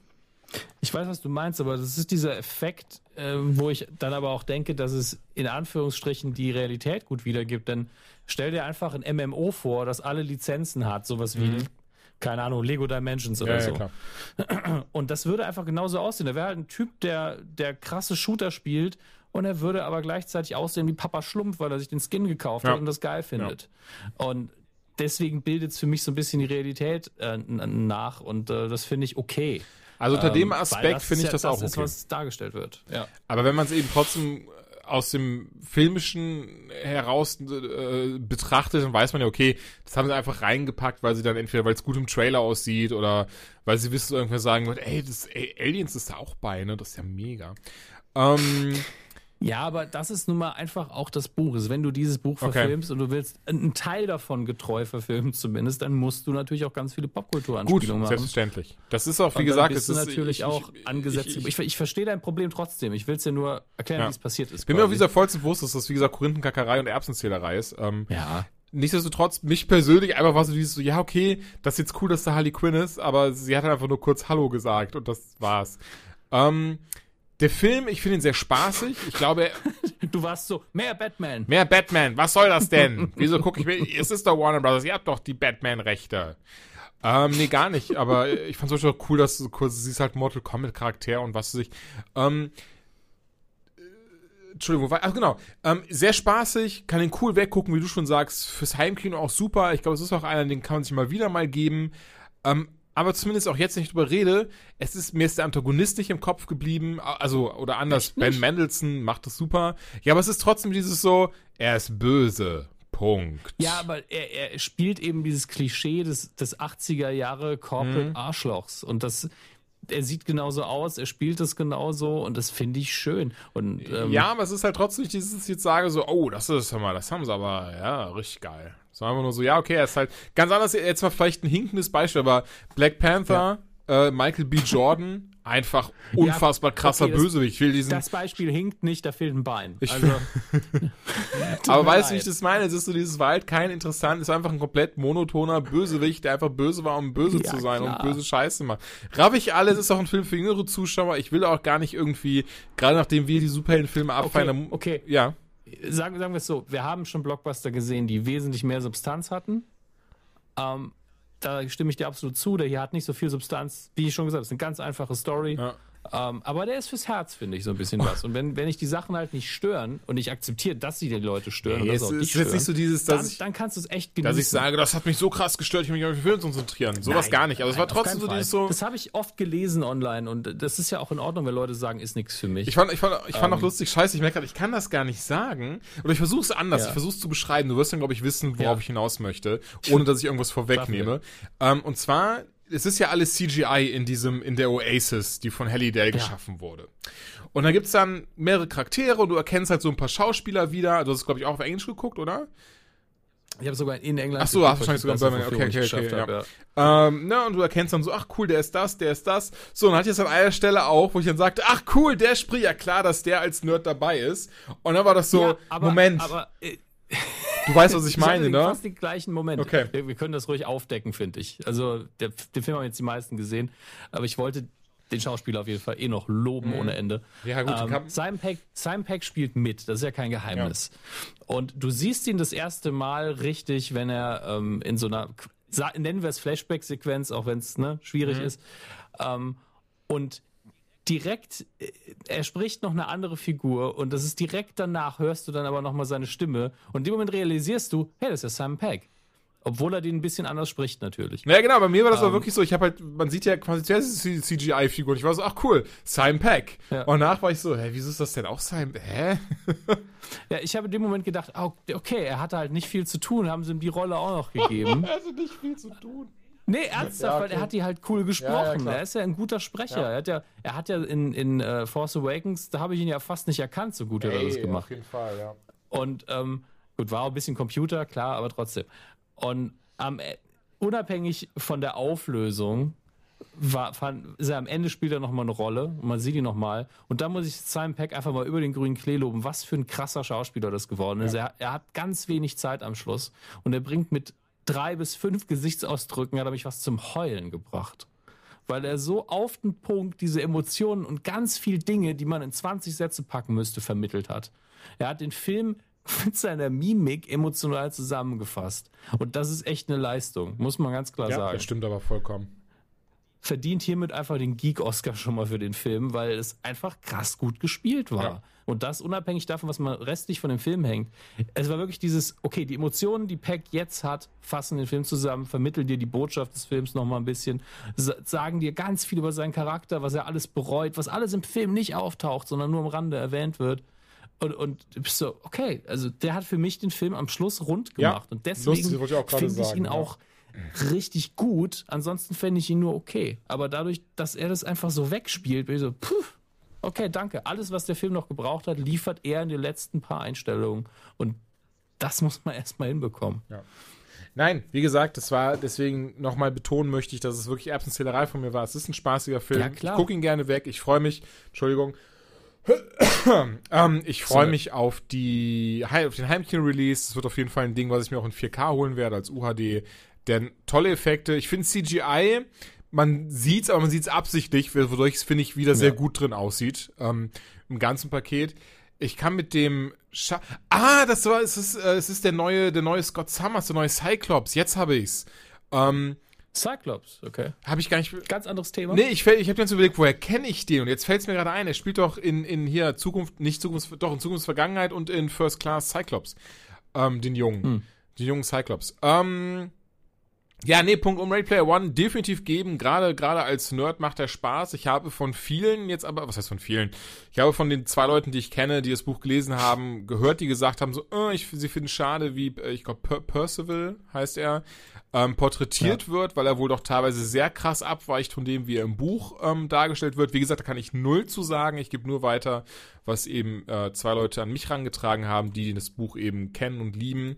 Ich weiß, was du meinst, aber das ist dieser Effekt, äh, wo ich dann aber auch denke, dass es in Anführungsstrichen die Realität gut wiedergibt. Denn stell dir einfach ein MMO vor, das alle Lizenzen hat, sowas wie, mhm. keine Ahnung, Lego Dimensions oder ja, so. Ja, Und das würde einfach genauso aussehen. Da wäre halt ein Typ, der, der krasse Shooter spielt und er würde aber gleichzeitig aussehen wie Papa Schlumpf, weil er sich den Skin gekauft ja. hat und das geil findet. Und deswegen bildet es für mich so ein bisschen die Realität äh, nach und äh, das finde ich okay. Also unter dem ähm, Aspekt finde ich ja, das, das auch okay. ist, was dargestellt wird. Ja. Aber wenn man es eben trotzdem aus dem Filmischen heraus äh, betrachtet, dann weiß man ja, okay, das haben sie einfach reingepackt, weil sie dann entweder, weil es gut im Trailer aussieht oder weil sie wissen, irgendwer sagen wird, ey, das ey, Aliens ist da auch bei, ne? Das ist ja mega. Ähm, ja, aber das ist nun mal einfach auch das Buch. Also wenn du dieses Buch verfilmst okay. und du willst einen Teil davon getreu verfilmen zumindest, dann musst du natürlich auch ganz viele Popkulturanspielungen machen. selbstverständlich. Das ist auch, wie und gesagt, es ist natürlich ich, auch ich, angesetzt. Ich, ich, verstehe dein Problem trotzdem. Ich will es dir nur erklären, ja. wie es passiert ist. Ich bin mir auf dieser vollsten bewusst, dass das, wie gesagt, Korinthenkackerei und Erbsenzählerei ist. Ähm, ja. Nichtsdestotrotz, mich persönlich einfach war so dieses so, ja, okay, das ist jetzt cool, dass da Harley Quinn ist, aber sie hat einfach nur kurz Hallo gesagt und das war's. Ähm, der Film, ich finde ihn sehr spaßig. Ich glaube. Du warst so, mehr Batman. Mehr Batman, was soll das denn? Wieso gucke ich mir. Es ist doch Warner Brothers, ihr habt doch die Batman-Rechte. Ähm, nee, gar nicht. Aber ich fand es auch cool, dass du kurz, siehst halt Mortal Kombat-Charakter und was weiß ich. Ähm, Entschuldigung, ach genau. Ähm, sehr spaßig, kann den cool weggucken, wie du schon sagst. Fürs Heimkino auch super. Ich glaube, es ist auch einer, den kann man sich mal wieder mal geben. Ähm, aber zumindest auch jetzt nicht drüber rede, es ist mir ist der Antagonist nicht im Kopf geblieben, also oder anders, Ben Mendelssohn macht das super. Ja, aber es ist trotzdem dieses so, er ist böse. Punkt. Ja, aber er, er spielt eben dieses Klischee des, des 80er Jahre Corporate mhm. Arschlochs und das er sieht genauso aus, er spielt es genauso und das finde ich schön. Und, ähm, ja, aber es ist halt trotzdem nicht dieses, jetzt sage so, oh, das ist, mal, das haben sie aber, ja, richtig geil. So einfach nur so, ja, okay, er ist halt ganz anders, jetzt mal vielleicht ein hinkendes Beispiel, aber Black Panther, ja. äh, Michael B. Jordan, einfach unfassbar krasser okay, Bösewicht. Ich will diesen das Beispiel hinkt nicht, da fehlt ein Bein. Ich also, aber weißt du, wie ich das meine? Es ist so dieses Wald kein interessant, ist einfach ein komplett monotoner Bösewicht, der einfach böse war, um böse ja, zu sein klar. und böse Scheiße macht. Raff ich alles, ist auch ein Film für jüngere Zuschauer. Ich will auch gar nicht irgendwie, gerade nachdem wir die Superheldenfilme abfeiern, okay, okay. ja. Sagen, sagen wir es so, wir haben schon Blockbuster gesehen, die wesentlich mehr Substanz hatten. Ähm, da stimme ich dir absolut zu. Der hier hat nicht so viel Substanz, wie ich schon gesagt habe. Es ist eine ganz einfache Story. Ja. Ähm, aber der ist fürs Herz, finde ich, so ein bisschen was. Und wenn, wenn ich die Sachen halt nicht stören und ich akzeptiere, dass sie die Leute stören, nee, und das auch nicht so dieses, dann, ich, dann kannst du es echt genießen. Dass ich sage, das hat mich so krass gestört, ich mich auf den Film konzentrieren. Sowas gar nicht. Aber nein, es war trotzdem so dieses so. Das habe ich oft gelesen online und das ist ja auch in Ordnung, wenn Leute sagen, ist nichts für mich. Ich fand, ich fand, ich fand ähm, auch lustig, scheiße, ich merke gerade, ich kann das gar nicht sagen. Oder ich versuche es anders, ja. ich versuche es zu beschreiben. Du wirst dann, glaube ich, wissen, worauf ja. ich hinaus möchte, ohne dass ich irgendwas vorwegnehme. Ähm, und zwar es ist ja alles CGI in diesem, in der Oasis, die von Halliday ja. geschaffen wurde. Und da gibt's dann mehrere Charaktere und du erkennst halt so ein paar Schauspieler wieder. Du hast es, glaube ich, auch auf Englisch geguckt, oder? Ich habe sogar in England. Ach so, ach, wahrscheinlich sogar in Birmingham. Okay, okay, okay. Ja. Hab, ja. Ähm, ne, und du erkennst dann so, ach cool, der ist das, der ist das. So, und dann hatte ich jetzt an einer Stelle auch, wo ich dann sagte, ach cool, der spricht ja klar, dass der als Nerd dabei ist. Und dann war das so, ja, aber, Moment. Aber, äh, Du weißt, was ich meine, ich ne? fast den gleichen Moment. Okay. Wir, wir können das ruhig aufdecken, finde ich. Also, der, den Film haben jetzt die meisten gesehen, aber ich wollte den Schauspieler auf jeden Fall eh noch loben mhm. ohne Ende. Ja, gut. Ähm, Simon, Peck, Simon Peck spielt mit, das ist ja kein Geheimnis. Ja. Und du siehst ihn das erste Mal richtig, wenn er ähm, in so einer, nennen wir es Flashback-Sequenz, auch wenn es ne, schwierig mhm. ist. Ähm, und direkt, äh, er spricht noch eine andere Figur und das ist direkt danach, hörst du dann aber nochmal seine Stimme und in dem Moment realisierst du, hey, das ist ja Simon Pegg. Obwohl er den ein bisschen anders spricht, natürlich. Ja, genau, bei mir war das um, aber ähm, wirklich so, ich habe halt, man sieht ja quasi zuerst die CGI-Figur und ich war so, ach cool, Simon Peck. Ja. Und danach war ich so, hä, wieso ist das denn auch Simon, hä? ja, ich habe in dem Moment gedacht, okay, er hatte halt nicht viel zu tun, haben sie ihm die Rolle auch noch gegeben. er hatte nicht viel zu tun. Nee, ernsthaft, ja, okay. weil er hat die halt cool gesprochen. Ja, ja, er ist ja ein guter Sprecher. Er hat ja, er hat ja in, in uh, Force Awakens, da habe ich ihn ja fast nicht erkannt, so gut Ey, er das gemacht. Auf jeden Fall, ja. Und ähm, gut, war auch ein bisschen Computer, klar, aber trotzdem. Und E- unabhängig von der Auflösung war, fand, ist er am Ende spielt er nochmal eine Rolle und man sieht ihn nochmal. Und da muss ich Simon Peck einfach mal über den grünen Klee loben, was für ein krasser Schauspieler das geworden ist. Er, er hat ganz wenig Zeit am Schluss und er bringt mit drei bis fünf Gesichtsausdrücken, hat er mich was zum Heulen gebracht. Weil er so auf den Punkt diese Emotionen und ganz viel Dinge, die man in 20 Sätze packen müsste, vermittelt hat. Er hat den Film mit seiner Mimik emotional zusammengefasst. Und das ist echt eine Leistung, muss man ganz klar Ja, sagen das stimmt aber vollkommen. Verdient hiermit einfach den Geek-Oscar schon mal für den Film, weil es einfach krass gut gespielt war. Ja. Und das unabhängig davon, was man restlich von dem Film hängt. Es war wirklich dieses, okay, die Emotionen, die Peck jetzt hat, fassen den Film zusammen, vermitteln dir die Botschaft des Films noch mal ein bisschen, sa- sagen dir ganz viel über seinen Charakter, was er alles bereut, was alles im Film nicht auftaucht, sondern nur am Rande erwähnt wird. Und, und bist so, okay, also der hat für mich den Film am Schluss rund Ja, gemacht. und lustig, deswegen finde ich ihn ja. auch richtig gut. Ansonsten fände ich ihn nur okay. Aber dadurch, dass er das einfach so wegspielt, bin ich so, puh, okay, danke. Alles, was der Film noch gebraucht hat, liefert er in den letzten paar Einstellungen. Und das muss man erstmal hinbekommen. Nein, wie gesagt, das war deswegen nochmal betonen möchte ich, dass es wirklich Erbsenzählerei von mir war. Es ist ein spaßiger Film. Ja, klar. Ich gucke ihn gerne weg. Ich freue mich. Entschuldigung. ähm, ich freue mich auf die auf den Heimkino-Release. Das wird auf jeden Fall ein Ding, was ich mir auch in 4K holen werde als UHD. Denn tolle Effekte. Ich finde CGI, man sieht's, aber man sieht's absichtlich, wodurch es finde ich wieder sehr Ja. gut drin aussieht ähm, im ganzen Paket. Ich kann mit dem Scha Ah, das war es ist äh, es ist der neue der neue Scott Summers, der neue Cyclops. Jetzt habe ich's. Ähm, Cyclops, okay. habe ich gar nicht Ganz anderes Thema. Nee, ich, ich habe ganz überlegt, woher kenne ich den? Und jetzt fällt es mir gerade ein, er spielt doch in, in hier Zukunft, nicht Zukunft, doch in Zukunft Vergangenheit und in First Class Cyclops. Ähm, den Jungen. Hm. Den jungen Cyclops. Ähm, ja, nee, Punkt um Ready Player One definitiv geben. Gerade gerade als Nerd macht er Spaß. Ich habe von vielen jetzt aber, was heißt von vielen? Ich habe von den zwei Leuten, die ich kenne, die das Buch gelesen haben, gehört, die gesagt haben, so, äh, ich, sie finden schade, wie, äh, ich glaube, per Percival heißt er, ähm, porträtiert wird, weil er wohl doch teilweise sehr krass abweicht von dem, wie er im Buch ähm, dargestellt wird. Wie gesagt, da kann ich null zu sagen. Ich gebe nur weiter, was eben äh, zwei Leute an mich rangetragen haben, die das Buch eben kennen und lieben.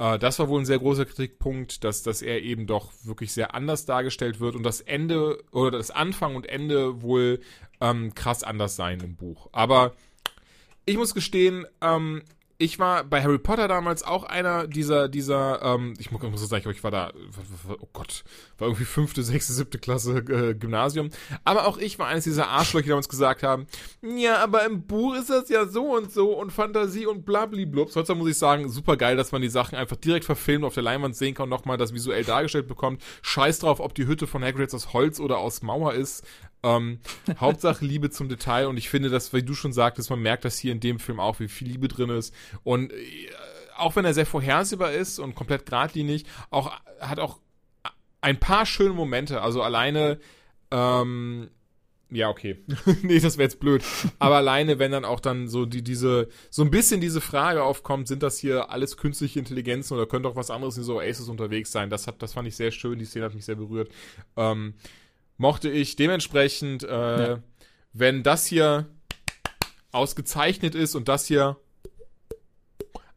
Äh, das war wohl ein sehr großer Kritikpunkt, dass, dass er eben doch wirklich sehr anders dargestellt wird und das Ende oder das Anfang und Ende wohl ähm, krass anders sein im Buch. Aber ich muss gestehen, ähm, ich war bei Harry Potter damals auch einer dieser, dieser, ähm, ich muss, muss sagen, ich war da, oh Gott, war irgendwie fünfte, sechste, siebte Klasse äh, Gymnasium. Aber auch ich war eines dieser Arschlöcher, die damals gesagt haben, ja, aber im Buch ist das ja so und so und Fantasie und blablablub. Trotzdem muss ich sagen, super geil, dass man die Sachen einfach direkt verfilmt auf der Leinwand sehen kann und nochmal das visuell dargestellt bekommt. Scheiß drauf, ob die Hütte von Hagrid aus Holz oder aus Mauer ist. Ähm, Hauptsache Liebe zum Detail und ich finde, dass, wie du schon sagtest, man merkt das hier in dem Film auch, wie viel Liebe drin ist und äh, auch wenn er sehr vorhersehbar ist und komplett geradlinig, auch hat auch ein paar schöne Momente. Also alleine, ähm, ja, okay. nee, das wäre jetzt blöd. Aber alleine, wenn dann auch dann so die, diese, so ein bisschen diese Frage aufkommt, sind das hier alles künstliche Intelligenzen oder könnte auch was anderes in so Aces unterwegs sein? Das hat, das fand ich sehr schön. Die Szene hat mich sehr berührt. Ähm, mochte ich dementsprechend, äh, Ja. wenn das hier ausgezeichnet ist und das hier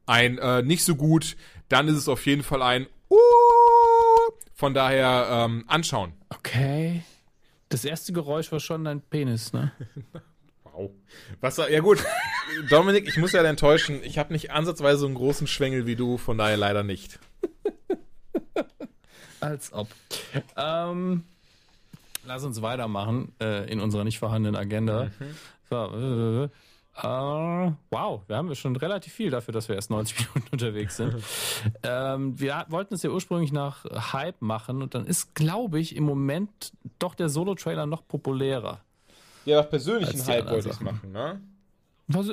ein äh, nicht so gut, dann ist es auf jeden Fall ein uh, von daher ähm, anschauen. Okay. Das erste Geräusch war schon dein Penis, ne? Wow. Was ja gut, Dominik, ich muss ja enttäuschen, ich habe nicht ansatzweise so einen großen Schwengel wie du, von daher leider nicht. Als ob. Ähm, lass uns weitermachen äh, in unserer nicht vorhandenen Agenda. So, äh, äh, wow, wir haben ja schon relativ viel dafür, dass wir erst 90 Minuten unterwegs sind. ähm, wir wollten es ja ursprünglich nach Hype machen und dann ist, glaube ich, im Moment doch der Solo-Trailer noch populärer. Ja, nach persönlichen Hype wollte ich's machen, ne?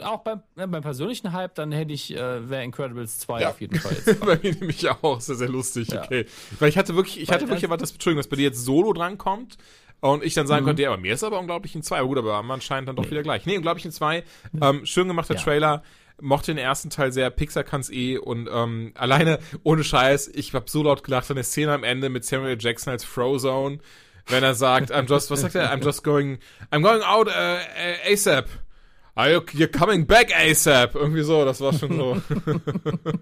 Auch beim, äh, beim persönlichen Hype, dann hätte ich, äh, wäre Incredibles 2 Ja. auf jeden Fall jetzt. bei mir nämlich auch, sehr, sehr lustig, Ja. okay. Weil ich hatte wirklich, ich Weil hatte wirklich erwartet, dass, Entschuldigung, dass bei dir jetzt Solo drankommt und ich dann sagen Mhm. könnte, ja, bei mir ist aber unglaublich in zwei. Aber gut, aber man scheint dann doch wieder gleich. Nee, unglaublich in zwei. Ähm, schön gemachter Ja. Trailer. Mochte den ersten Teil sehr, Pixar kann's eh und ähm, alleine, ohne Scheiß, ich hab so laut gelacht an der Szene am Ende mit Samuel Jackson als Frozone, wenn er sagt, I'm just, was sagt er? I'm just going, I'm going out uh, uh, ASAP. Are you, you're coming back ASAP? Irgendwie so, das war schon so.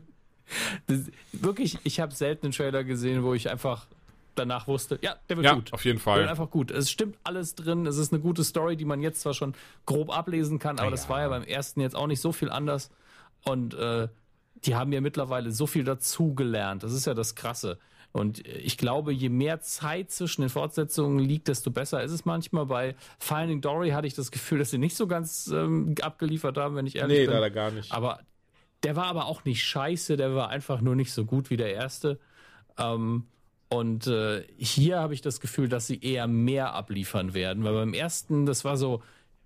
Das, wirklich, ich habe selten einen Trailer gesehen, wo ich einfach danach wusste, ja, der wird Ja, gut. auf jeden Der Fall. wird einfach gut. Es stimmt alles drin. Es ist eine gute Story, die man jetzt zwar schon grob ablesen kann, aber Ja. das war ja beim ersten jetzt auch nicht so viel anders. Und äh, die haben ja mittlerweile so viel dazugelernt. Das ist ja das Krasse. Und ich glaube, je mehr Zeit zwischen den Fortsetzungen liegt, desto besser ist es manchmal. Bei Finding Dory hatte ich das Gefühl, dass sie nicht so ganz ähm, abgeliefert haben, wenn ich ehrlich Nee, bin. leider gar nicht. Aber der war aber auch nicht scheiße, der war einfach nur nicht so gut wie der erste. Ähm, und äh, hier habe ich das Gefühl, dass sie eher mehr abliefern werden, weil beim ersten, das war so,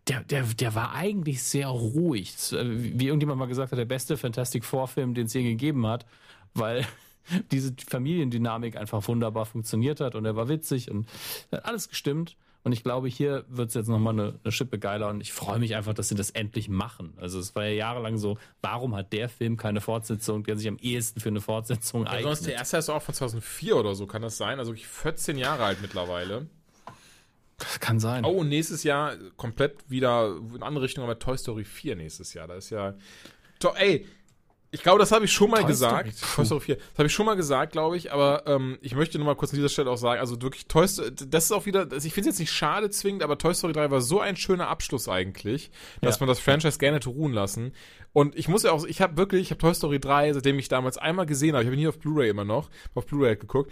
der, der, der war eigentlich sehr ruhig. Äh, Wie irgendjemand mal gesagt hat, der beste Fantastic Four-Film, den es je gegeben hat, weil diese Familiendynamik einfach wunderbar funktioniert hat und er war witzig und hat alles gestimmt. Und ich glaube, hier wird es jetzt nochmal eine, eine Schippe geiler und ich freue mich einfach, dass sie das endlich machen. Also es war ja jahrelang so, warum hat der Film keine Fortsetzung, der sich am ehesten für eine Fortsetzung Ja, sonst der eignet? erste ist auch von 2004 oder so, kann das sein? Also wirklich 14 Jahre alt mittlerweile. Das kann sein. Oh, und nächstes Jahr komplett wieder in andere Richtung, aber Toy Story 4 nächstes Jahr. Da ist ja. To ey, ich glaube, das habe ich schon mal Toy gesagt. Toy Story 4. Das habe ich schon mal gesagt, glaube ich, aber ähm, ich möchte nur mal kurz an dieser Stelle auch sagen, also wirklich Toy Story, das ist auch wieder, das, ich finde es jetzt nicht schade zwingend, aber Toy Story 3 war so ein schöner Abschluss eigentlich, dass Ja. man das Franchise gerne hätte ruhen lassen. Und ich muss ja auch, ich habe wirklich, ich habe Toy Story 3, seitdem ich damals einmal gesehen habe, ich habe ihn nie auf Blu-ray immer noch, auf Blu-ray halt geguckt,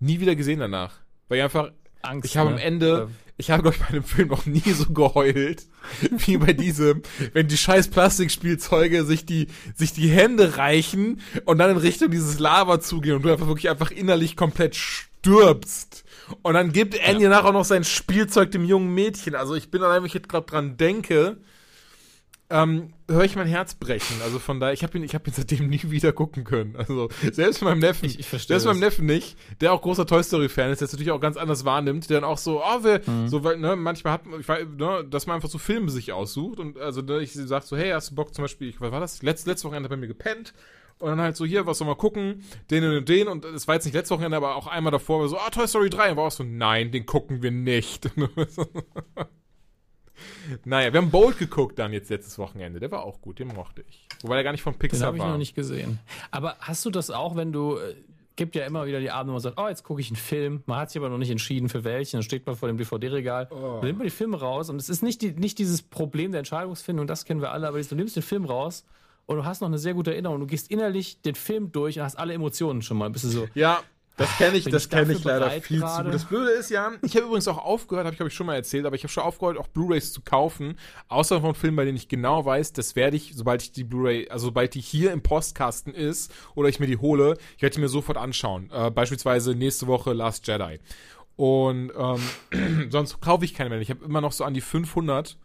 nie wieder gesehen danach. Weil ich einfach, Angst. ich habe ne? am Ende, ich habe, glaube ich, bei einem Film noch nie so geheult, wie bei diesem, wenn die scheiß Plastikspielzeuge sich die, sich die Hände reichen und dann in Richtung dieses Lava zugehen und du einfach wirklich einfach innerlich komplett stirbst. Und dann gibt Andy nachher auch noch sein Spielzeug dem jungen Mädchen. Also ich bin allein, wenn ich jetzt gerade dran denke, ähm, höre ich mein Herz brechen. Also von daher, ich habe ihn, ich habe ihn seitdem nie wieder gucken können. Also selbst meinem Neffen, Ich- ich selbst meinem das. Neffen nicht, der auch großer Toy Story Fan ist, der es natürlich auch ganz anders wahrnimmt, der dann auch so, oh, wir, Mhm. so weil, ne, manchmal hat, man- ich ne, dass man einfach so Filme sich aussucht und also ne, ich sag so, hey, hast du Bock zum Beispiel, ich, was war das? Letzte, letzte Wochenende bei mir gepennt. Und dann halt so, hier, was soll man gucken? Den und den. Und es war jetzt nicht letzte Wochenende, aber auch einmal davor war so, ah, Toy Story 3. Und war auch so, nein, den gucken wir nicht. naja, wir haben Bold geguckt dann jetzt letztes Wochenende. Der war auch gut, den mochte ich. Wobei der gar nicht von Den Pixar habe ich war. noch nicht gesehen. Aber hast du das auch, wenn du. äh, Gibt ja immer wieder die Abende, wo man sagt, oh, jetzt gucke ich einen Film. Man hat sich aber noch nicht entschieden, für welchen. Dann steht man vor dem DVD-Regal. Oh. Dann nimmt man die Filme raus. Und es ist nicht, die, nicht dieses Problem der Entscheidungsfindung, das kennen wir alle, aber du nimmst den Film raus und du hast noch eine sehr gute Erinnerung. Du gehst innerlich den Film durch und hast alle Emotionen schon mal. Bist du so, Ja, das kenne ich, Bin das ich kenne ich leider viel zu gerade? gut. Das Blöde ist ja, ich habe übrigens auch aufgehört, habe ich glaube ich schon mal erzählt, aber ich habe schon aufgehört, auch Blu-rays zu kaufen, außer von Filmen, bei denen ich genau weiß, das werde ich, sobald ich die Blu-ray, also sobald die hier im Postkasten ist oder ich mir die hole, ich werde die mir sofort anschauen. Äh, beispielsweise nächste Woche Last Jedi. Und ähm, sonst kaufe ich keine mehr. Ich habe immer noch so an die 500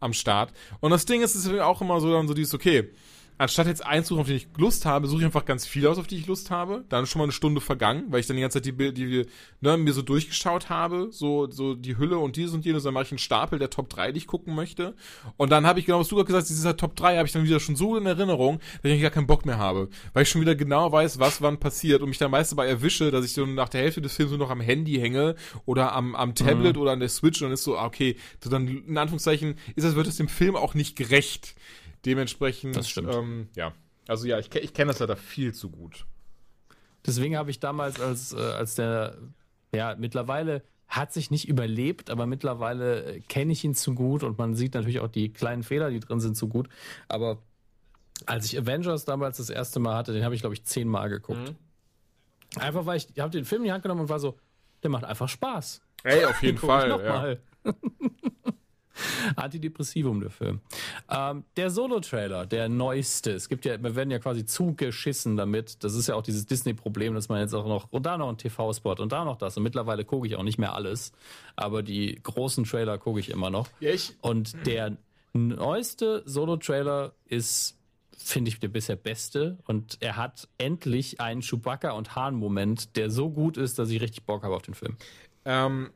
am Start. Und das Ding ist, es ist auch immer so dann so dieses, okay, anstatt jetzt einzusuchen, auf den ich Lust habe, suche ich einfach ganz viele aus, auf die ich Lust habe. Dann ist schon mal eine Stunde vergangen, weil ich dann die ganze Zeit die, Bild- die ne, mir so durchgeschaut habe, so, so die Hülle und dieses und jenes, dann mache ich einen Stapel der Top 3, die ich gucken möchte. Und dann habe ich genau, was du gerade gesagt hast, dieser Top 3 habe ich dann wieder schon so in Erinnerung, dass ich gar keinen Bock mehr habe. Weil ich schon wieder genau weiß, was wann passiert und mich dann meist dabei erwische, dass ich so nach der Hälfte des Films nur noch am Handy hänge oder am, am Tablet oder an der Switch und dann ist so, ah, okay, so dann in Anführungszeichen ist das, wird es dem Film auch nicht gerecht. Dementsprechend, Das stimmt. Ähm, ja. Also ja, ich, ich kenne das leider viel zu gut. Deswegen habe ich damals, als, äh, als der, ja, mittlerweile hat sich nicht überlebt, aber mittlerweile kenne ich ihn zu gut und man sieht natürlich auch die kleinen Fehler, die drin sind, zu gut. Aber als ich Avengers damals das erste Mal hatte, den habe ich, glaube ich, zehnmal geguckt. Einfach weil ich, ich habe den Film in die Hand genommen und war so, der macht einfach Spaß. Ey, auf jeden Fall. noch Ja. Antidepressivum, der Film. Ähm, der Solo-Trailer, der neueste. Es gibt ja, wir werden ja quasi zugeschissen damit. Das ist ja auch dieses Disney-Problem, dass man jetzt auch noch, und da noch ein TV-Spot und da noch das. Und mittlerweile gucke ich auch nicht mehr alles. Aber die großen Trailer gucke ich immer noch. Ja, ich, Und der neueste Solo-Trailer ist, finde ich, der bisher beste. Und er hat endlich einen Chewbacca- und Hahn-Moment, der so gut ist, dass ich richtig Bock habe auf den Film. ähm,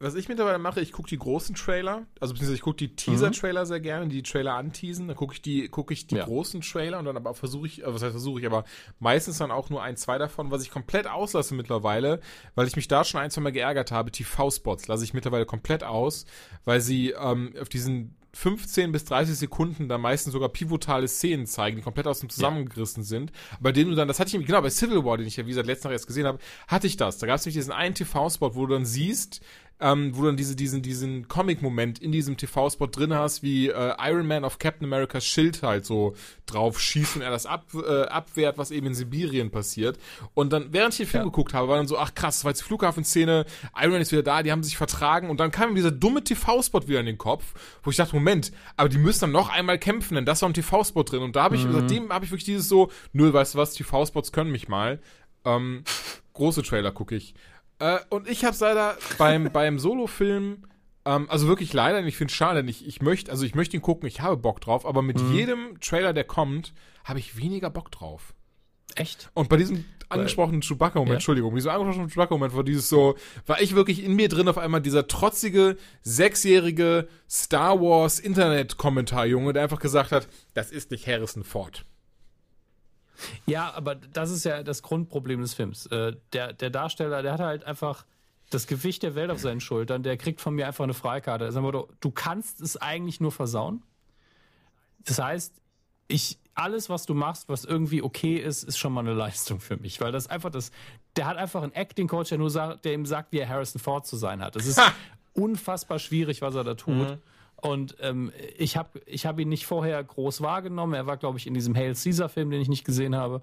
was ich mittlerweile mache, ich gucke die großen Trailer, also beziehungsweise ich gucke die Teaser-Trailer sehr gerne, die Trailer anteasen, dann gucke ich die, gucke ich die Ja. großen Trailer und dann aber versuche ich, äh, was heißt versuche ich, aber meistens dann auch nur ein, zwei davon, was ich komplett auslasse mittlerweile, weil ich mich da schon ein, zwei Mal geärgert habe, TV-Spots lasse ich mittlerweile komplett aus, weil sie ähm, auf diesen 15 bis 30 Sekunden dann meistens sogar pivotale Szenen zeigen, die komplett aus dem zusammengerissen ja. sind. Bei denen du dann, das hatte ich genau bei Civil War, den ich ja wie gesagt letzten Tag erst gesehen habe, hatte ich das. Da gab es nämlich diesen einen TV-Spot, wo du dann siehst, ähm, wo du dann diese, diesen, diesen Comic-Moment in diesem TV-Spot drin hast, wie äh, Iron Man auf Captain Americas Schild halt so drauf schießt und er das ab, äh, abwehrt, was eben in Sibirien passiert. Und dann, während ich den Film ja. geguckt habe, war dann so, ach krass, das war jetzt die Flughafenszene, Iron Man ist wieder da, die haben sich vertragen und dann kam mir dieser dumme TV-Spot wieder in den Kopf, wo ich dachte, Moment, aber die müssen dann noch einmal kämpfen, denn das war ein TV-Spot drin. Und da habe ich, mhm. seitdem habe ich wirklich dieses so, nö, weißt du was, TV-Spots können mich mal. Ähm, große Trailer gucke ich. Äh, und ich habe leider beim, beim Solo-Film, ähm, also wirklich leider, und ich finde es schade, denn ich, ich möchte, also ich möchte ihn gucken, ich habe Bock drauf, aber mit mhm. jedem Trailer, der kommt, habe ich weniger Bock drauf. Echt? Und bei diesem angesprochenen Chewbacca-Moment, ja. Entschuldigung, dieser angesprochenen Chewbacca-Moment war dieses so, war ich wirklich in mir drin auf einmal dieser trotzige, sechsjährige Star Wars Internet-Kommentar-Junge, der einfach gesagt hat, das ist nicht Harrison Ford. Ja, aber das ist ja das Grundproblem des Films. Äh, der, der Darsteller, der hat halt einfach das Gewicht der Welt auf seinen Schultern, der kriegt von mir einfach eine Freikarte. Also, du kannst es eigentlich nur versauen. Das heißt, ich, alles, was du machst, was irgendwie okay ist, ist schon mal eine Leistung für mich, weil das einfach das, der hat einfach einen Acting-Coach, der nur sagt, der ihm sagt, wie er Harrison Ford zu sein hat. Das ist unfassbar schwierig, was er da tut. Mhm. Und ähm, ich habe ich hab ihn nicht vorher groß wahrgenommen. Er war, glaube ich, in diesem Hail Caesar-Film, den ich nicht gesehen habe.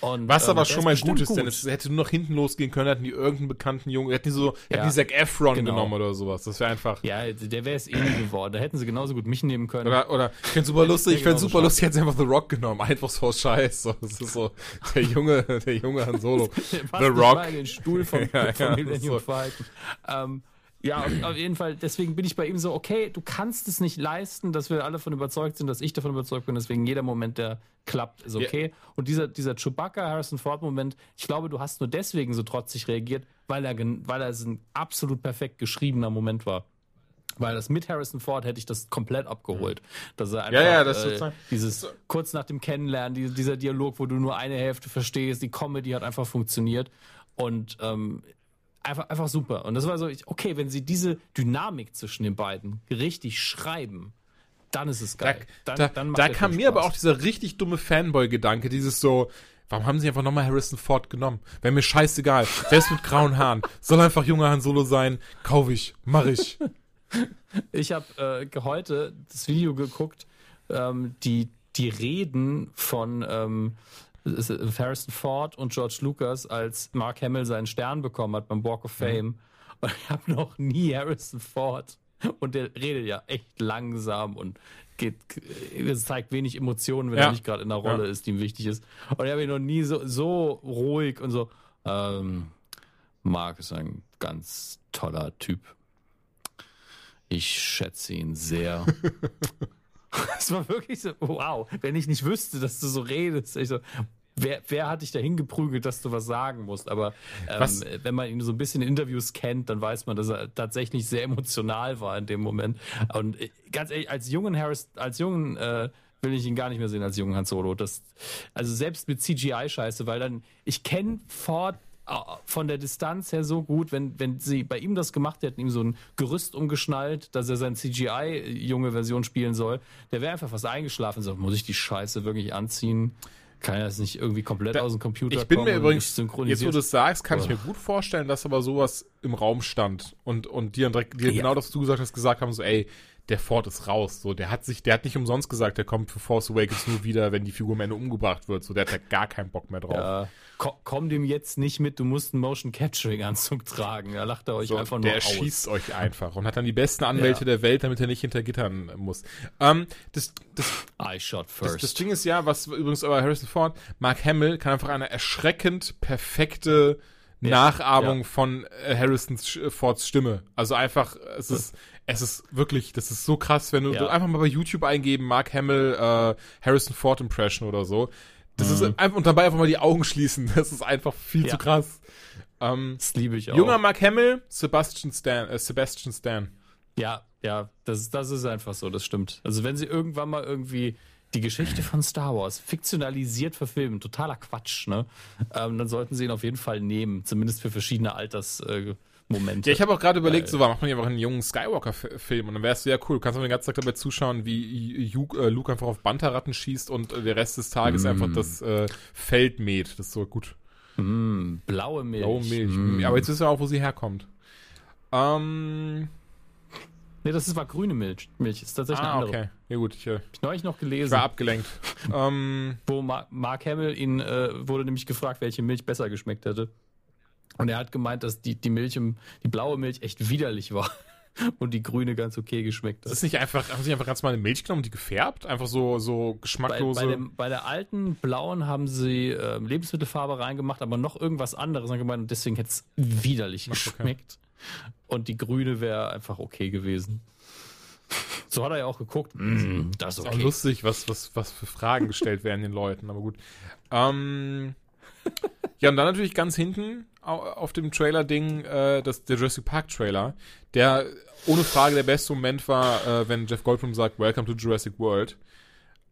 Und, Was aber ähm, schon mal gut ist, gut. denn es hätte nur noch hinten losgehen können, hätten die irgendeinen bekannten Jungen, hätten die so, ja, hätten die Zac Efron genau. genommen oder sowas. Das wäre einfach. Ja, der wäre es eh nie geworden. Da hätten sie genauso gut mich nehmen können. Oder, oder ich fände super lustig, ich fände super schade. lustig, hätten sie einfach The Rock genommen. Einfach so aus Scheiß. So, das ist so der junge, der junge Han Solo. The Rock. Mal in den Stuhl vom, ja, vom ja, Millennium so. Falcon. Ähm, ja, auf, auf, jeden Fall, deswegen bin ich bei ihm so, okay, du kannst es nicht leisten, dass wir alle davon überzeugt sind, dass ich davon überzeugt bin, deswegen jeder Moment, der klappt, ist okay. Ja. Und dieser, dieser Chewbacca Harrison Ford Moment, ich glaube, du hast nur deswegen so trotzig reagiert, weil er, weil er ein absolut perfekt geschriebener Moment war. Weil das mit Harrison Ford hätte ich das komplett abgeholt. Dass er einfach ja, ja, das äh, dieses kurz nach dem Kennenlernen, die, dieser Dialog, wo du nur eine Hälfte verstehst, die Comedy hat einfach funktioniert. Und ähm, einfach, einfach super. Und das war so, okay, wenn sie diese Dynamik zwischen den beiden richtig schreiben, dann ist es geil. Da, dann, da, dann da kam mir aber auch dieser richtig dumme Fanboy-Gedanke, dieses so, warum haben sie einfach nochmal Harrison Ford genommen? Wäre mir scheißegal. Wer ist mit grauen Haaren? Soll einfach junger Han Solo sein? Kauf ich, mach ich. ich habe äh, heute das Video geguckt, ähm, die, die Reden von ähm, Harrison Ford und George Lucas, als Mark Hamill seinen Stern bekommen hat beim Walk of mhm. Fame. Mhm. Und ich habe noch nie Harrison Ford. Und der redet ja echt langsam und geht, es zeigt wenig Emotionen, wenn ja. er nicht gerade in einer Rolle ja. ist, die ihm wichtig ist. Und ich habe ihn noch nie so, so ruhig und so. Ähm, Mark ist ein ganz toller Typ. Ich schätze ihn sehr. Es war wirklich so, wow, wenn ich nicht wüsste, dass du so redest. Ich so, wer, wer hat dich dahin geprügelt, dass du was sagen musst? Aber ähm, wenn man ihn so ein bisschen in Interviews kennt, dann weiß man, dass er tatsächlich sehr emotional war in dem Moment. Und äh, ganz ehrlich, als jungen Harris, als jungen äh, will ich ihn gar nicht mehr sehen als jungen Han Solo. Das, also selbst mit CGI-Scheiße, weil dann, ich kenne Ford von der Distanz her so gut, wenn, wenn sie bei ihm das gemacht hätten, ihm so ein Gerüst umgeschnallt, dass er seine CGI-junge Version spielen soll, der wäre einfach fast eingeschlafen. So, muss ich die Scheiße wirklich anziehen? Kann er das nicht irgendwie komplett da, aus dem Computer Ich bin mir übrigens, jetzt wo du es sagst, kann oh. ich mir gut vorstellen, dass aber sowas im Raum stand und, und dir, direkt, dir ja. genau das, was du gesagt hast, gesagt haben, so, ey, der Ford ist raus. So, der hat sich, der hat nicht umsonst gesagt, der kommt für Force Awakens nur wieder, wenn die Figur am Ende umgebracht wird. So, der hat da gar keinen Bock mehr drauf. Ja, komm, komm dem jetzt nicht mit, du musst einen Motion Capturing Anzug tragen. Da lacht er euch so, einfach nur der aus. Der schießt euch einfach und hat dann die besten Anwälte ja. der Welt, damit er nicht hinter Gittern muss. Ähm, das, das, I shot first. Das, das Ding ist ja, was übrigens aber Harrison Ford, Mark Hamill kann einfach eine erschreckend perfekte ja, Nachahmung ja. von äh, Harrison Fords Stimme. Also einfach, es ist, es ist wirklich, das ist so krass, wenn du ja. einfach mal bei YouTube eingeben, Mark Hamill, äh, Harrison Ford Impression oder so. Das mhm. ist einfach, und dabei einfach mal die Augen schließen. Das ist einfach viel zu krass. Ähm, das liebe ich auch. Junger Mark Hamill, Sebastian Stan, äh, Sebastian Stan. Ja, ja, das, das ist einfach so, das stimmt. Also wenn sie irgendwann mal irgendwie die Geschichte von Star Wars fiktionalisiert verfilmen, totaler Quatsch, ne? Ähm, dann sollten sie ihn auf jeden Fall nehmen, zumindest für verschiedene Altersmonate. Momente. Ja, ich habe auch gerade überlegt, so macht man ja einfach einen jungen Skywalker-Film und dann wärst du ja cool. Du kannst auch den ganzen Tag dabei zuschauen, wie Luke, äh, Luke einfach auf Banterratten schießt und äh, der Rest des Tages Mm. einfach das äh, Feld mäht. Das ist so gut. Mm, blaue Milch. Oh, Milch. Mm. Aber jetzt wissen wir auch, wo sie herkommt. Ähm, Nee, das ist, war grüne Milch. Milch ist tatsächlich ah, eine andere. okay. Ja gut, ich, äh, Hab ich neulich noch ich gelesen, war abgelenkt. ähm, wo Ma Mark Hamill ihn äh, wurde nämlich gefragt, welche Milch besser geschmeckt hätte. Und er hat gemeint, dass die, die Milch im, die blaue Milch echt widerlich war und die grüne ganz okay geschmeckt das hat. ist nicht einfach, haben sie einfach ganz normale Milch genommen und die gefärbt? Einfach so, so Bei, geschmacklose. bei, dem, bei der alten blauen haben sie ähm, Lebensmittelfarbe reingemacht, aber noch irgendwas anderes haben gemeint und deswegen hätte es widerlich okay. geschmeckt. Und die grüne wäre einfach okay gewesen. So hat er ja auch geguckt. Mm, das ist Ist auch okay. lustig, was, was, was für Fragen gestellt werden den Leuten, aber gut. Ähm, ja, und dann natürlich ganz hinten auf dem Trailer-Ding äh, das, der Jurassic Park-Trailer, der ohne Frage der beste Moment war, äh, wenn Jeff Goldblum sagt, Welcome to Jurassic World.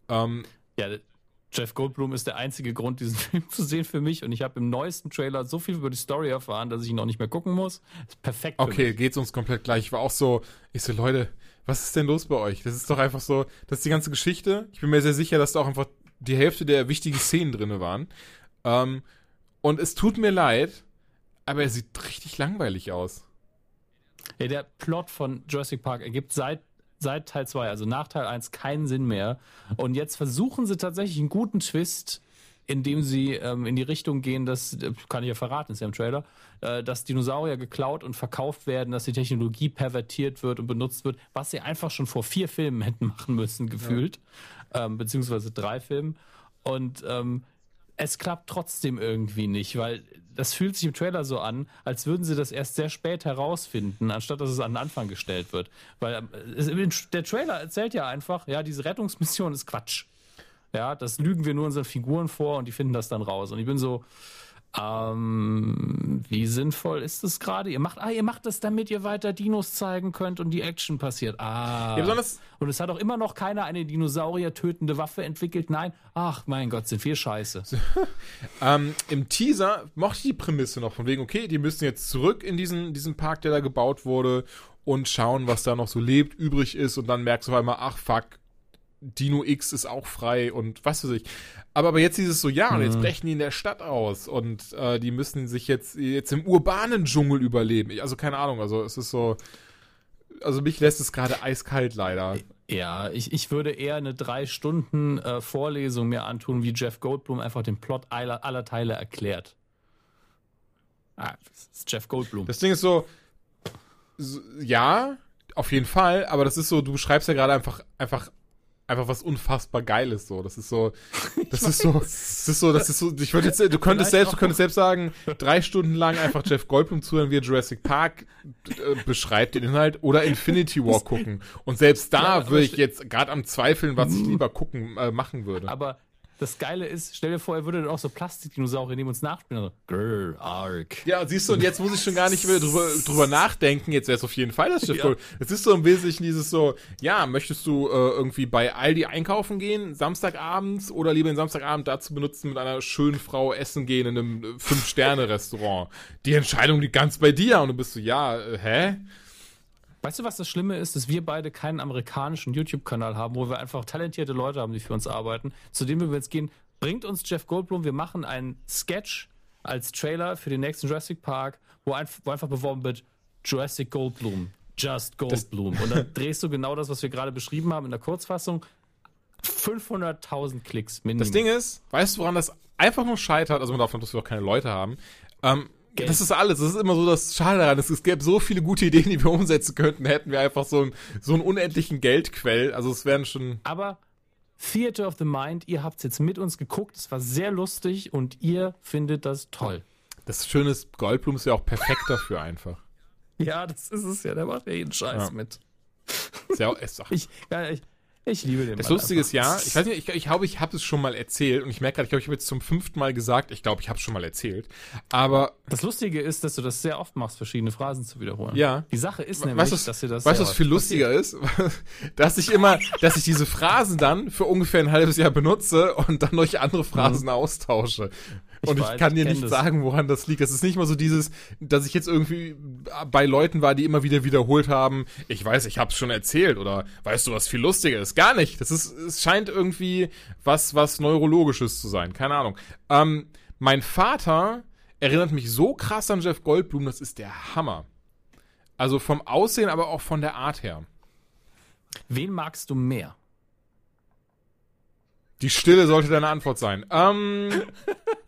Ähm, Ja, Jeff Goldblum ist der einzige Grund, diesen Film zu sehen für mich. Und ich habe im neuesten Trailer so viel über die Story erfahren, dass ich ihn auch nicht mehr gucken muss. Ist perfekt. Okay, geht's uns komplett gleich. Ich war auch so, ich so, Leute, was ist denn los bei euch? Das ist doch einfach so, das ist die ganze Geschichte. Ich bin mir sehr sicher, dass da auch einfach die Hälfte der wichtigen Szenen drinne waren. Ähm, und es tut mir leid, aber er sieht richtig langweilig aus. Ja, der Plot von Jurassic Park ergibt seit, seit Teil 2, also nach Teil 1, keinen Sinn mehr. Und jetzt versuchen sie tatsächlich einen guten Twist, indem sie ähm, in die Richtung gehen, dass, äh, kann ich ja verraten, ist ja im Trailer, äh, dass Dinosaurier geklaut und verkauft werden, dass die Technologie pervertiert wird und benutzt wird, was sie einfach schon vor vier Filmen hätten machen müssen, gefühlt. Ähm, beziehungsweise drei Filmen. Und ähm, es klappt trotzdem irgendwie nicht, weil das fühlt sich im Trailer so an, als würden sie das erst sehr spät herausfinden, anstatt dass es an den Anfang gestellt wird. Weil es, der Trailer erzählt ja einfach, ja, diese Rettungsmission ist Quatsch. Ja, das lügen wir nur unseren Figuren vor und die finden das dann raus. Und ich bin so, ähm, wie sinnvoll ist das gerade? Ihr macht, ah, ihr macht das, damit ihr weiter Dinos zeigen könnt und die Action passiert. Ah. Ja, besonders, Und es hat auch immer noch keiner eine Dinosaurier tötende Waffe entwickelt. Nein, ach mein Gott, sind wir scheiße. ähm, im Teaser mochte ich die Prämisse noch von wegen, okay, die müssen jetzt zurück in diesen, diesen Park, der da gebaut wurde und schauen, was da noch so lebt, übrig ist und dann merkst du auf einmal, ach fuck, Dino X ist auch frei und was weiß ich. Aber, aber jetzt dieses so, ja, und jetzt brechen die in der Stadt aus und äh, die müssen sich jetzt, jetzt im urbanen Dschungel überleben. Also keine Ahnung, also es ist so, also mich lässt es gerade eiskalt leider. Ja, ich, ich würde eher eine drei Stunden äh, Vorlesung mir antun, wie Jeff Goldblum einfach den Plot aller, aller Teile erklärt. Ah, das ist Jeff Goldblum. Das Ding ist so, so, ja, auf jeden Fall, aber das ist so, du beschreibst ja gerade einfach, einfach, einfach was unfassbar Geiles so. Das ist so, das ist so, das ist so, das ist so, ich würde jetzt, du könntest selbst, du könntest selbst sagen, drei Stunden lang einfach Jeff Goldblum zuhören, wie er Jurassic Park äh, beschreibt den Inhalt oder Infinity War gucken. Und selbst Ja, da aber würde ich jetzt gerade am Zweifeln, was ich lieber gucken, äh, machen würde. Aber das Geile ist, stell dir vor, er würde dann auch so Plastikdinosaurier nehmen und uns nachspielen. Also, Grr, arg. Ja, siehst du, und jetzt muss ich schon gar nicht mehr drüber, drüber nachdenken. Jetzt wäre es auf jeden Fall das Jeff Ja. Es ist so im Wesentlichen dieses so, ja, möchtest du äh, irgendwie bei Aldi einkaufen gehen, Samstagabends, oder lieber den Samstagabend dazu benutzen, mit einer schönen Frau essen gehen in einem äh, Fünf-Sterne-Restaurant? Die Entscheidung liegt ganz bei dir. Und du bist so, ja, äh, hä? Weißt du, was das Schlimme ist? Dass wir beide keinen amerikanischen YouTube-Kanal haben, wo wir einfach talentierte Leute haben, die für uns arbeiten. Zu dem wir jetzt gehen, bringt uns Jeff Goldblum, wir machen einen Sketch als Trailer für den nächsten Jurassic Park, wo, ein, wo einfach beworben wird, Jurassic Goldblum, Just Goldblum. Und dann drehst du genau das, was wir gerade beschrieben haben in der Kurzfassung. 500.000 Klicks mindestens. Das Ding ist, weißt du, woran das einfach nur scheitert? Also man darf dass wir auch keine Leute haben. Ähm, Geld. das ist alles. Das ist immer so das Schade daran. Es, es gäbe so viele gute Ideen, die wir umsetzen könnten, hätten wir einfach so, ein, so einen unendlichen Geldquell. Also es wären schon. Aber Theater of the Mind, ihr habt es jetzt mit uns geguckt, es war sehr lustig und ihr findet das toll. Das Schöne ist, Goldblum ist ja auch perfekt dafür einfach. Ja, das ist es ja, der macht ja jeden Scheiß Ja. mit. Ist ja auch, ist auch Ich, ja, ich, ich liebe den das Mann Lustige ist ja, ich weiß nicht, ich, ich glaube, ich habe es schon mal erzählt und ich merke gerade, ich glaube, ich habe jetzt zum fünften Mal gesagt, ich glaube, ich habe es schon mal erzählt. Aber Das Lustige ist, dass du das sehr oft machst, verschiedene Phrasen zu wiederholen. Ja. Die Sache ist nämlich, weißt du, was- dass ihr das. weißt du, was viel lustiger ist? dass ich immer, dass ich diese Phrasen dann für ungefähr ein halbes Jahr benutze und dann durch andere Phrasen Mhm. austausche. Und ich, weiß, kann dir nicht das. sagen, woran das liegt. Das ist nicht mal so dieses, dass ich jetzt irgendwie bei Leuten war, die immer wieder wiederholt haben, ich weiß, ich hab's schon erzählt oder weißt du, was viel lustiger ist? Gar nicht. Das ist, es scheint irgendwie was, was Neurologisches zu sein. Keine Ahnung. Ähm, mein Vater erinnert mich so krass an Jeff Goldblum, das ist der Hammer. Also vom Aussehen, aber auch von der Art her. Wen magst du mehr? Die Stille sollte deine Antwort sein. Ähm,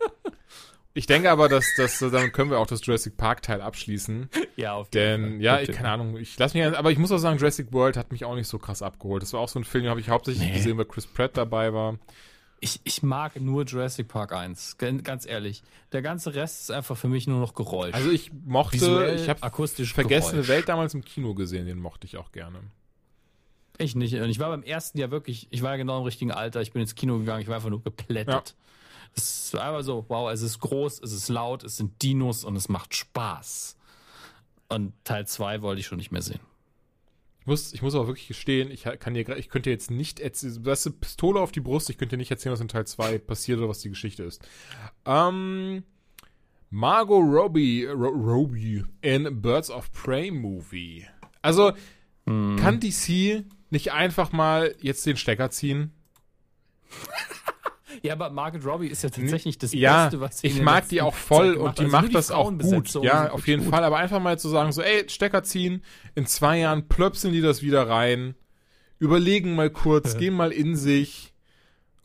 ich denke aber, dass, dass dann können wir auch das Jurassic Park Teil abschließen. Ja, auf jeden Denn, Fall. ja, ich, keine Ahnung, ich lass mich, aber ich muss auch sagen, Jurassic World hat mich auch nicht so krass abgeholt. Das war auch so ein Film, den habe ich hauptsächlich nee. gesehen, weil Chris Pratt dabei war. Ich, ich mag nur Jurassic Park 1, ganz ehrlich. Der ganze Rest ist einfach für mich nur noch Geräusch. Also ich mochte, Visuell, ich habe akustisch Vergessene Geräusch. Welt damals im Kino gesehen, den mochte ich auch gerne. Ich nicht. Und ich war beim ersten Jahr wirklich, ich war ja genau im richtigen Alter, ich bin ins Kino gegangen, ich war einfach nur geplättet. Es war einfach so, wow, es ist groß, es ist laut, es sind Dinos und es macht Spaß. Und Teil 2 wollte ich schon nicht mehr sehen. Ich muss, ich muss aber wirklich gestehen, ich kann dir ich könnte jetzt nicht erzählen, du hast eine Pistole auf die Brust, ich könnte dir nicht erzählen, was in Teil 2 passiert oder was die Geschichte ist. Ähm, Margot Robbie, Ro Robbie in Birds of Prey Movie. Also, hm. kann DC nicht einfach mal jetzt den Stecker ziehen? Ja, aber Margaret Robbie ist ja tatsächlich das ja, Beste, was sie Ich mag die auch voll und die also macht die das auch gut. Ja, auf jeden gut. Fall. Aber einfach mal zu sagen, so, ey, Stecker ziehen, in zwei Jahren plöpseln die das wieder rein, überlegen mal kurz, gehen mal in sich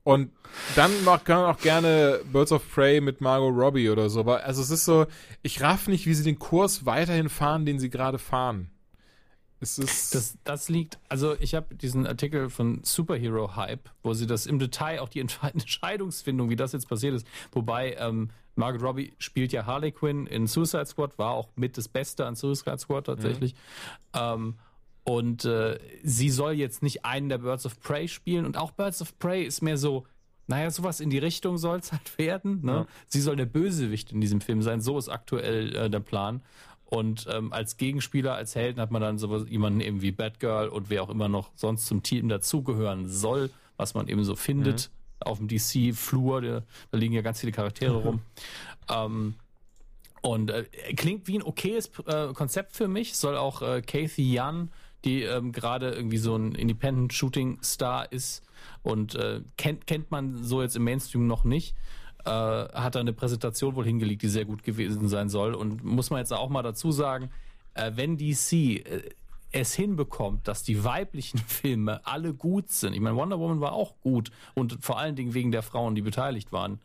und dann kann auch gerne Birds of Prey mit Margot Robbie oder so. Aber also es ist so, ich raff nicht, wie sie den Kurs weiterhin fahren, den sie gerade fahren. Es ist das, das liegt, also ich habe diesen Artikel von Superhero Hype, wo sie das im Detail auch die Entscheidungsfindung, wie das jetzt passiert ist, wobei ähm, Margaret Robbie spielt ja Harley Quinn in Suicide Squad, war auch mit das Beste an Suicide Squad tatsächlich. Mhm. Ähm, und äh, sie soll jetzt nicht einen der Birds of Prey spielen und auch Birds of Prey ist mehr so, naja, sowas in die Richtung soll es halt werden. Ne? Ja. Sie soll der Bösewicht in diesem Film sein, so ist aktuell äh, der Plan. Und ähm, als Gegenspieler, als Helden hat man dann so jemanden eben wie Batgirl und wer auch immer noch sonst zum Team dazugehören soll, was man eben so findet. Mhm. Auf dem DC-Flur, da liegen ja ganz viele Charaktere rum. ähm, und äh, klingt wie ein okayes äh, Konzept für mich. Soll auch äh, Kathy Young, die ähm, gerade irgendwie so ein Independent-Shooting-Star ist und äh, kennt, kennt man so jetzt im Mainstream noch nicht äh, hat er eine Präsentation wohl hingelegt, die sehr gut gewesen sein soll. Und muss man jetzt auch mal dazu sagen, äh, wenn DC äh, es hinbekommt, dass die weiblichen Filme alle gut sind. Ich meine, Wonder Woman war auch gut und vor allen Dingen wegen der Frauen, die beteiligt waren.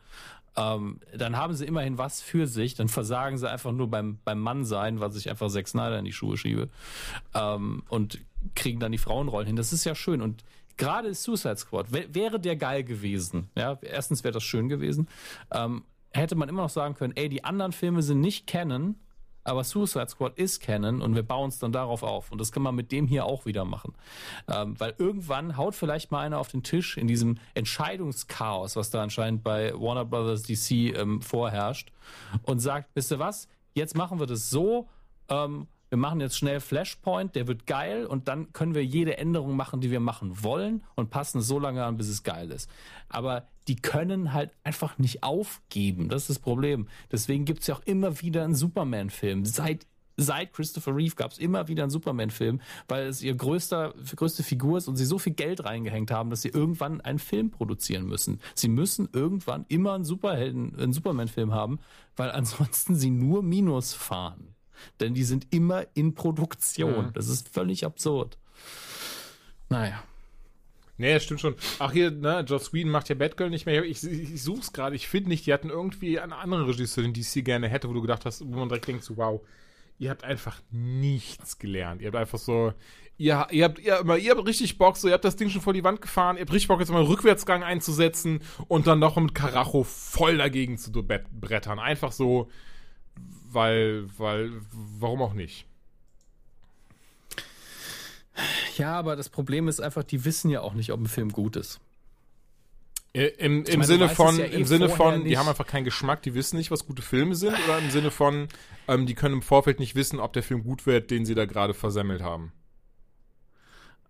Ähm, dann haben sie immerhin was für sich. Dann versagen sie einfach nur beim, beim Mann sein, was ich einfach Zack Snyder in die Schuhe schiebe. Ähm, und kriegen dann die Frauenrollen hin. Das ist ja schön. Und gerade Suicide Squad, wäre der geil gewesen. Ja, erstens wäre das schön gewesen. Ähm, hätte man immer noch sagen können, ey, die anderen Filme sind nicht Canon, aber Suicide Squad ist Canon und wir bauen es dann darauf auf. Und das kann man mit dem hier auch wieder machen. Ähm, weil irgendwann haut vielleicht mal einer auf den Tisch in diesem Entscheidungschaos, was da anscheinend bei Warner Brothers DC ähm, vorherrscht, und sagt, wisst ihr was, jetzt machen wir das so, ähm, wir machen jetzt schnell Flashpoint, der wird geil und dann können wir jede Änderung machen, die wir machen wollen und passen so lange an, bis es geil ist. Aber die können halt einfach nicht aufgeben. Das ist das Problem. Deswegen gibt es ja auch immer wieder einen Superman-Film. Seit seit Christopher Reeve gab es immer wieder einen Superman-Film, weil es ihr größter, größte Figur ist und sie so viel Geld reingehängt haben, dass sie irgendwann einen Film produzieren müssen. Sie müssen irgendwann immer einen Superhelden, einen Superman-Film haben, weil ansonsten sie nur Minus fahren denn die sind immer in Produktion. Mhm. Das ist völlig absurd. Naja. Nee, stimmt schon. Ach hier, ne, Joss Whedon macht ja Batgirl nicht mehr. Ich, ich, ich such's gerade. Ich finde nicht, die hatten irgendwie einen anderen Regisseur, den DC gerne hätte, wo du gedacht hast, wo man direkt denkt, so, wow, ihr habt einfach nichts gelernt. Ihr habt einfach so, ihr, ihr habt, ihr, ihr habt richtig Bock, so, ihr habt das Ding schon vor die Wand gefahren, ihr habt richtig Bock, jetzt mal einen Rückwärtsgang einzusetzen und dann noch mit Karacho voll dagegen zu brettern. Einfach so, weil, weil, warum auch nicht? Ja, aber das Problem ist einfach, die wissen ja auch nicht, ob ein Film gut ist. Im, im meine, Sinne von, ja eh im Sinne von, nicht. die haben einfach keinen Geschmack, die wissen nicht, was gute Filme sind, oder im Sinne von, ähm, die können im Vorfeld nicht wissen, ob der Film gut wird, den sie da gerade versemmelt haben?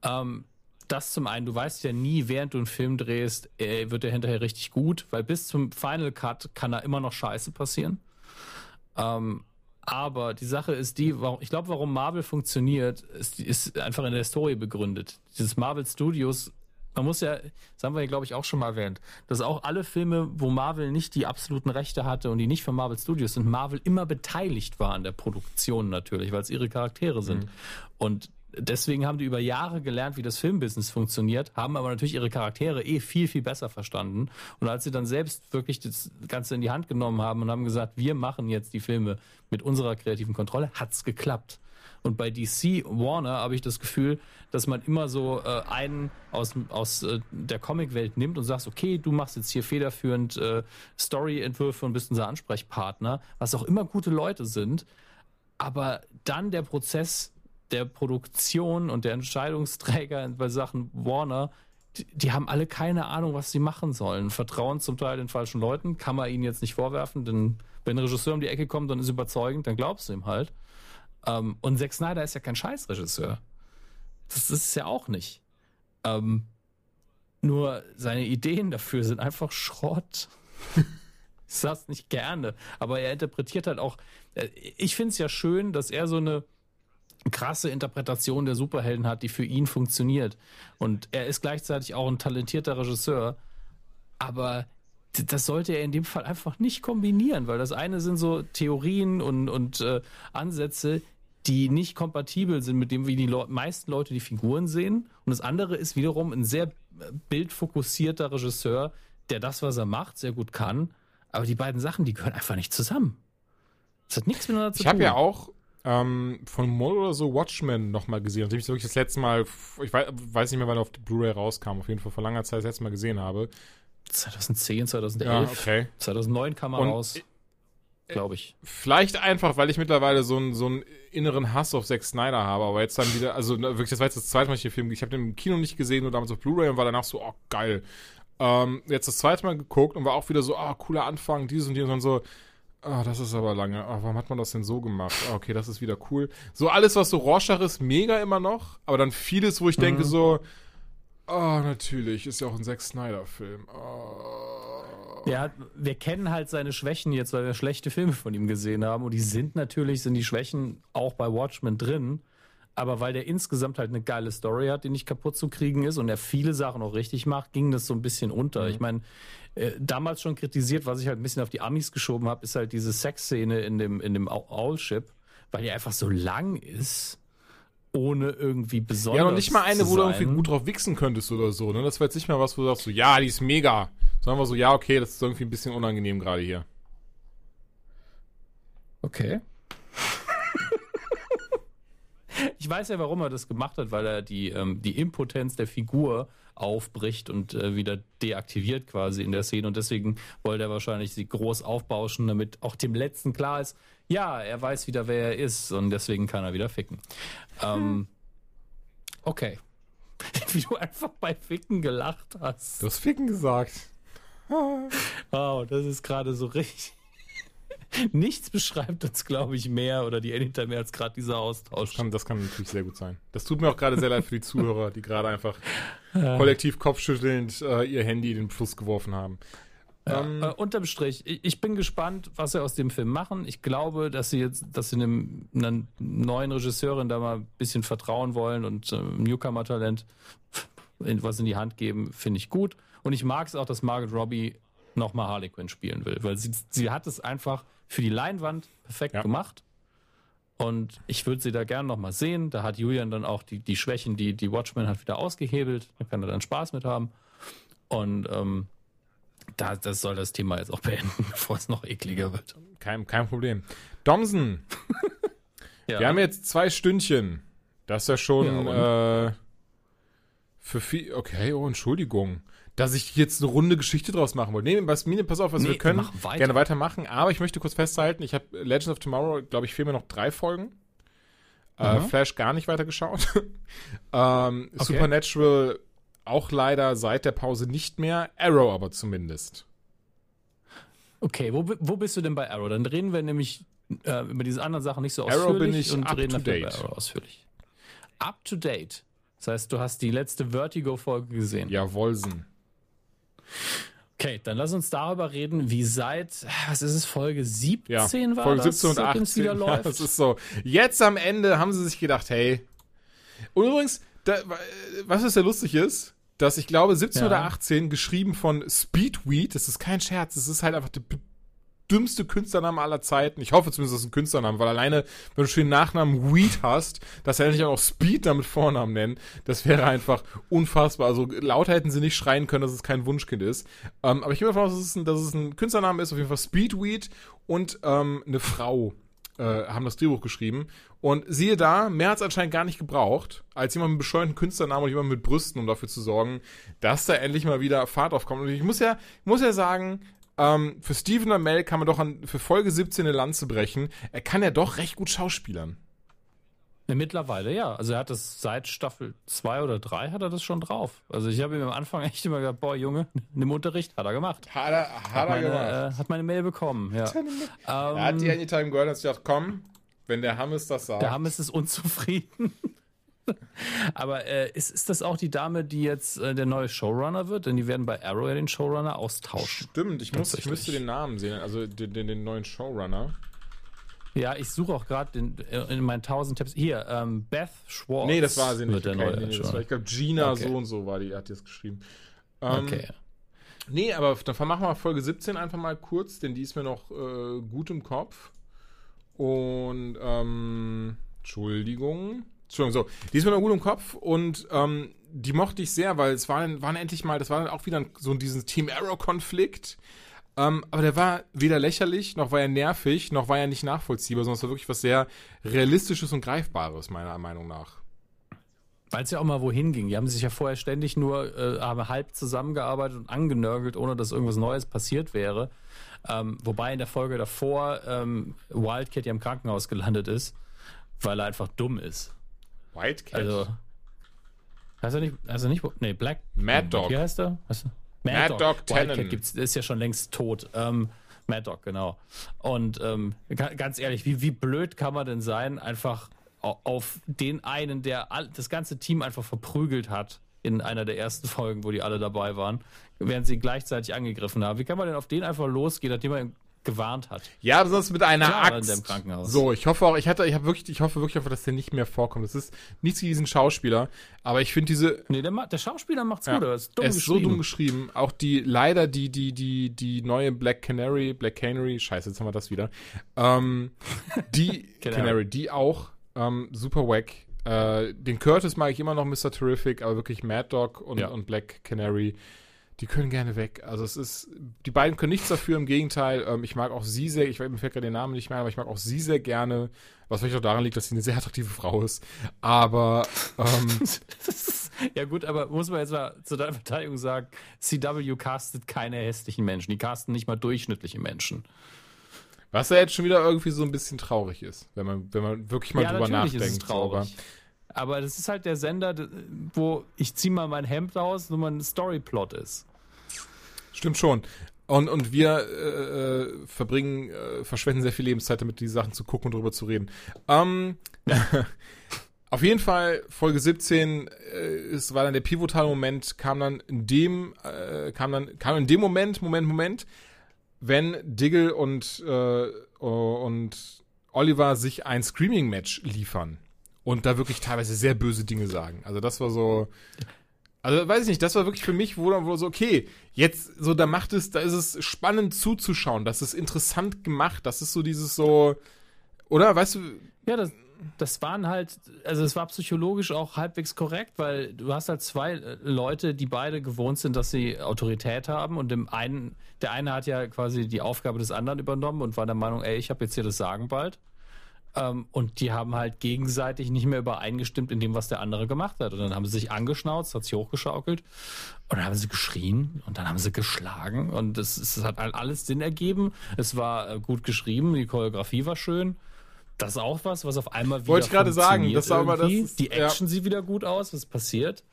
Ähm, das zum einen, du weißt ja nie, während du einen Film drehst, äh, wird er hinterher richtig gut, weil bis zum Final Cut kann da immer noch Scheiße passieren. Ähm, aber die Sache ist die, warum, ich glaube, warum Marvel funktioniert, ist, ist einfach in der Story begründet. Dieses Marvel Studios, man muss ja, das haben wir ja, glaube ich, auch schon mal erwähnt, dass auch alle Filme, wo Marvel nicht die absoluten Rechte hatte und die nicht von Marvel Studios sind, Marvel immer beteiligt war an der Produktion natürlich, weil es ihre Charaktere sind. Mhm. Und deswegen haben die über Jahre gelernt, wie das Filmbusiness funktioniert, haben aber natürlich ihre Charaktere eh viel, viel besser verstanden. Und als sie dann selbst wirklich das Ganze in die Hand genommen haben und haben gesagt, wir machen jetzt die Filme mit unserer kreativen Kontrolle, hat's geklappt. Und bei DC Warner habe ich das Gefühl, dass man immer so äh, einen aus, aus äh, der Comicwelt nimmt und sagt, okay, du machst jetzt hier federführend äh, Story-Entwürfe und bist unser Ansprechpartner, was auch immer gute Leute sind. Aber dann der Prozess der Produktion und der Entscheidungsträger bei Sachen Warner, die, die, haben alle keine Ahnung, was sie machen sollen. Vertrauen zum Teil den falschen Leuten, kann man ihnen jetzt nicht vorwerfen, denn wenn ein Regisseur um die Ecke kommt und ist überzeugend, dann glaubst du ihm halt. Ähm, und Zack Snyder ist ja kein Scheißregisseur. Das, ist ja auch nicht. Ähm, nur seine Ideen dafür sind einfach Schrott. ich sag's nicht gerne, aber er interpretiert halt auch. Äh, ich find's ja schön, dass er so eine krasse Interpretation der Superhelden hat, die für ihn funktioniert. Und er ist gleichzeitig auch ein talentierter Regisseur. Aber das sollte er in dem Fall einfach nicht kombinieren, weil das eine sind so Theorien und, und äh, Ansätze, die nicht kompatibel sind mit dem, wie die Le meisten Leute die Figuren sehen. Und das andere ist wiederum ein sehr bildfokussierter Regisseur, der das, was er macht, sehr gut kann. Aber die beiden Sachen, die gehören einfach nicht zusammen. Das hat nichts miteinander zu ich tun. Ich habe ja auch ähm, von Moll oder so Watchmen nochmal gesehen. Nachdem ich wirklich das letzte Mal, ich weiß, weiß nicht mehr, wann er auf Blu-ray rauskam, auf jeden Fall vor langer Zeit das letzte Mal gesehen habe. 2010, 2011, ja, okay. 2009 kam er Und raus, glaube ich. Vielleicht einfach, weil ich mittlerweile so einen, so einen inneren Hass auf Zack Snyder habe, aber jetzt dann wieder, also wirklich, das war jetzt das zweite Mal, ich den Film, ich habe den im Kino nicht gesehen, nur damals auf Blu-ray und war danach so, oh, geil. Ähm, jetzt das zweite Mal geguckt und war auch wieder so, oh, cooler Anfang, dieses und dieses und so, Ah, oh, das ist aber lange. Oh, warum hat man das denn so gemacht? Oh, okay, das ist wieder cool. So alles, was so Rorschach ist, mega immer noch. Aber dann vieles, wo ich mhm. denke so, oh, natürlich, ist ja auch ein Zack Snyder-Film. Oh. Ja, wir kennen halt seine Schwächen jetzt, weil wir schlechte Filme von ihm gesehen haben. Und die sind natürlich, sind die Schwächen auch bei Watchmen drin. Aber weil der insgesamt halt eine geile Story hat, die nicht kaputt zu kriegen ist und er viele Sachen auch richtig macht, ging das so ein bisschen unter. Mhm. Ich meine, äh, damals schon kritisiert, was ich halt ein bisschen auf die Amis geschoben habe, ist halt diese Sexszene in dem, in dem Owlship, weil die einfach so lang ist ohne irgendwie besonders. Ja, noch nicht mal eine, wo du irgendwie gut drauf wichsen könntest oder so. Ne? Das wäre jetzt nicht mal was, wo du sagst, so, ja, die ist mega. Sondern wir so, ja, okay, das ist irgendwie ein bisschen unangenehm gerade hier. Okay. Ich weiß ja, warum er das gemacht hat, weil er die, ähm, die Impotenz der Figur aufbricht und äh, wieder deaktiviert quasi in der Szene. Und deswegen wollte er wahrscheinlich sie groß aufbauschen, damit auch dem Letzten klar ist, ja, er weiß wieder, wer er ist und deswegen kann er wieder ficken. Ähm, okay. Wie du einfach bei Ficken gelacht hast. Du hast Ficken gesagt. wow, das ist gerade so richtig. Nichts beschreibt uns, glaube ich, mehr oder die Anytime mehr als gerade dieser Austausch. Das kann, das kann natürlich sehr gut sein. Das tut mir auch gerade sehr leid für die Zuhörer, die gerade einfach kollektiv kopfschüttelnd äh, ihr Handy in den Fluss geworfen haben. Ja, ähm, äh, unterm Strich, ich, ich, bin gespannt, was sie aus dem Film machen. Ich glaube, dass sie jetzt, dass sie einem, einer neuen Regisseurin da mal ein bisschen vertrauen wollen und äh, Newcomer-Talent was in die Hand geben, finde ich gut. Und ich mag es auch, dass Margaret Robbie nochmal Harley Quinn spielen will, weil sie, sie hat es einfach für die Leinwand perfekt ja. gemacht. Und ich würde sie da gerne nochmal sehen. Da hat Julian dann auch die, die Schwächen, die die Watchmen hat, wieder ausgehebelt. Da kann er dann Spaß mit haben. Und ähm, da, das soll das Thema jetzt auch beenden, bevor es noch ekliger wird. Kein, kein Problem. Domsen. ja. Wir haben jetzt zwei Stündchen. Das ist ja schon ja, äh, für viel. Okay, oh, Entschuldigung dass ich jetzt eine runde Geschichte draus machen wollte. Nee, Basmine, pass auf, was nee, wir können weiter. gerne weitermachen, aber ich möchte kurz festhalten, ich habe Legends of Tomorrow, glaube ich, fehlen mir noch drei Folgen. Äh, Flash gar nicht weitergeschaut. ähm, okay. Supernatural auch leider seit der Pause nicht mehr. Arrow aber zumindest. Okay, wo, wo bist du denn bei Arrow? Dann reden wir nämlich äh, über diese anderen Sachen nicht so ausführlich Arrow bin ich und up reden to date. Arrow ausführlich. Up to date. Das heißt, du hast die letzte Vertigo-Folge gesehen. Ja, Wolsen. Okay, dann lass uns darüber reden, wie seit, was ist es, Folge 17 ja, war Folge das, 17 und seitdem 18. es wieder Ja, läuft? das ist so. Jetzt am Ende haben sie sich gedacht, hey. Und übrigens, da, was ist ja lustig ist, dass ich glaube 17 Ja. oder 18 geschrieben von Speedweed, das ist kein Scherz, das ist halt einfach dümmste Künstlername aller Zeiten. Ich hoffe zumindest, das ist ein Künstlername, weil alleine, wenn du schon den Nachnamen Weed hast, dass er nicht auch noch Speed damit Vornamen nennen, das wäre einfach unfassbar. Also lauter hätten sie nicht schreien können, dass es kein Wunschkind ist. Ähm, aber ich gehe davon aus, dass es, ein, dass es Künstlername ist, auf jeden Fall Speedweed und ähm, eine Frau äh, haben das Drehbuch geschrieben. Und siehe da, mehr hat es anscheinend gar nicht gebraucht, als jemand mit bescheuerten Künstlernamen und jemand mit Brüsten, um dafür zu sorgen, dass da endlich mal wieder Fahrt aufkommt. Und ich muss ja, muss ja sagen, ähm, für Stephen Amell kann man doch an, für Folge 17 eine Lanze brechen. Er kann ja doch recht gut schauspielern. Mittlerweile ja. Also er hat das seit Staffel 2 oder 3 hat er das schon drauf. Also ich habe ihm am Anfang echt immer gesagt, boah Junge, nimm Unterricht, hat er gemacht. Hat er, hat Meine, äh, hat meine Mail bekommen, ja. Er hat die Ähm, Anytime Girl und sich gedacht, komm, wenn der Hammes das sagt. der Hammes ist unzufrieden. Aber äh, ist, ist das auch die Dame, die jetzt äh, der neue Showrunner wird? Denn die werden bei Arrow ja den Showrunner austauschen. Stimmt, ich, muss, ich müsste den Namen sehen, also den, den, den neuen Showrunner. Ja, ich suche auch gerade in, in meinen 1000 Tabs. Hier, ähm, Beth Schwartz. Nee, das war sie nicht. Wird der Okay, neue nee, war, ich glaube, Gina Okay. so und so war die, hat die das geschrieben. Ähm, Okay. Nee, aber dann machen wir Folge 17 einfach mal kurz, denn die ist mir noch äh, gut im Kopf. Und, ähm, Entschuldigung. Entschuldigung, so. Die ist mir noch gut im Kopf und ähm, die mochte ich sehr, weil es war dann, waren endlich mal, das war dann auch wieder so diesen Team Arrow-Konflikt. Ähm, aber der war weder lächerlich, noch war er nervig, noch war er nicht nachvollziehbar, sondern es war wirklich was sehr Realistisches und Greifbares, meiner Meinung nach. Weil es ja auch mal wohin ging. Die haben sich ja vorher ständig nur äh, haben halb zusammengearbeitet und angenörgelt, ohne dass irgendwas Neues passiert wäre. Ähm, wobei in der Folge davor ähm, Wildcat ja im Krankenhaus gelandet ist, weil er einfach dumm ist. Whitecat. Also. Heißt er nicht, er nicht, nee, Black. Mad Dog. Wie heißt er? Er? Mad Dog. Wildcat gibt's, ist ja schon längst tot. Ähm, Mad Dog, genau. Und ähm, ga- ganz ehrlich, wie, wie blöd kann man denn sein, einfach au- auf den einen, der all, das ganze Team einfach verprügelt hat in einer der ersten Folgen, wo die alle dabei waren, während sie gleichzeitig angegriffen haben. Wie kann man denn auf den einfach losgehen, nachdem ihn gewarnt hat? Ja, besonders mit einer Klar, Axt. in dem Krankenhaus. So, ich hoffe auch, ich hatte, ich habe wirklich, ich hoffe wirklich dass der nicht mehr vorkommt. Das ist nichts gegen diesen Schauspieler, aber ich finde diese, Nee, der, der Schauspieler macht's ja, gut, aber ist dumm er ist so dumm geschrieben. Auch die, leider die, die, die, die neue Black Canary, Black Canary, scheiße, jetzt haben wir das wieder. Ähm, die Canary. Canary, die auch, ähm, super wack. Äh, den Curtis mag ich immer noch Mr. Terrific, aber wirklich Mad Dog und, Ja. und Black Canary, die können gerne weg. Also es ist, die beiden können nichts dafür, im Gegenteil. Ähm, ich mag auch sie sehr, ich weiß, mir fällt gerade den Namen nicht mehr, aber ich mag auch sie sehr gerne, was vielleicht auch daran liegt, dass sie eine sehr attraktive Frau ist. Aber ähm, Ja gut, aber muss man jetzt mal zu deiner Verteidigung sagen, CW castet keine hässlichen Menschen. Die casten nicht mal durchschnittliche Menschen. was ja jetzt schon wieder irgendwie so ein bisschen traurig ist, wenn man, wenn man wirklich mal drüber natürlich nachdenkt. ist es traurig. Aber das ist halt der Sender, wo ich zieh mal mein Hemd aus, nur mal ein Storyplot ist. Stimmt schon. Und, und wir äh, äh, verbringen, äh, verschwenden sehr viel Lebenszeit damit, die Sachen zu gucken und drüber zu reden. Ähm, auf jeden Fall, Folge 17, äh, es war dann der pivotale Moment, kam dann in dem, äh, kam dann, kam in dem Moment, Moment, Moment, wenn Diggle und, äh, und Oliver sich ein Screaming-Match liefern und da wirklich teilweise sehr böse Dinge sagen. Also das war so, also weiß ich nicht, das war wirklich für mich, wo wo so, okay, jetzt so, da macht es, da ist es spannend zuzuschauen, das ist interessant gemacht, das ist so dieses so, oder, weißt du, Ja, das, das waren halt, also es war psychologisch auch halbwegs korrekt, weil du hast halt zwei äh, Leute, die beide gewohnt sind, dass sie Autorität haben und dem einen, der eine hat ja quasi die Aufgabe des anderen übernommen und war der Meinung, ey, ich habe jetzt hier das Sagen bald. Ähm, und die haben halt gegenseitig nicht mehr übereingestimmt in dem, was der andere gemacht hat. Und dann haben sie sich angeschnauzt, hat sich hochgeschaukelt und dann haben sie geschrien und dann haben sie geschlagen und es, es hat halt alles Sinn ergeben. Es war äh, gut geschrieben, die Choreografie war schön. Das ist auch was, was auf einmal wieder Wollte ich gerade sagen, das war aber das ist- Die ja. Action sieht wieder gut aus, was passiert.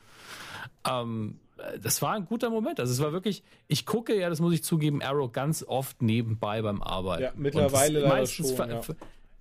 Ähm, äh, das war ein guter Moment. Also es war wirklich, ich gucke ja, das muss ich zugeben, Arrow ganz oft nebenbei beim Arbeiten. Ja, mittlerweile leider meistens schon, ja.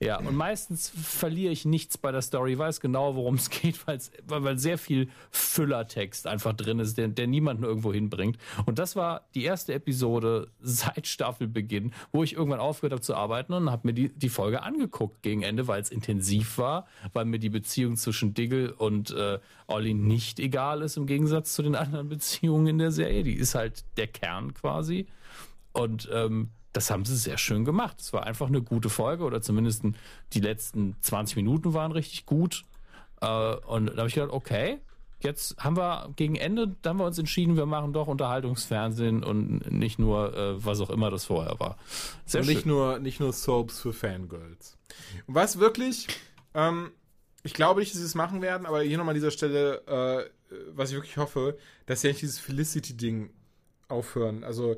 Ja, und meistens verliere ich nichts bei der Story, weiß genau, worum es geht, weil's, weil sehr viel Füllertext einfach drin ist, der, der niemanden irgendwo hinbringt. Und das war die erste Episode seit Staffelbeginn, wo ich irgendwann aufgehört habe zu arbeiten und habe mir die, die Folge angeguckt gegen Ende, weil es intensiv war, weil mir die Beziehung zwischen Diggle und äh, Olli nicht egal ist, im Gegensatz zu den anderen Beziehungen in der Serie. Die ist halt der Kern quasi. Und ähm, das haben sie sehr schön gemacht. Es war einfach eine gute Folge oder zumindest die letzten 20 Minuten waren richtig gut. Äh, und da habe ich gedacht, okay, jetzt haben wir gegen Ende, da haben wir uns entschieden, wir machen doch Unterhaltungsfernsehen und nicht nur, äh, was auch immer das vorher war. Sehr und nicht schön. nur, nicht nur Soaps für Fangirls. Und was wirklich, ähm, ich glaube nicht, dass sie es machen werden, aber hier nochmal an dieser Stelle, äh, was ich wirklich hoffe, dass sie nicht dieses Felicity-Ding aufhören. Also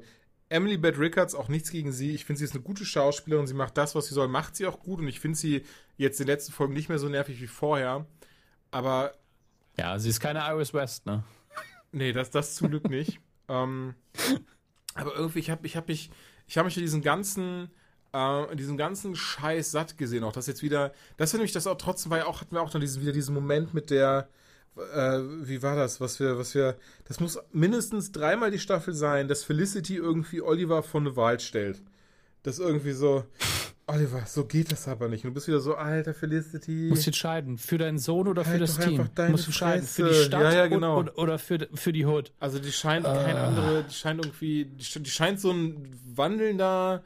Emily Beth Rickards, auch nichts gegen sie. Ich finde, sie ist eine gute Schauspielerin. Sie macht das, was sie soll, macht sie auch gut. Und ich finde sie jetzt in den letzten Folgen nicht mehr so nervig wie vorher. Aber. Ja, sie ist keine Iris West, ne? Nee, das, das zum Glück nicht. ähm, aber irgendwie, ich habe ich hab mich, ich habe mich in diesen ganzen, äh, diesem ganzen Scheiß satt gesehen. Auch das jetzt wieder, das finde ich das auch trotzdem, weil auch hatten wir auch noch diesen, wieder diesen Moment mit der, äh, wie war das, was wir, was wir, das muss mindestens dreimal die Staffel sein, dass Felicity irgendwie Oliver vor eine Wahl stellt. Das irgendwie so, Oliver, so geht das aber nicht. Und du bist wieder so, alter Felicity. Musst entscheiden, für deinen Sohn oder halt für das Team. Musst entscheiden, für die Stadt ja, ja, genau. oder, oder für, für die Hood. Also die scheint uh. kein andere, die scheint irgendwie, die, die scheint so ein wandelnder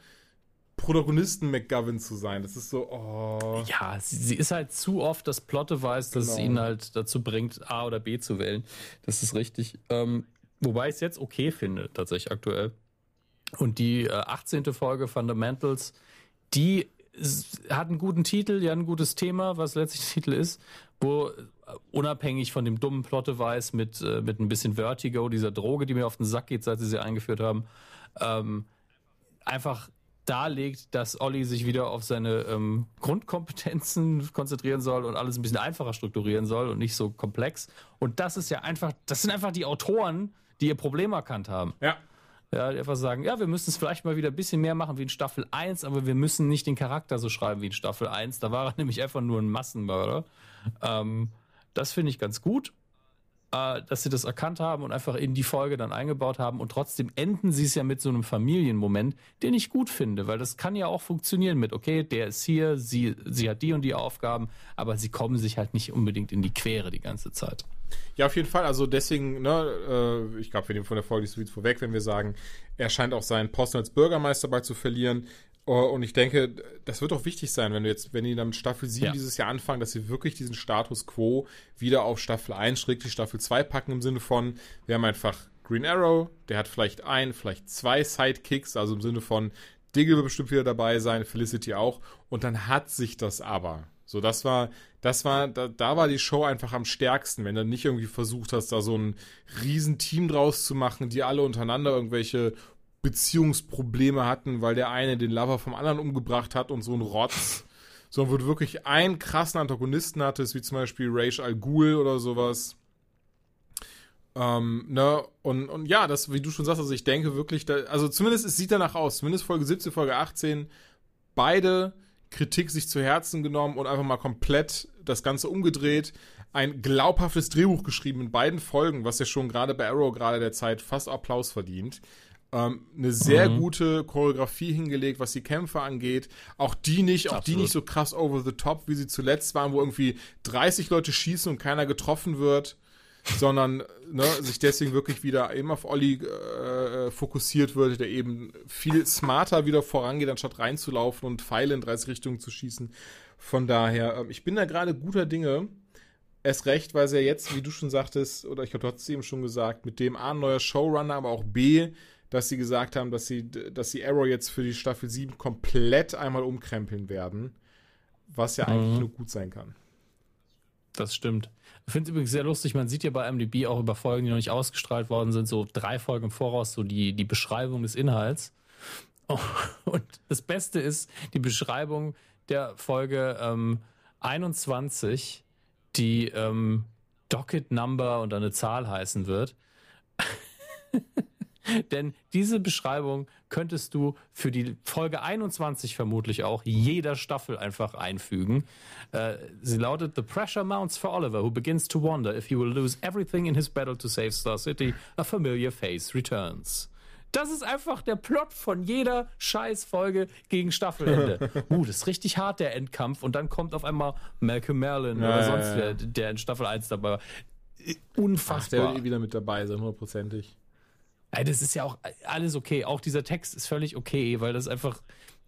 Protagonisten McGovern zu sein. Das ist so, oh. Ja, sie, sie ist halt zu oft das Plot-Device, das genau. ihn halt dazu bringt, A oder B zu wählen. Das ist richtig. Ähm, wobei ich es jetzt okay finde, tatsächlich aktuell. Und die äh, 18. Folge Fundamentals, die hat einen guten Titel, ja, ein gutes Thema, was letztlich der Titel ist, wo äh, unabhängig von dem dummen Plot-Device mit, äh, mit ein bisschen Vertigo, dieser Droge, die mir auf den Sack geht, seit sie sie eingeführt haben, ähm, einfach darlegt, dass Olli sich wieder auf seine ähm, Grundkompetenzen konzentrieren soll und alles ein bisschen einfacher strukturieren soll und nicht so komplex. Und das ist ja einfach, das sind einfach die Autoren, die ihr Problem erkannt haben. Ja. Ja, die einfach sagen, ja, wir müssen es vielleicht mal wieder ein bisschen mehr machen wie in Staffel 1, aber wir müssen nicht den Charakter so schreiben wie in Staffel 1. Da war er nämlich einfach nur ein Massenmörder. Ähm, das finde ich ganz gut äh, dass sie das erkannt haben und einfach in die Folge dann eingebaut haben und trotzdem enden sie es ja mit so einem Familienmoment, den ich gut finde, weil das kann ja auch funktionieren mit, okay, der ist hier, sie, sie hat die und die Aufgaben, aber sie kommen sich halt nicht unbedingt in die Quere die ganze Zeit. Ja, auf jeden Fall. Also deswegen, ne, äh, ich glaube, wir nehmen von der Folge nicht so vorweg, wenn wir sagen, er scheint auch seinen Posten als Bürgermeister bald zu verlieren. Oh, und ich denke, das wird auch wichtig sein, wenn du jetzt, wenn die dann mit Staffel 7 ja. dieses Jahr anfangen, dass sie wirklich diesen Status quo wieder auf Staffel 1, schrägstrich Staffel 2 packen im Sinne von, wir haben einfach Green Arrow, der hat vielleicht ein, vielleicht zwei Sidekicks, also im Sinne von, Diggle wird bestimmt wieder dabei sein, Felicity auch, und dann hat sich das aber. So, das war, das war, da, da war die Show einfach am stärksten, wenn du nicht irgendwie versucht hast, da so ein Riesenteam draus zu machen, die alle untereinander irgendwelche Beziehungsprobleme hatten, weil der eine den Lover vom anderen umgebracht hat und so ein Rotz. Sondern wo du wirklich einen krassen Antagonisten hattest, wie zum Beispiel Raish Al Ghul oder sowas. Ähm, ne, und, und ja, das, wie du schon sagst, also ich denke wirklich, da, also zumindest es sieht danach aus, zumindest Folge 17, Folge 18, beide Kritik sich zu Herzen genommen und einfach mal komplett das Ganze umgedreht. Ein glaubhaftes Drehbuch geschrieben in beiden Folgen, was ja schon gerade bei Arrow gerade der Zeit fast Applaus verdient. Ähm, eine sehr mhm. gute Choreografie hingelegt, was die Kämpfe angeht. Auch die nicht, auch die nicht so krass over the top, wie sie zuletzt waren, wo irgendwie 30 Leute schießen und keiner getroffen wird, sondern ne, sich deswegen wirklich wieder eben auf Olli äh, fokussiert wird, der eben viel smarter wieder vorangeht, anstatt reinzulaufen und Pfeile in 30 Richtungen zu schießen. Von daher, äh, ich bin da gerade guter Dinge. Erst recht, weil sie ja jetzt, wie du schon sagtest, oder ich glaube, du hast es eben schon gesagt, mit dem A, ein neuer Showrunner, aber auch B, dass sie gesagt haben, dass sie, dass sie Arrow jetzt für die Staffel 7 komplett einmal umkrempeln werden. Was ja eigentlich mhm. nur gut sein kann. Das stimmt. Ich finde es übrigens sehr lustig, man sieht ja bei MDB auch über Folgen, die noch nicht ausgestrahlt worden sind, so drei Folgen im Voraus, so die, die Beschreibung des Inhalts. Und das Beste ist die Beschreibung der Folge ähm, 21, die ähm, Docket Number und eine Zahl heißen wird. Denn diese Beschreibung könntest du für die Folge 21 vermutlich auch jeder Staffel einfach einfügen. Äh, sie lautet: The pressure mounts for Oliver, who begins to wonder if he will lose everything in his battle to save Star City. A familiar face returns. Das ist einfach der Plot von jeder Scheißfolge gegen Staffelende. uh, das ist richtig hart, der Endkampf. Und dann kommt auf einmal Malcolm Merlin ja, oder sonst ja, ja. Wer, der in Staffel 1 dabei war. Unfassbar. Ach, der wird eh wieder mit dabei sein, hundertprozentig. Das ist ja auch alles okay. Auch dieser Text ist völlig okay, weil das einfach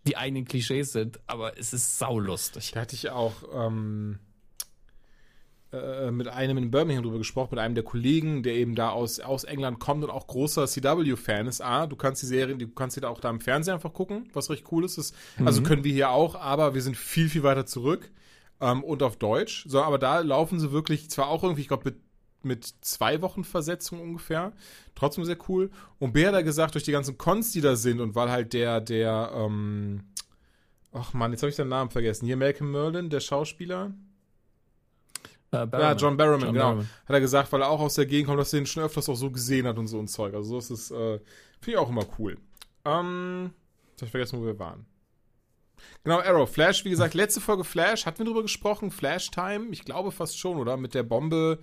die eigenen Klischees sind. Aber es ist saulustig. Da hatte ich auch ähm, äh, mit einem in Birmingham drüber gesprochen, mit einem der Kollegen, der eben da aus, aus England kommt und auch großer CW-Fan ist. Ah, du kannst die Serie, du kannst sie da auch da im Fernsehen einfach gucken, was recht cool ist. Das, also mhm. Also können wir hier auch, aber wir sind viel, viel weiter zurück. Ähm, und auf Deutsch. So, aber da laufen sie wirklich zwar auch irgendwie, ich glaube, mit zwei Wochen Versetzung ungefähr. Trotzdem sehr cool. Und Bär hat gesagt, durch die ganzen Cons, die da sind und weil halt der, der, ähm, ach man, jetzt habe ich seinen Namen vergessen. Hier Malcolm Merlin, der Schauspieler. Uh, ja, John Barrowman, John genau. Barrowman. Hat er gesagt, weil er auch aus der Gegend kommt, dass er den schon öfters auch so gesehen hat und so ein Zeug. Also, das ist, äh, finde ich auch immer cool. Ähm, jetzt habe ich vergessen, wo wir waren. Genau, Arrow. Flash, wie gesagt, letzte Folge Flash. Hatten wir drüber gesprochen? Flash Time? Ich glaube fast schon, oder? Mit der Bombe.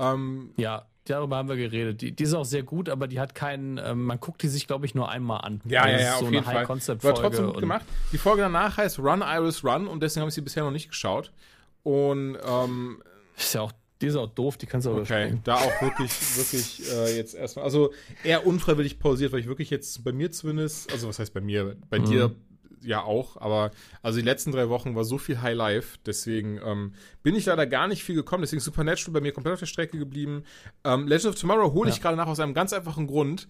Ähm, ja, darüber haben wir geredet. Die, die, ist auch sehr gut, aber die hat keinen, ähm, man guckt die sich, glaube ich, nur einmal an. Ja, ja, ja, so auf jeden Fall. War trotzdem gut gemacht. Die Folge danach heißt Run, Iris, Run und deswegen habe ich sie bisher noch nicht geschaut. Und ähm, ist ja auch, die ist auch doof, die kannst du aber Okay, da auch wirklich, wirklich äh, jetzt erstmal, also eher unfreiwillig pausiert, weil ich wirklich jetzt bei mir zumindest, also was heißt bei mir, bei mhm. dir ja auch, aber also die letzten drei Wochen war so viel High Life, deswegen ähm, bin ich leider gar nicht viel gekommen, deswegen Supernatural bei mir komplett auf der Strecke geblieben. Ähm, Legend of Tomorrow hole ich ja. gerade nach aus einem ganz einfachen Grund.